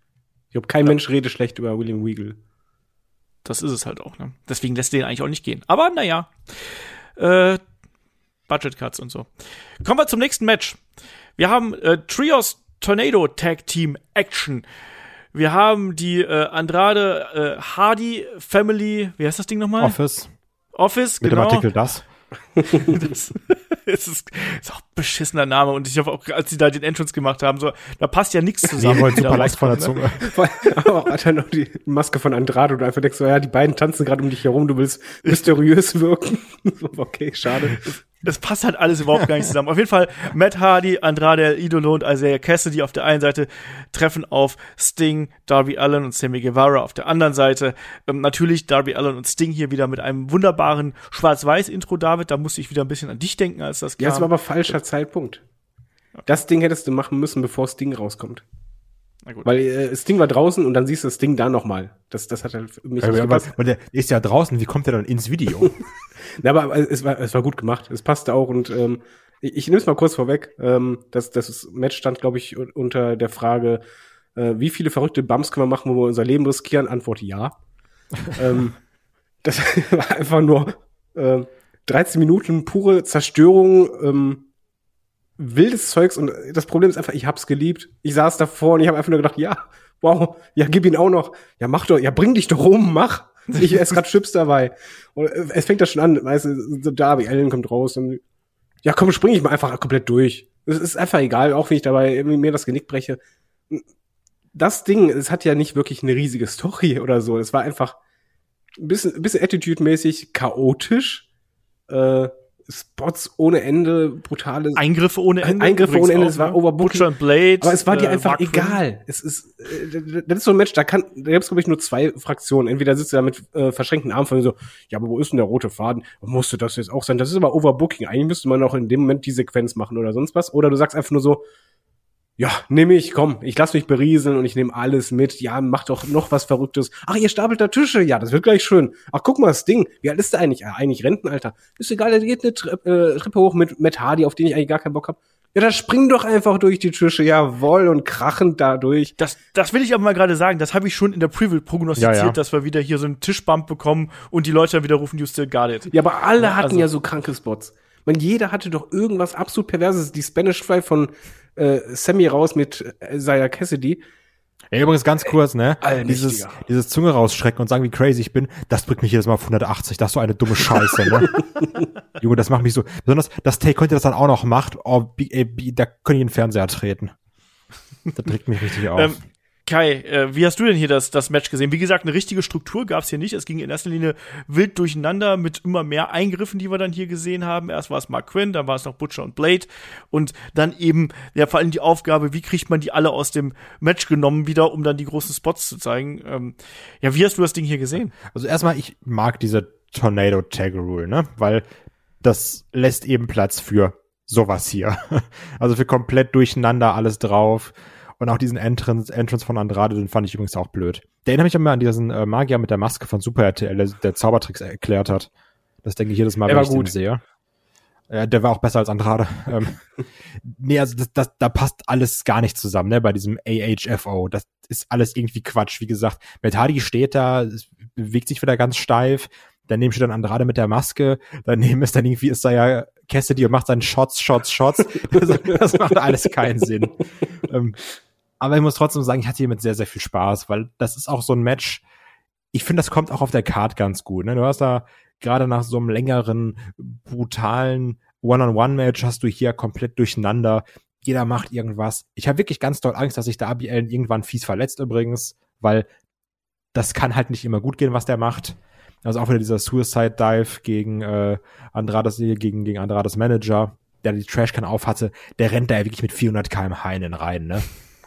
Speaker 3: Ich glaube, kein Mensch redet schlecht über William Regal.
Speaker 2: Das ist es halt auch, ne? Deswegen lässt den eigentlich auch nicht gehen. Aber naja. Äh, Budget Cuts und so. Kommen wir zum nächsten Match. Wir haben äh, Trios Tornado Tag Team Action. Wir haben die äh, Andrade äh, Hardy Family, wie heißt das Ding nochmal?
Speaker 4: Office
Speaker 2: Office,
Speaker 4: mit
Speaker 2: genau.
Speaker 4: dem Artikel das.
Speaker 2: das es ist, ist auch ein beschissener Name und ich habe auch, als sie da den Entrance gemacht haben, so, da passt ja nichts zusammen. Da
Speaker 4: super leicht von der
Speaker 2: ne?
Speaker 4: Zunge.
Speaker 3: aber auch Alter, noch die Maske von Andrade und du einfach denkst so, ja, die beiden tanzen gerade um dich herum, du willst mysteriös wirken. Okay, schade.
Speaker 2: Das passt halt alles überhaupt gar nicht zusammen. Auf jeden Fall Matt Hardy, Andrade El Idolo und Isaiah Cassidy auf der einen Seite treffen auf Sting, Darby Allen und Sammy Guevara auf der anderen Seite. Ähm, natürlich Darby Allen und Sting hier wieder mit einem wunderbaren Schwarz-Weiß-Intro, David. Da musste ich wieder ein bisschen an dich denken, als das kam.
Speaker 3: Ja, das war aber falscher Zeitpunkt. Das Ding hättest du machen müssen, bevor Sting rauskommt.
Speaker 2: Na gut.
Speaker 3: Weil äh, Sting war draußen und dann siehst du Sting da nochmal. Das, das hat halt für mich nicht
Speaker 4: Aber, aber der ist ja draußen, wie kommt der dann ins Video?
Speaker 3: Na, aber es war, es war gut gemacht. Es passte auch und ähm, ich, ich nehme es mal kurz vorweg. Ähm, das, das Match stand, glaube ich, un- unter der Frage, äh, wie viele verrückte Bums können wir machen, wo wir unser Leben riskieren? Antwort ja. ähm, das war einfach nur äh, 13 Minuten pure Zerstörung, ähm, wildes Zeugs und das Problem ist einfach, ich hab's geliebt. Ich saß davor und ich habe einfach nur gedacht, ja, wow, ja, gib ihn auch noch. Ja, mach doch, ja, bring dich doch rum, mach. Ich esse grad Chips dabei. Und äh, es fängt das schon an, weißt du, so Darby Allen kommt raus und ja, komm, spring ich mal einfach komplett durch. Es ist einfach egal, auch wenn ich dabei irgendwie mir das Genick breche. Das Ding, es hat ja nicht wirklich eine riesige Story oder so. Es war einfach ein bisschen, ein bisschen Attitude-mäßig chaotisch. Äh, Spots ohne Ende, brutale
Speaker 2: Eingriffe ohne Ende.
Speaker 3: Eingriffe ohne Ende,
Speaker 2: auch,
Speaker 3: es war
Speaker 2: ne?
Speaker 3: Overbooking.
Speaker 2: Butcher and Blade.
Speaker 3: Aber es war dir
Speaker 2: äh,
Speaker 3: einfach
Speaker 2: Quinn.
Speaker 3: egal. Es ist, äh, das ist so ein Match, da kann, da gibt's glaube ich nur zwei Fraktionen. Entweder sitzt du da mit äh, verschränkten Armen von so, ja, aber wo ist denn der rote Faden? Musste das jetzt auch sein? Das ist aber Overbooking. Eigentlich müsste man auch in dem Moment die Sequenz machen oder sonst was. Oder du sagst einfach nur so, ja, nehme ich, komm, ich lass mich berieseln und ich nehme alles mit. Ja, mach doch noch was Verrücktes. Ach, ihr stapelt da Tische. Ja, das wird gleich schön. Ach, guck mal, das Ding. Wie alt ist der eigentlich? Ja, eigentlich Rentenalter. Ist egal, der geht eine Treppe, äh, Treppe hoch mit Matt Hardy, auf den ich eigentlich gar keinen Bock hab. Ja, dann spring doch einfach durch die Tische. Jawoll, und krachend dadurch.
Speaker 2: Das, das will ich aber mal gerade sagen. Das habe ich schon in der Preview prognostiziert,
Speaker 4: Ja, ja.
Speaker 2: dass wir wieder hier so einen Tischbump bekommen und die Leute dann wieder rufen, you still got it.
Speaker 3: Ja, aber alle hatten
Speaker 2: also-
Speaker 3: ja so kranke Spots. Man, jeder hatte doch irgendwas absolut perverses. Die Spanish Fly von äh, Sammy raus mit äh, Isaiah Cassidy.
Speaker 4: Ey, übrigens ganz kurz, ne?
Speaker 3: Allmächtiger.
Speaker 4: Dieses, dieses Zunge rausschrecken und sagen, wie crazy ich bin, das bringt mich jedes Mal auf 180. Das ist so eine dumme Scheiße, ne? Junge, das macht mich so. Besonders, dass Tay Conti das dann auch noch macht, oh, ey, da können die in den Fernseher treten. Das trägt mich richtig auf.
Speaker 2: Ähm, Kai, äh, wie hast du denn hier das, das Match gesehen? Wie gesagt, eine richtige Struktur gab es hier nicht. Es ging in erster Linie wild durcheinander mit immer mehr Eingriffen, die wir dann hier gesehen haben. Erst war es Mark Quinn, dann war es noch Butcher und Blade und dann eben ja vor allem die Aufgabe, wie kriegt man die alle aus dem Match genommen wieder, um dann die großen Spots zu zeigen. Ähm, ja, wie hast du das Ding hier gesehen?
Speaker 4: Also erstmal, ich mag diese Tornado Tag Rule, ne? Weil das lässt eben Platz für sowas hier. Also für komplett durcheinander alles drauf. Und auch diesen Entrance, Entrance von Andrade, den fand ich übrigens auch blöd. Der erinnert mich immer an diesen äh, Magier mit der Maske von Super RTL, der, der Zaubertricks erklärt hat. Das denke ich jedes Mal, wenn ich den
Speaker 3: gut.
Speaker 4: sehe. Ja, der war auch besser als Andrade. ähm, nee, also das, das, da passt alles gar nicht zusammen, ne, bei diesem AHFO. Das ist alles irgendwie Quatsch. Wie gesagt, Matt Hardy steht da, bewegt sich wieder ganz steif. Daneben steht dann Andrade mit der Maske. Daneben ist dann irgendwie, ist da ja Cassidy und macht seinen Shots, Shots, Shots. Das, das macht alles keinen Sinn. ähm, aber ich muss trotzdem sagen, ich hatte hiermit sehr, sehr viel Spaß, weil das ist auch so ein Match. Ich finde, das kommt auch auf der Card ganz gut. Ne? Du hast da gerade nach so einem längeren, brutalen One-on-One-Match hast du hier komplett durcheinander. Jeder macht irgendwas. Ich habe wirklich ganz doll Angst, dass sich der Allen irgendwann fies verletzt übrigens, weil das kann halt nicht immer gut gehen, was der macht. Also auch wieder dieser Suicide Dive gegen äh, Andrades gegen gegen Andrades Manager, der die Trashcan auf hatte, der rennt da ja wirklich mit 400 km/h in den rein, ne?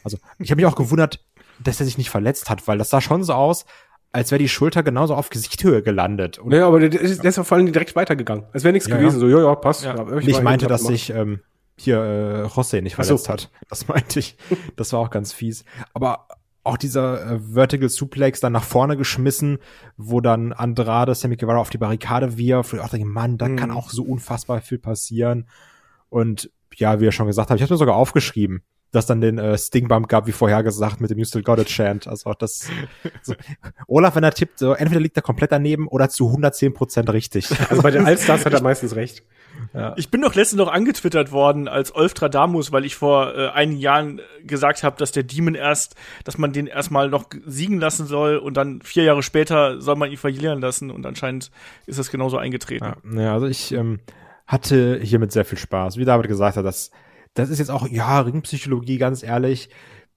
Speaker 4: Also ich habe mich auch gewundert, dass er sich nicht verletzt hat, weil das sah schon so aus, als wäre die Schulter genauso auf Gesichthöhe gelandet. Und
Speaker 3: Ja, aber der, der ist der ist vor allem direkt weitergegangen. Es wäre nichts
Speaker 4: Ja,
Speaker 3: gewesen.
Speaker 4: ja.
Speaker 3: So, ja, ja, passt.
Speaker 2: Ja.
Speaker 3: Ja,
Speaker 4: ich meinte, dass
Speaker 3: ich
Speaker 4: sich ähm, hier äh, José nicht
Speaker 3: Ach so.
Speaker 4: verletzt hat. Das meinte ich. Das war auch ganz fies. Aber auch dieser äh, Vertical Suplex dann nach vorne geschmissen, wo dann Andrade Sammy Guevara auf die Barrikade wirft. Und ich auch denke, Mann, da
Speaker 3: Mhm.
Speaker 4: kann auch so unfassbar viel passieren. Und ja, wie er schon gesagt hat, ich habe mir sogar aufgeschrieben, dass dann den äh, Stingbump gab, wie vorher gesagt, mit dem You Still Got It Chant. Also das so. Olaf, wenn er tippt, so, entweder liegt er komplett daneben oder zu 110 Prozent richtig.
Speaker 3: Also bei den Allstars hat er meistens recht.
Speaker 2: Ich bin doch letztens noch angetwittert worden als Olftradamus, weil ich vor äh, einigen Jahren äh, gesagt habe, dass der Demon erst, dass man den erstmal noch siegen lassen soll und dann vier Jahre später soll man ihn verlieren lassen und anscheinend ist das genauso eingetreten.
Speaker 4: Ja, ja also ich ähm, hatte hiermit sehr viel Spaß. Wie David gesagt hat, das, das ist jetzt auch, ja, Ringpsychologie, ganz ehrlich.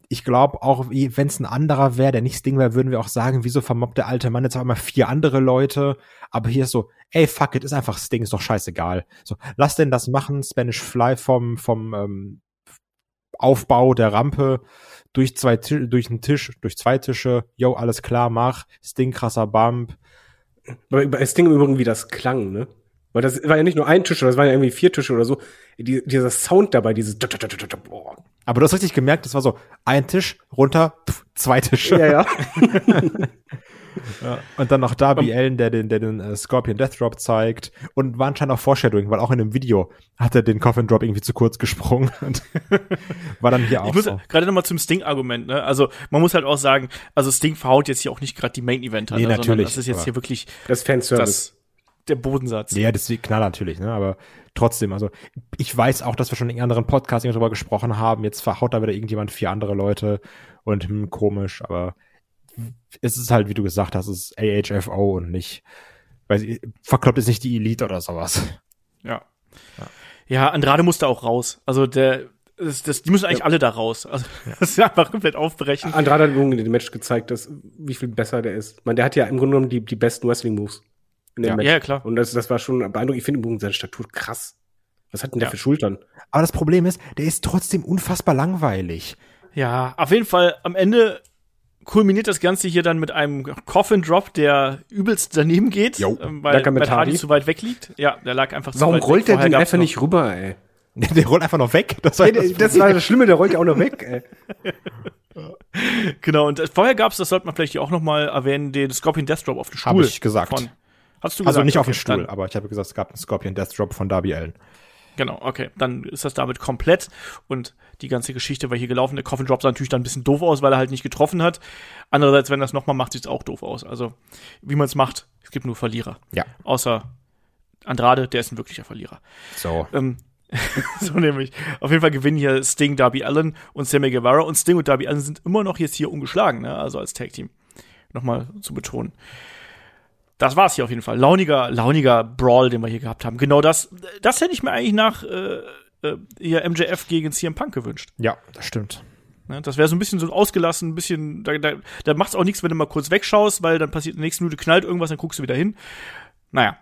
Speaker 4: Ich glaube auch, wenn es ein anderer wäre, der nicht Sting wäre, würden wir auch sagen, wieso vermobbt der alte Mann jetzt auch mal vier andere Leute? Aber hier ist so, ey, fuck it, ist einfach Sting, ist doch scheißegal. So, lass denn das machen, Spanish Fly vom, vom ähm, Aufbau der Rampe durch zwei durch einen Tisch, durch zwei Tische, yo, alles klar, mach, Sting, krasser Bump,
Speaker 3: Bei, bei Sting im Übrigen, wie das klang, ne? Weil das war ja nicht nur ein Tisch, das waren ja irgendwie vier Tische oder so. Die, dieser Sound dabei, dieses Boah.
Speaker 4: Aber du hast richtig gemerkt, das war so ein Tisch, runter, pff, zwei Tische.
Speaker 3: Ja, ja.
Speaker 4: Und dann noch Darby Allen, der den, der den äh, Scorpion Death Drop zeigt. Und war anscheinend auch Foreshadowing, weil auch in dem Video hat er den Coffin Drop irgendwie zu kurz gesprungen. Und war dann hier
Speaker 2: Ich
Speaker 4: auch
Speaker 2: muss
Speaker 4: so.
Speaker 2: gerade noch mal zum Sting-Argument, ne? Also man muss halt auch sagen, also Sting verhaut jetzt hier auch nicht gerade die Main-Eventer,
Speaker 4: Nee,
Speaker 2: ne? sondern
Speaker 4: natürlich,
Speaker 2: das ist jetzt hier wirklich
Speaker 3: Das Fanservice.
Speaker 2: das, der Bodensatz.
Speaker 4: Ja, das ist klar natürlich, ne? Aber trotzdem, also ich weiß auch, dass wir schon in anderen Podcasts darüber gesprochen haben. Jetzt verhaut da wieder irgendjemand vier andere Leute und hm, komisch, aber es ist halt, wie du gesagt hast, es ist AHFO und nicht, weiß ich, verkloppt ist nicht die Elite oder sowas.
Speaker 2: Ja. Ja, Andrade musste auch raus. Also der Das, das, die müssen eigentlich alle da raus. Also, das ist einfach komplett aufbrechen.
Speaker 3: Andrade hat in dem Match gezeigt, dass, wie viel besser der ist. Ich meine, der hat ja im Grunde genommen die, die besten Wrestling-Moves. In dem
Speaker 2: Ja,
Speaker 3: Match.
Speaker 2: ja, klar.
Speaker 3: Und das, das war schon beeindruckend. Ich finde übrigens seine Statur krass. Was hat denn der
Speaker 2: Ja.
Speaker 3: für Schultern?
Speaker 4: Aber das Problem ist, der ist trotzdem unfassbar langweilig.
Speaker 2: Ja, auf jeden Fall am Ende kulminiert das Ganze hier dann mit einem Coffin Drop, der übelst daneben geht,
Speaker 4: Jo.
Speaker 2: ähm, weil Matt Hardy
Speaker 3: Hardy?
Speaker 2: zu weit weg liegt. Ja, der lag einfach zu
Speaker 3: Warum
Speaker 2: weit
Speaker 3: rollt
Speaker 2: weg.
Speaker 3: der den
Speaker 2: noch-
Speaker 3: nicht rüber, ey?
Speaker 4: Der, der rollt einfach noch weg. Das war
Speaker 3: Ey,
Speaker 4: das
Speaker 3: das, war das Schlimme, der rollt ja auch noch weg, ey.
Speaker 2: Genau, und äh, vorher gab's, das sollte man vielleicht hier auch noch mal erwähnen, den Scorpion Death Drop auf den Stuhl.
Speaker 4: Hab ich gesagt.
Speaker 2: Von, hast du gesagt?
Speaker 4: Also nicht auf
Speaker 2: Okay,
Speaker 4: den Stuhl,
Speaker 2: Dann,
Speaker 4: aber ich habe gesagt, es gab einen Scorpion Death Drop von Darby Allen.
Speaker 2: genau, okay. Dann ist das damit komplett. Und die ganze Geschichte war hier gelaufen. Der Coffin Drop sah natürlich dann ein bisschen doof aus, weil er halt nicht getroffen hat. Andererseits, wenn das noch mal macht, sieht's auch doof aus. Also, wie man es macht, es gibt nur Verlierer.
Speaker 4: Ja.
Speaker 2: Außer Andrade, der ist ein wirklicher Verlierer.
Speaker 4: So.
Speaker 2: Ähm, so nämlich. Auf jeden Fall gewinnen hier Sting, Darby Allen und Sammy Guevara. Und Sting und Darby Allen sind immer noch jetzt hier ungeschlagen, ne? Also als Tag-Team. Nochmal zu betonen. Das war's hier auf jeden Fall. Launiger, launiger Brawl, den wir hier gehabt haben. Genau das, das hätte ich mir eigentlich nach äh, äh, hier MJF gegen CM Punk gewünscht.
Speaker 4: Ja, das stimmt.
Speaker 2: Ne? Das wäre so ein bisschen so ausgelassen, ein bisschen, da, da, da macht's auch nichts, wenn du mal kurz wegschaust, weil dann passiert in der nächsten Minute knallt irgendwas, dann guckst du wieder hin. Naja.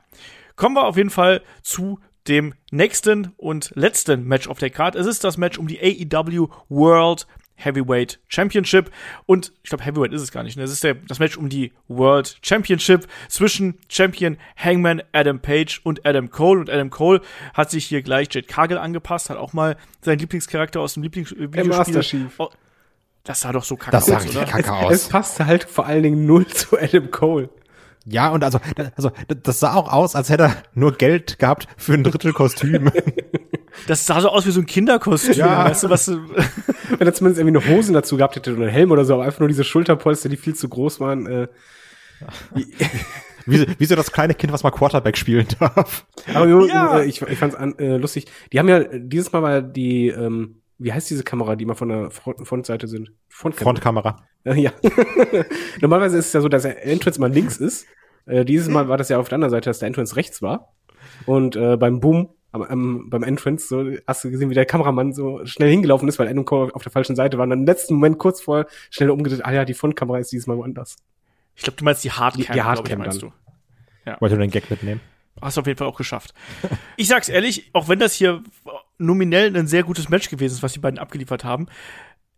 Speaker 2: Kommen wir auf jeden Fall zu dem nächsten und letzten Match auf der Card. Es ist das Match um die AEW World Heavyweight Championship. Und ich glaube, Heavyweight ist es gar nicht. Ne? Es ist der, das Match um die World Championship zwischen Champion Hangman Adam Page und Adam Cole. Und Adam Cole hat sich hier gleich Jade Cargill angepasst, hat auch mal seinen Lieblingscharakter aus dem Lieblingsvideospiel.
Speaker 3: Master Chief.
Speaker 2: Oh, das sah doch so kacke
Speaker 4: Das sah
Speaker 2: aus,
Speaker 4: richtig
Speaker 2: oder?
Speaker 4: kacke
Speaker 3: Es
Speaker 4: aus.
Speaker 3: passte halt vor allen Dingen null zu Adam Cole.
Speaker 4: Ja, und also, also das sah auch aus, als hätte er nur Geld gehabt für ein Drittel Kostüm.
Speaker 2: Das sah so aus wie so ein Kinderkostüm.
Speaker 4: Ja.
Speaker 2: Weißt du, was du,
Speaker 3: Wenn er zumindest irgendwie eine Hose dazu gehabt hätte oder einen Helm oder so, aber einfach nur diese Schulterpolster, die viel zu groß waren. Äh,
Speaker 4: wie, wie so das kleine Kind, was mal Quarterback spielen darf.
Speaker 3: aber ja. Äh, ich, ich fand's an, äh, lustig. Die haben ja, dieses Mal war die, ähm, wie heißt diese Kamera, die immer von der Front, Frontseite sind? Frontkamera.
Speaker 4: Frontkamera.
Speaker 3: Äh, Ja. Normalerweise ist es ja so, dass der Entrance mal links ist. Äh, dieses Mal war das ja auf der anderen Seite, dass der Entrance rechts war. Und äh, beim Boom, am, am, beim Entrance, so hast du gesehen, wie der Kameramann so schnell hingelaufen ist, weil Adam Cole auf der falschen Seite war. Und dann im letzten Moment kurz vor schnell umgedreht, ah ja, die Frontkamera ist dieses Mal woanders.
Speaker 2: ich glaube, du meinst die Hardcam,
Speaker 3: Die- die Hardcam
Speaker 2: ich, meinst
Speaker 3: dann.
Speaker 2: du.
Speaker 4: Wollte nur den Gag mitnehmen.
Speaker 2: Hast du auf jeden Fall auch geschafft. Ich sag's ehrlich, auch wenn das hier nominell ein sehr gutes Match gewesen ist, was die beiden abgeliefert haben,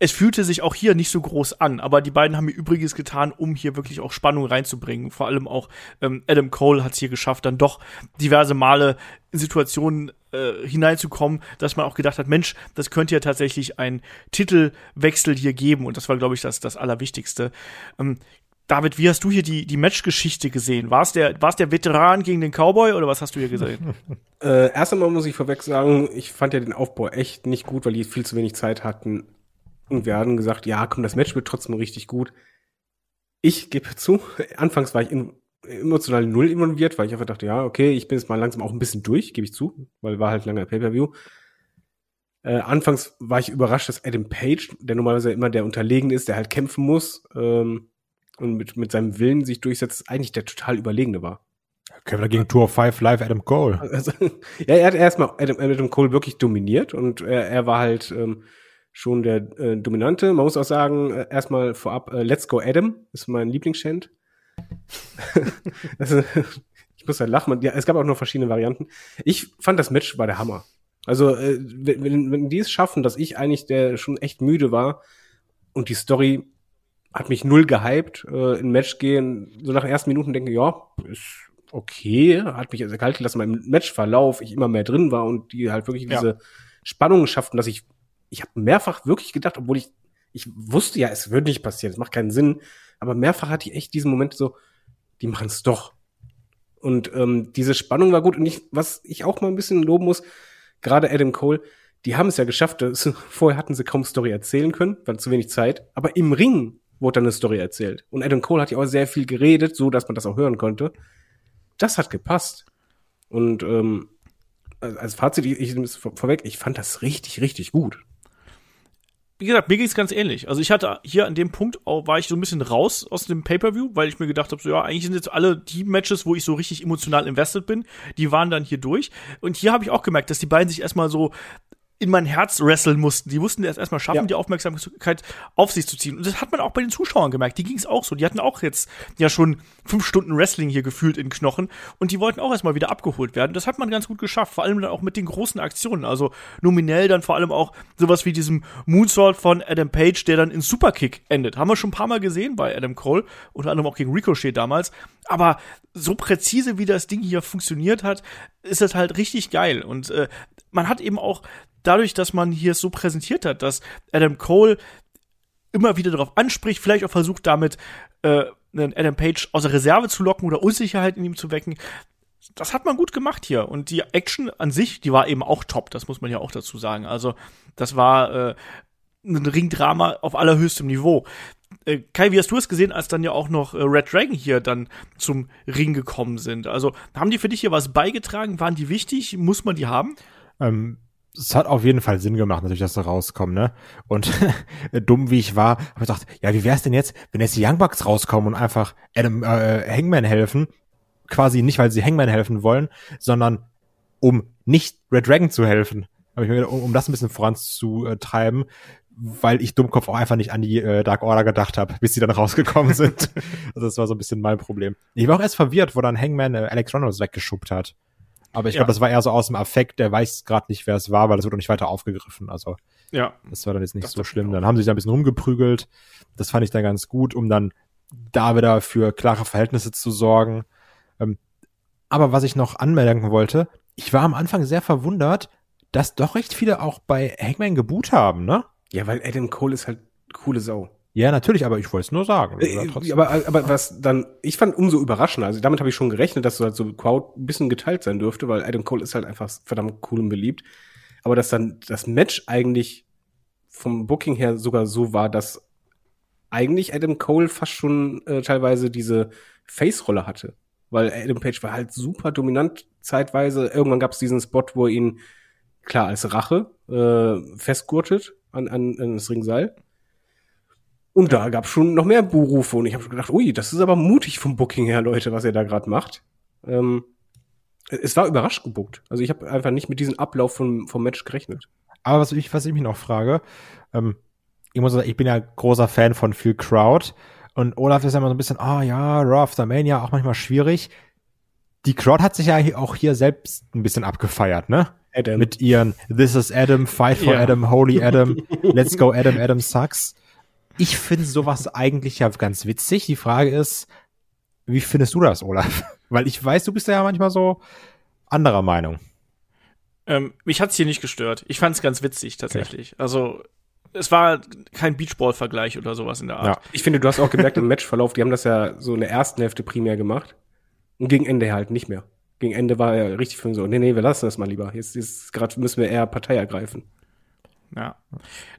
Speaker 2: es fühlte sich auch hier nicht so groß an, aber die beiden haben ihr Übriges getan, um hier wirklich auch Spannung reinzubringen. Vor allem auch ähm, Adam Cole hat es hier geschafft, dann doch diverse Male in Situationen äh, hineinzukommen, dass man auch gedacht hat, Mensch, das könnte ja tatsächlich ein Titelwechsel hier geben und das war, glaube ich, das, das Allerwichtigste. Ähm, David, wie hast du hier die, die Matchgeschichte gesehen? War es der, war's der Veteran gegen den Cowboy oder was hast du hier gesehen?
Speaker 3: Äh, erst einmal muss ich vorweg sagen, ich fand ja den Aufbau echt nicht gut, weil die viel zu wenig Zeit hatten. Und wir hatten gesagt, ja, komm, das Match wird trotzdem richtig gut. Ich gebe zu, anfangs war ich in, emotional null involviert, weil ich einfach dachte, ja, okay, ich bin jetzt mal langsam auch ein bisschen durch, gebe ich zu, weil war halt langer Pay-Per-View. Äh, anfangs war ich überrascht, dass Adam Page, der normalerweise immer der Unterlegen ist, der halt kämpfen muss ähm, und mit, mit seinem Willen sich durchsetzt, eigentlich der total Überlegene war.
Speaker 4: Kevin gegen Tour of Five Live Adam Cole.
Speaker 3: Also, ja, er hat erstmal Adam, Adam Cole wirklich dominiert und er, er war halt ähm, schon der äh, Dominante. Man muss auch sagen, äh, erstmal vorab, äh, Let's Go Adam ist mein Lieblingschant. also, ich muss halt lachen. Ja, es gab auch noch verschiedene Varianten. Ich fand das Match war der Hammer. Also, äh, wenn, wenn, die es schaffen, dass ich eigentlich der schon echt müde war und die Story hat mich null gehypt, äh, in Match gehen, so nach den ersten Minuten denke, ja, ist okay, hat mich also kalt gelassen, beim Matchverlauf ich immer mehr drin war und die halt wirklich
Speaker 2: Ja.
Speaker 3: diese Spannung schafften, dass ich, ich habe mehrfach wirklich gedacht, obwohl ich, ich wusste ja, es wird nicht passieren, es macht keinen Sinn, aber mehrfach hatte ich echt diesen Moment so, die machen es doch. Und ähm, diese Spannung war gut und ich, was ich auch mal ein bisschen loben muss, gerade Adam Cole, die haben es ja geschafft, dass, vorher hatten sie kaum Story erzählen können, war zu wenig Zeit, aber im Ring wurde dann eine Story erzählt. Und Adam Cole hat ja auch sehr viel geredet, so dass man das auch hören konnte. Das hat gepasst. Und ähm, als Fazit, ich, ich vorweg, ich fand das richtig, richtig gut.
Speaker 2: Wie gesagt, mir ging's ganz ähnlich. Also ich hatte hier an dem Punkt auch, war ich so ein bisschen raus aus dem Pay-Per-View, weil ich mir gedacht habe, so ja, eigentlich sind jetzt alle die Matches, wo ich so richtig emotional invested bin, die waren dann hier durch. Und hier habe ich auch gemerkt, dass die beiden sich erstmal so in mein Herz wresteln mussten. Die mussten erst erstmal schaffen,
Speaker 3: Ja.
Speaker 2: die Aufmerksamkeit auf sich zu ziehen. Und das hat man auch bei den Zuschauern gemerkt. Die ging es auch so. Die hatten auch jetzt ja schon fünf Stunden Wrestling hier gefühlt in Knochen und die wollten auch erstmal wieder abgeholt werden. Das hat man ganz gut geschafft. Vor allem dann auch mit den großen Aktionen. Also nominell dann vor allem auch sowas wie diesem Moonsault von Adam Page, der dann in Superkick endet. Haben wir schon ein paar Mal gesehen bei Adam Cole. Unter anderem auch gegen Ricochet damals. Aber so präzise, wie das Ding hier funktioniert hat, ist das halt richtig geil. Und äh, man hat eben auch dadurch, dass man hier es so präsentiert hat, dass Adam Cole immer wieder darauf anspricht, vielleicht auch versucht damit äh, einen Adam Page aus der Reserve zu locken oder Unsicherheit in ihm zu wecken. Das hat man gut gemacht hier. Und die Action an sich, die war eben auch top, das muss man ja auch dazu sagen. Also, das war äh, ein Ringdrama auf allerhöchstem Niveau. Äh, Kai, wie hast du es gesehen, als dann ja auch noch äh, Red Dragon hier dann zum Ring gekommen sind? Also, haben die für dich hier was beigetragen? Waren die wichtig? Muss man die haben?
Speaker 4: Ähm, es hat auf jeden Fall Sinn gemacht, natürlich, dass sie rauskommen, ne? Und dumm wie ich war, habe ich gedacht, ja, wie wär's denn jetzt, wenn jetzt die Young Bucks rauskommen und einfach Adam äh, Hangman helfen? Quasi nicht, weil sie Hangman helfen wollen, sondern um nicht Red Dragon zu helfen. Hab ich mir gedacht, um, um das ein bisschen voranzutreiben, weil ich Dummkopf auch einfach nicht an die äh, Dark Order gedacht habe, bis sie dann rausgekommen sind. also das war so ein bisschen mein Problem. Ich war auch erst verwirrt, wo dann Hangman äh, Alex Reynolds weggeschubbt hat. Aber ich
Speaker 2: Ja.
Speaker 4: glaube, das war eher so aus dem Affekt, der weiß gerade nicht, wer es war, weil das wurde auch nicht weiter aufgegriffen. Also
Speaker 2: Ja.
Speaker 4: das war dann jetzt nicht
Speaker 2: Das
Speaker 4: so schlimm. Dann haben sie sich da ein bisschen rumgeprügelt. Das fand ich dann ganz gut, um dann da wieder für klare Verhältnisse zu sorgen. Ähm, aber was ich noch anmerken wollte, ich war am Anfang sehr verwundert, dass doch recht viele auch bei Hangman geboot haben, ne?
Speaker 3: Ja, weil Adam Cole ist halt coole Sau.
Speaker 4: Ja, natürlich, aber ich wollte es nur sagen.
Speaker 3: Äh, aber, aber was dann, ich fand umso überraschender, also damit habe ich schon gerechnet, dass so halt so Crowd ein bisschen geteilt sein dürfte, weil Adam Cole ist halt einfach verdammt cool und beliebt. Aber dass dann das Match eigentlich vom Booking her sogar so war, dass eigentlich Adam Cole fast schon äh, teilweise diese Face-Rolle hatte. Weil Adam Page war halt super dominant zeitweise. Irgendwann gab es diesen Spot, wo er ihn klar als Rache äh, festgurtet an, an, an das Ringseil. Und da gab es schon noch mehr Buhrufe und ich habe schon gedacht, ui, das ist aber mutig vom Booking her, Leute, was ihr da gerade macht. Ähm, es war überrascht gebuckt. Also ich habe einfach nicht mit diesem Ablauf vom, vom Match gerechnet.
Speaker 4: Aber was ich, was ich mich noch frage, ähm, ich muss sagen, ich bin ja großer Fan von viel Crowd und Olaf ist ja immer so ein bisschen, ah ja, Raw After Mania, auch manchmal schwierig. Die Crowd hat sich ja auch hier selbst ein bisschen abgefeiert, ne?
Speaker 3: Adam.
Speaker 4: Mit ihren This is Adam, Fight for
Speaker 2: Ja.
Speaker 4: Adam, Holy Adam, Let's go Adam, Adam sucks. Ich finde sowas eigentlich ja ganz witzig. Die Frage ist, wie findest du das, Olaf? Weil ich weiß, du bist ja manchmal so anderer Meinung.
Speaker 2: Ähm, mich hat's hier nicht gestört. Ich fand's ganz witzig tatsächlich. Also es war kein Beachball-Vergleich oder sowas in der Art.
Speaker 4: Ja.
Speaker 3: Ich finde, du hast auch gemerkt im Matchverlauf, die haben das ja so in der ersten Hälfte primär gemacht. Und gegen Ende halt nicht mehr. Gegen Ende war er richtig für so, nee, nee, wir lassen das mal lieber. Jetzt, jetzt gerade müssen wir eher Partei ergreifen.
Speaker 2: Ja.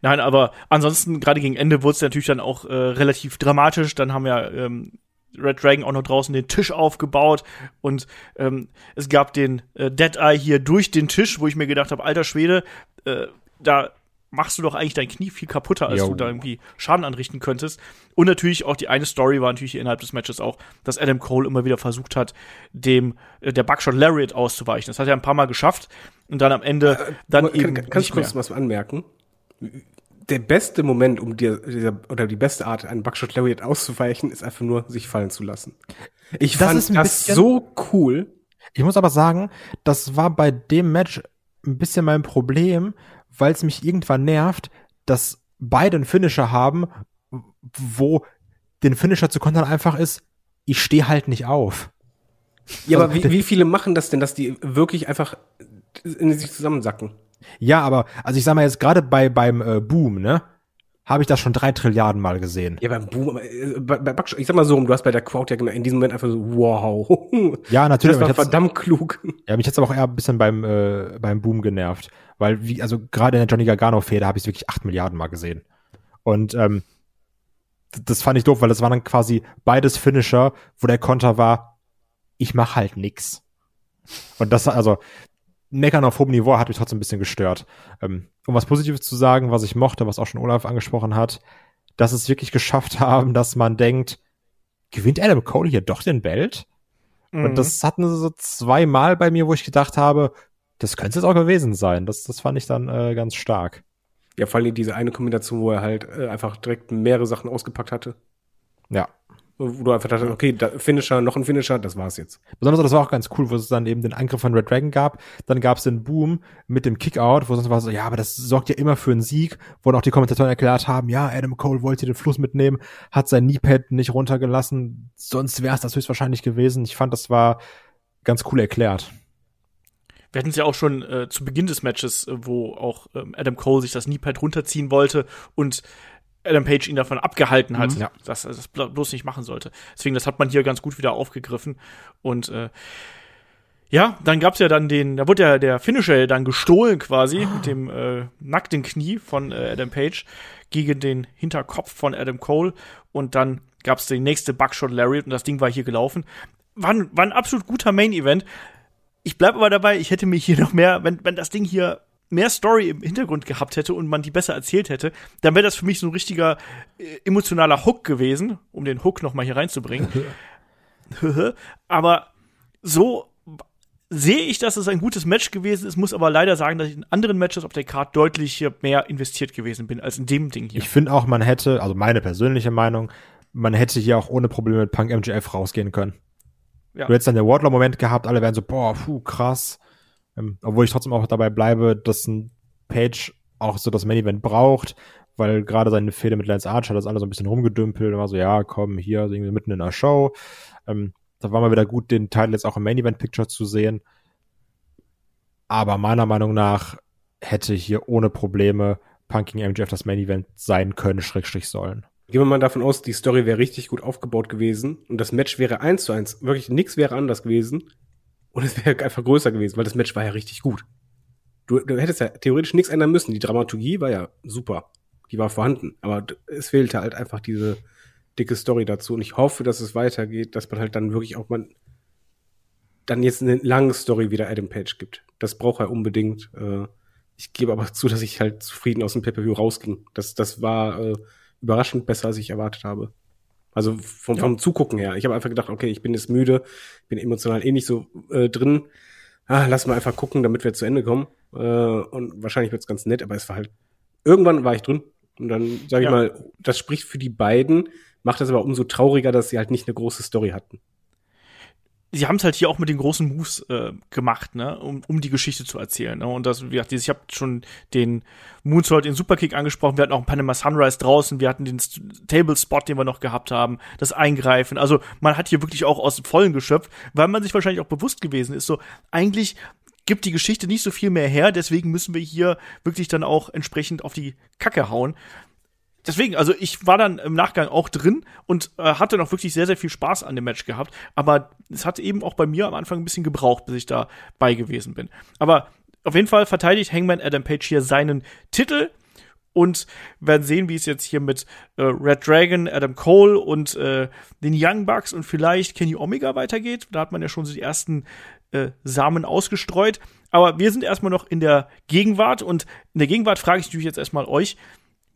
Speaker 2: Nein, aber ansonsten, gerade gegen Ende wurde es natürlich dann auch äh, relativ dramatisch. Dann haben ja ähm, Red Dragon auch noch draußen den Tisch aufgebaut und ähm, es gab den äh, Dead Eye hier durch den Tisch, wo ich mir gedacht habe, alter Schwede, äh, da machst du doch eigentlich dein Knie viel kaputter, als
Speaker 4: Jo.
Speaker 2: du da irgendwie Schaden anrichten könntest. Und natürlich auch die eine Story war natürlich innerhalb des Matches auch, dass Adam Cole immer wieder versucht hat, dem äh, der Buckshot Lariat auszuweichen. Das hat er ein paar Mal geschafft und dann am Ende dann
Speaker 3: Aber
Speaker 2: eben
Speaker 3: kann, kannst
Speaker 2: nicht
Speaker 3: du kurz was anmerken? Der beste Moment, um dir, dieser, oder die beste Art, einen Buckshot Lariat auszuweichen, ist einfach nur, sich fallen zu lassen. Ich
Speaker 4: Das
Speaker 3: fand das so cool.
Speaker 4: Ich muss aber sagen, das war bei dem Match ein bisschen mein Problem, weil es mich irgendwann nervt, dass beide einen Finisher haben, wo den Finisher zu kontern einfach ist, ich stehe halt nicht auf.
Speaker 3: Ja, aber wie, wie viele machen das denn, dass die wirklich einfach in sich zusammensacken?
Speaker 4: Ja, aber, also ich sag mal jetzt gerade bei, beim äh, Boom, ne, habe ich das schon drei Trilliarden Mal gesehen.
Speaker 3: Ja, beim Boom, aber, äh, bei, bei Buckshot, ich sag mal so, du hast bei der Crowd ja in diesem Moment einfach so, wow.
Speaker 4: Ja, natürlich,
Speaker 3: Das war verdammt klug.
Speaker 4: Ja, mich hat's aber auch eher ein bisschen beim, äh, beim Boom genervt. Weil, wie, also gerade in der Johnny Gargano-Fehde habe ich wirklich acht Milliarden Mal gesehen. Und ähm, das fand ich doof, weil das waren dann quasi beides Finisher, wo der Konter war, ich mach halt nix. Und das, also, Meckern auf hohem Niveau hat mich trotzdem ein bisschen gestört. Ähm, um was Positives zu sagen, was ich mochte, was auch schon Olaf angesprochen hat, dass es wirklich geschafft haben, dass man denkt, gewinnt Adam Cole hier doch den Belt?
Speaker 2: Mhm.
Speaker 4: Und das hatten sie so zweimal bei mir, wo ich gedacht habe, Das könnte es auch gewesen sein. Das, das fand ich dann äh, ganz stark.
Speaker 3: Ja, vor allem diese eine Kombination, wo er halt äh, einfach direkt mehrere Sachen ausgepackt hatte.
Speaker 4: Ja.
Speaker 3: Wo du einfach dachtest, okay, da, Finisher, noch ein Finisher, das war's jetzt.
Speaker 4: Besonders das war auch ganz cool, wo es dann eben den Angriff von Red Dragon gab. Dann gab es den Boom mit dem Kickout, wo sonst war so, ja, aber das sorgt ja immer für einen Sieg, wo dann auch die Kommentatoren erklärt haben, ja, Adam Cole wollte den Fluss mitnehmen, hat sein Kneepad nicht runtergelassen, sonst wäre es das höchstwahrscheinlich gewesen. Ich fand, das war ganz cool erklärt.
Speaker 2: Wir hatten es ja auch schon äh, zu Beginn des Matches, äh, wo auch ähm, Adam Cole sich das Kneepad runterziehen wollte und Adam Page ihn davon abgehalten hat,
Speaker 4: Mhm. Ja.
Speaker 2: dass er das blo- bloß nicht machen sollte. Deswegen, das hat man hier ganz gut wieder aufgegriffen. Und äh, ja, dann gab's ja dann den, da wurde ja der Finisher dann gestohlen quasi mit dem äh, nackten Knie von äh, Adam Page gegen den Hinterkopf von Adam Cole. Und dann gab's die nächste Buckshot Lariat und das Ding war hier gelaufen. War ein, war ein absolut guter Main-Event. Ich bleib aber dabei, ich hätte mich hier noch mehr, wenn, wenn das Ding hier mehr Story im Hintergrund gehabt hätte und man die besser erzählt hätte, dann wäre das für mich so ein richtiger äh, emotionaler Hook gewesen, um den Hook noch mal hier reinzubringen. aber so sehe ich, dass es ein gutes Match gewesen ist, muss aber leider sagen, dass ich in anderen Matches auf der Card deutlich hier mehr investiert gewesen bin als in dem Ding hier.
Speaker 4: Ich finde auch, man hätte, also meine persönliche Meinung, man hätte hier auch ohne Probleme mit Punk MJF rausgehen können.
Speaker 2: Ja.
Speaker 4: Du hättest dann der Wardlow-Moment gehabt, alle wären so, boah, puh, krass. Ähm, obwohl ich trotzdem auch dabei bleibe, dass ein Page auch so das Main-Event braucht, weil gerade seine Fehde mit Lance Archer, das alles so ein bisschen rumgedümpelt und war so, ja, komm, hier, irgendwie mitten in der Show. Ähm, da war mal wieder gut, den Teil jetzt auch im Main-Event-Picture zu sehen. Aber meiner Meinung nach hätte hier ohne Probleme Punk gegen MJF das Main-Event sein können, Schrägstrich sollen.
Speaker 3: Gehen wir mal davon aus, die Story wäre richtig gut aufgebaut gewesen und das Match wäre eins zu eins. Wirklich nichts wäre anders gewesen und es wäre einfach größer gewesen, weil das Match war ja richtig gut. Du, du hättest ja theoretisch nichts ändern müssen. Die Dramaturgie war ja super. Die war vorhanden. Aber es fehlte halt einfach diese dicke Story dazu. Und ich hoffe, dass es weitergeht, dass man halt dann wirklich auch mal dann jetzt eine lange Story wieder Adam Page gibt. Das braucht er unbedingt. Äh, Ich gebe aber zu, dass ich halt zufrieden aus dem Pay-Per-View rausging. Das, das war äh, überraschend besser, als ich erwartet habe. Also vom, vom Zugucken her. Ich habe einfach gedacht, okay, ich bin jetzt müde, bin emotional eh nicht so äh, drin. Ah, lass mal einfach gucken, damit wir zu Ende kommen. Äh, und wahrscheinlich wird's ganz nett, aber es war halt. Irgendwann war ich drin. Und dann sage ich
Speaker 2: Ja.
Speaker 3: mal, das spricht für die beiden, macht es aber umso trauriger, dass sie halt nicht eine große Story hatten.
Speaker 2: Sie haben es halt hier auch mit den großen Moves äh, gemacht, ne, um, um die Geschichte zu erzählen. Ne? Und das, wie gesagt, ich habe schon den Moonsault, den Superkick angesprochen. Wir hatten auch ein Panama Sunrise draußen. Wir hatten den Table Spot, den wir noch gehabt haben, das Eingreifen. Also man hat hier wirklich auch aus dem Vollen geschöpft, weil man sich wahrscheinlich auch bewusst gewesen ist. So eigentlich gibt die Geschichte nicht so viel mehr her. Deswegen müssen wir hier wirklich dann auch entsprechend auf die Kacke hauen deswegen, also ich war dann im Nachgang auch drin und äh, hatte noch wirklich sehr, sehr viel Spaß an dem Match gehabt. Aber es hat eben auch bei mir am Anfang ein bisschen gebraucht, bis ich da bei gewesen bin. Aber auf jeden Fall verteidigt Hangman Adam Page hier seinen Titel und werden sehen, wie es jetzt hier mit äh, Red Dragon, Adam Cole und äh, den Young Bucks und vielleicht Kenny Omega weitergeht. Da hat man ja schon so die ersten äh, Samen ausgestreut. Aber wir sind erstmal noch in der Gegenwart und in der Gegenwart frage ich natürlich jetzt erstmal euch,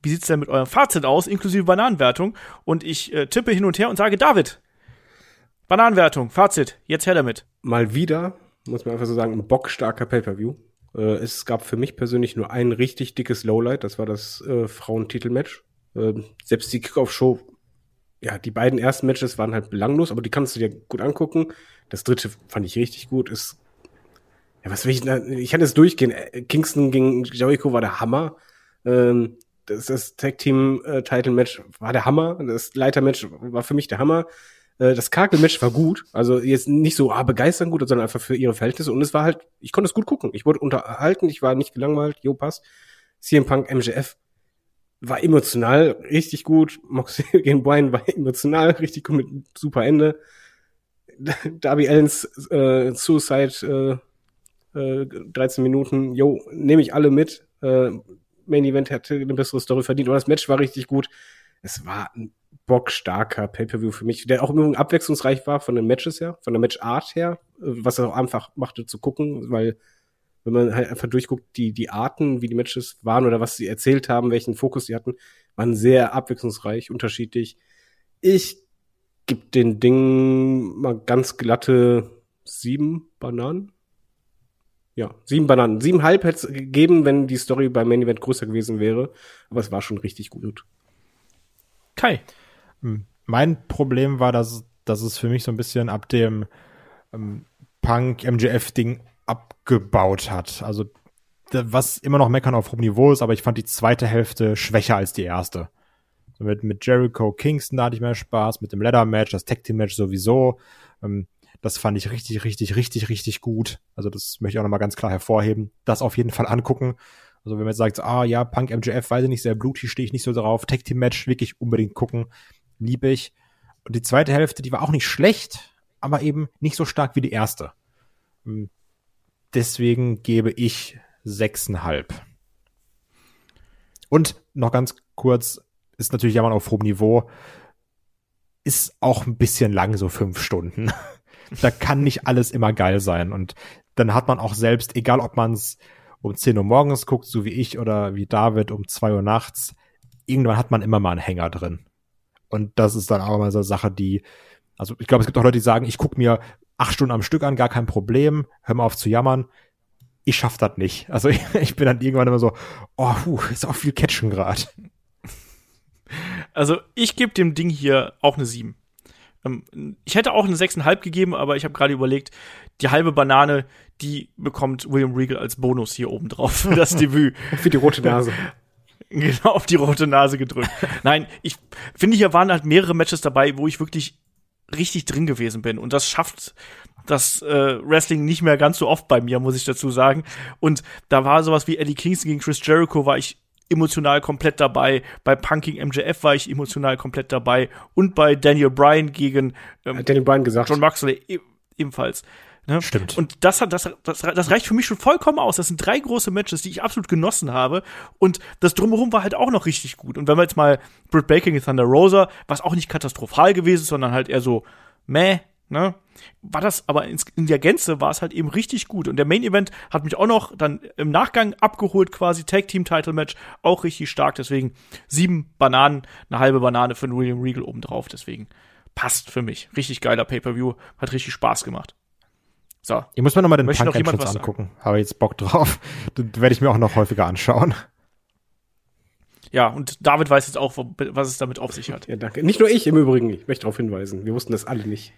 Speaker 2: wie sieht's denn mit eurem Fazit aus, inklusive Bananenwertung? Und ich äh, tippe hin und her und sage, David, Bananenwertung, Fazit, jetzt her damit.
Speaker 3: Mal wieder, muss man einfach so sagen, ein bockstarker Pay-Per-View. Äh, es gab für mich persönlich nur ein richtig dickes Lowlight, das war das äh, Frauentitelmatch. Ähm, selbst die Kickoff-Show, ja, die beiden ersten Matches waren halt belanglos, aber die kannst du dir gut angucken. Das dritte fand ich richtig gut. Ist, ja, was will ich, ich kann es durchgehen. Äh, Kingston gegen Jericho war der Hammer. Ähm, das, das Tag-Team-Title-Match war der Hammer. Das Leiter-Match war für mich der Hammer. Äh, Das Kakel-Match war gut. Also jetzt nicht so ah, begeisternd gut, sondern einfach für ihre Verhältnisse. Und es war halt, ich konnte es gut gucken. Ich wurde unterhalten, ich war nicht gelangweilt. Jo, passt. CM Punk, MJF war emotional richtig gut. Moxley gegen Brian war emotional richtig gut mit super Ende. Darby Allens äh, Suicide äh, äh, 13 Minuten, jo, nehme ich alle mit. Äh, Main Event hätte eine bessere Story verdient. Und das Match war richtig gut. Es war ein bockstarker Pay-Per-View für mich, der auch immer abwechslungsreich war von den Matches her, von der Matchart her, was er auch einfach machte zu gucken, weil wenn man halt einfach durchguckt, die, die Arten, wie die Matches waren oder was sie erzählt haben, welchen Fokus sie hatten, waren sehr abwechslungsreich, unterschiedlich. Ich gebe den Ding mal ganz glatte sieben Bananen. Ja, sieben Bananen. Siebenhalb hätte es gegeben, wenn die Story beim Main Event größer gewesen wäre. Aber es war schon richtig gut.
Speaker 2: Kai.
Speaker 4: Mein Problem war, dass, dass es für mich so ein bisschen ab dem ähm, Punk-MJF-Ding abgebaut hat. Also was immer noch meckern auf hohem Niveau ist, aber ich fand die zweite Hälfte schwächer als die erste. So mit, mit Jericho Kingston da hatte ich mehr Spaß, mit dem Ladder-Match, das Tag-Team-Match sowieso. Ähm, das fand ich richtig, richtig, richtig, richtig gut. Also das möchte ich auch nochmal ganz klar hervorheben. Das auf jeden Fall angucken. Also wenn man jetzt sagt, ah ja, Punk MJF, weiß ich nicht, sehr blutig, stehe ich nicht so drauf. Tag Team Match wirklich unbedingt gucken. Liebe ich. Und die zweite Hälfte, die war auch nicht schlecht, aber eben nicht so stark wie die erste. Hm, Deswegen gebe ich sechseinhalb. Und noch ganz kurz, ist natürlich Jammern auf hohem Niveau. Ist auch ein bisschen lang, so fünf Stunden. da kann nicht alles immer geil sein. Und dann hat man auch selbst, egal ob man es um 10 Uhr morgens guckt, so wie ich oder wie David um 2 Uhr nachts, irgendwann hat man immer mal einen Hänger drin. Und das ist dann auch mal so eine Sache, die, also ich glaube, es gibt auch Leute, die sagen, ich gucke mir acht Stunden am Stück an, gar kein Problem, hör mal auf zu jammern. Ich schaff das nicht. Also ich, ich bin dann irgendwann immer so, oh, puh, ist auch viel Catchen gerade.
Speaker 2: Also ich gebe dem Ding hier auch eine 7. Ähm, ich hätte auch eine 6,5 gegeben, aber ich habe gerade überlegt, die halbe Banane, die bekommt William Regal als Bonus hier oben drauf für das Debüt.
Speaker 3: Für die rote Nase.
Speaker 2: genau auf die rote Nase gedrückt. Nein, ich finde, hier waren halt mehrere Matches dabei, wo ich wirklich richtig drin gewesen bin. Und das schafft das äh, Wrestling nicht mehr ganz so oft bei mir, muss ich dazu sagen. Und da war sowas wie Eddie Kingston gegen Chris Jericho, war ich emotional komplett dabei. Bei Punking MJF war ich emotional komplett dabei. Und bei Daniel Bryan gegen ähm,
Speaker 3: Hat Daniel Bryan gesagt.
Speaker 2: John Moxley e ebenfalls. Ne?
Speaker 4: Stimmt.
Speaker 2: Und das hat, das, das, das reicht für mich schon vollkommen aus. Das sind drei große Matches, die ich absolut genossen habe. Und das drumherum war halt auch noch richtig gut. Und wenn wir jetzt mal Britt Baker gegen Thunder Rosa, was auch nicht katastrophal gewesen ist, sondern halt eher so meh, ne? War das, aber in, der Gänze war es halt eben richtig gut. Und der Main Event hat mich auch noch dann im Nachgang abgeholt, quasi Tag Team Title Match, auch richtig stark. Deswegen sieben Bananen, eine halbe Banane für den William Regal obendrauf. Deswegen passt für mich. Richtig geiler Pay-Per-View, hat richtig Spaß gemacht. So.
Speaker 4: Ich muss mir nochmal den
Speaker 2: Möchte noch jemand
Speaker 4: Punk-Entrance
Speaker 2: was
Speaker 4: angucken. Habe jetzt Bock drauf. Den werde ich mir auch noch häufiger anschauen.
Speaker 2: Ja, und David weiß jetzt auch, was es damit auf sich hat.
Speaker 3: Ja, danke. Nicht nur ich im Übrigen. Ich möchte darauf hinweisen. Wir wussten das alle nicht.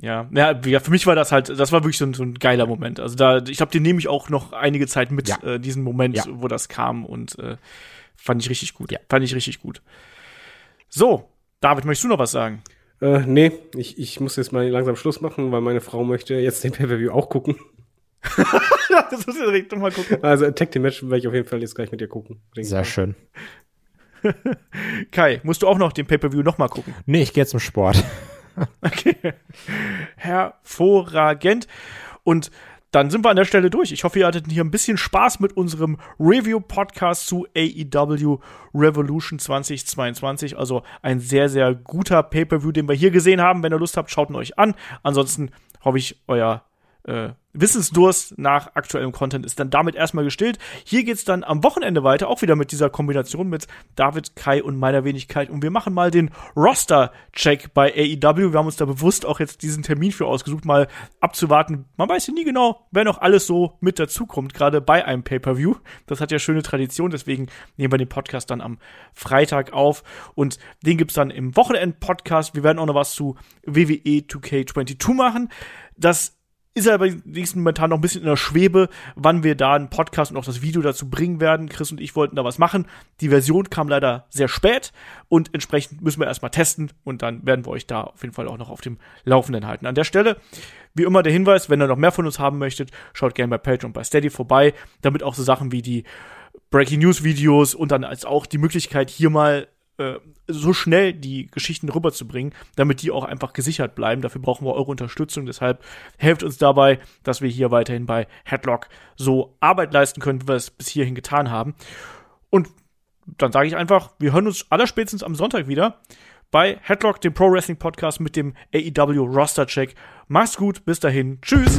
Speaker 2: Ja, ja, ja, für mich war das halt, das war wirklich so ein, so ein geiler Moment. Also da, ich glaube, den nehme ich auch noch einige Zeit mit,
Speaker 4: Ja.
Speaker 2: äh, diesen Moment,
Speaker 4: Ja.
Speaker 2: wo das kam und äh, fand ich richtig gut.
Speaker 4: Ja.
Speaker 2: Fand ich richtig gut. So, David, möchtest du noch was sagen?
Speaker 3: Äh, nee, ich, ich muss jetzt mal langsam Schluss machen, weil meine Frau möchte jetzt den Pay-Per-View auch gucken.
Speaker 2: ja, das muss ich direkt mal gucken.
Speaker 3: Also Tag Team Match werde ich auf jeden Fall jetzt gleich mit dir gucken.
Speaker 4: Sehr schön.
Speaker 2: Kai, musst du auch noch den Pay-Per-View noch mal gucken?
Speaker 4: Nee, ich gehe jetzt zum Sport.
Speaker 2: Okay. Hervorragend. Und dann sind wir an der Stelle durch. Ich hoffe, ihr hattet hier ein bisschen Spaß mit unserem Review-Podcast zu AEW Revolution 2022. Also ein sehr, sehr guter Pay-Per-View, den wir hier gesehen haben. Wenn ihr Lust habt, schaut ihn euch an. Ansonsten hoffe ich, euer äh, Wissensdurst nach aktuellem Content ist dann damit erstmal gestillt. Hier geht's dann am Wochenende weiter, auch wieder mit dieser Kombination mit David, Kai und meiner Wenigkeit. Und wir machen mal den Roster-Check bei AEW. Wir haben uns da bewusst auch jetzt diesen Termin für ausgesucht, mal abzuwarten. Man weiß ja nie genau, wer noch alles so mit dazukommt, gerade bei einem Pay-Per-View. Das hat ja schöne Tradition, deswegen nehmen wir den Podcast dann am Freitag auf. Und den gibt's dann im Wochenend-Podcast. Wir werden auch noch was zu E WWE 2K22 machen. Das ist aber allerdings momentan noch ein bisschen in der Schwebe, wann wir da einen Podcast und auch das Video dazu bringen werden. Chris und ich wollten da was machen. Die Version kam leider sehr spät und entsprechend müssen wir erstmal testen und dann werden wir euch da auf jeden Fall auch noch auf dem Laufenden halten. An der Stelle, wie immer der Hinweis, wenn ihr noch mehr von uns haben möchtet, schaut gerne bei Patreon und bei Steady vorbei, damit auch so Sachen wie die Breaking News Videos und dann als auch die Möglichkeit hier mal äh, so schnell die Geschichten rüberzubringen, damit die auch einfach gesichert bleiben. Dafür brauchen wir eure Unterstützung. Deshalb helft uns dabei, dass wir hier weiterhin bei Headlock so Arbeit leisten können, wie wir es bis hierhin getan haben. Und dann sage ich einfach, wir hören uns allerspätestens am Sonntag wieder bei Headlock, dem Pro Wrestling Podcast mit dem AEW Roster Check. Macht's gut, bis dahin. Tschüss.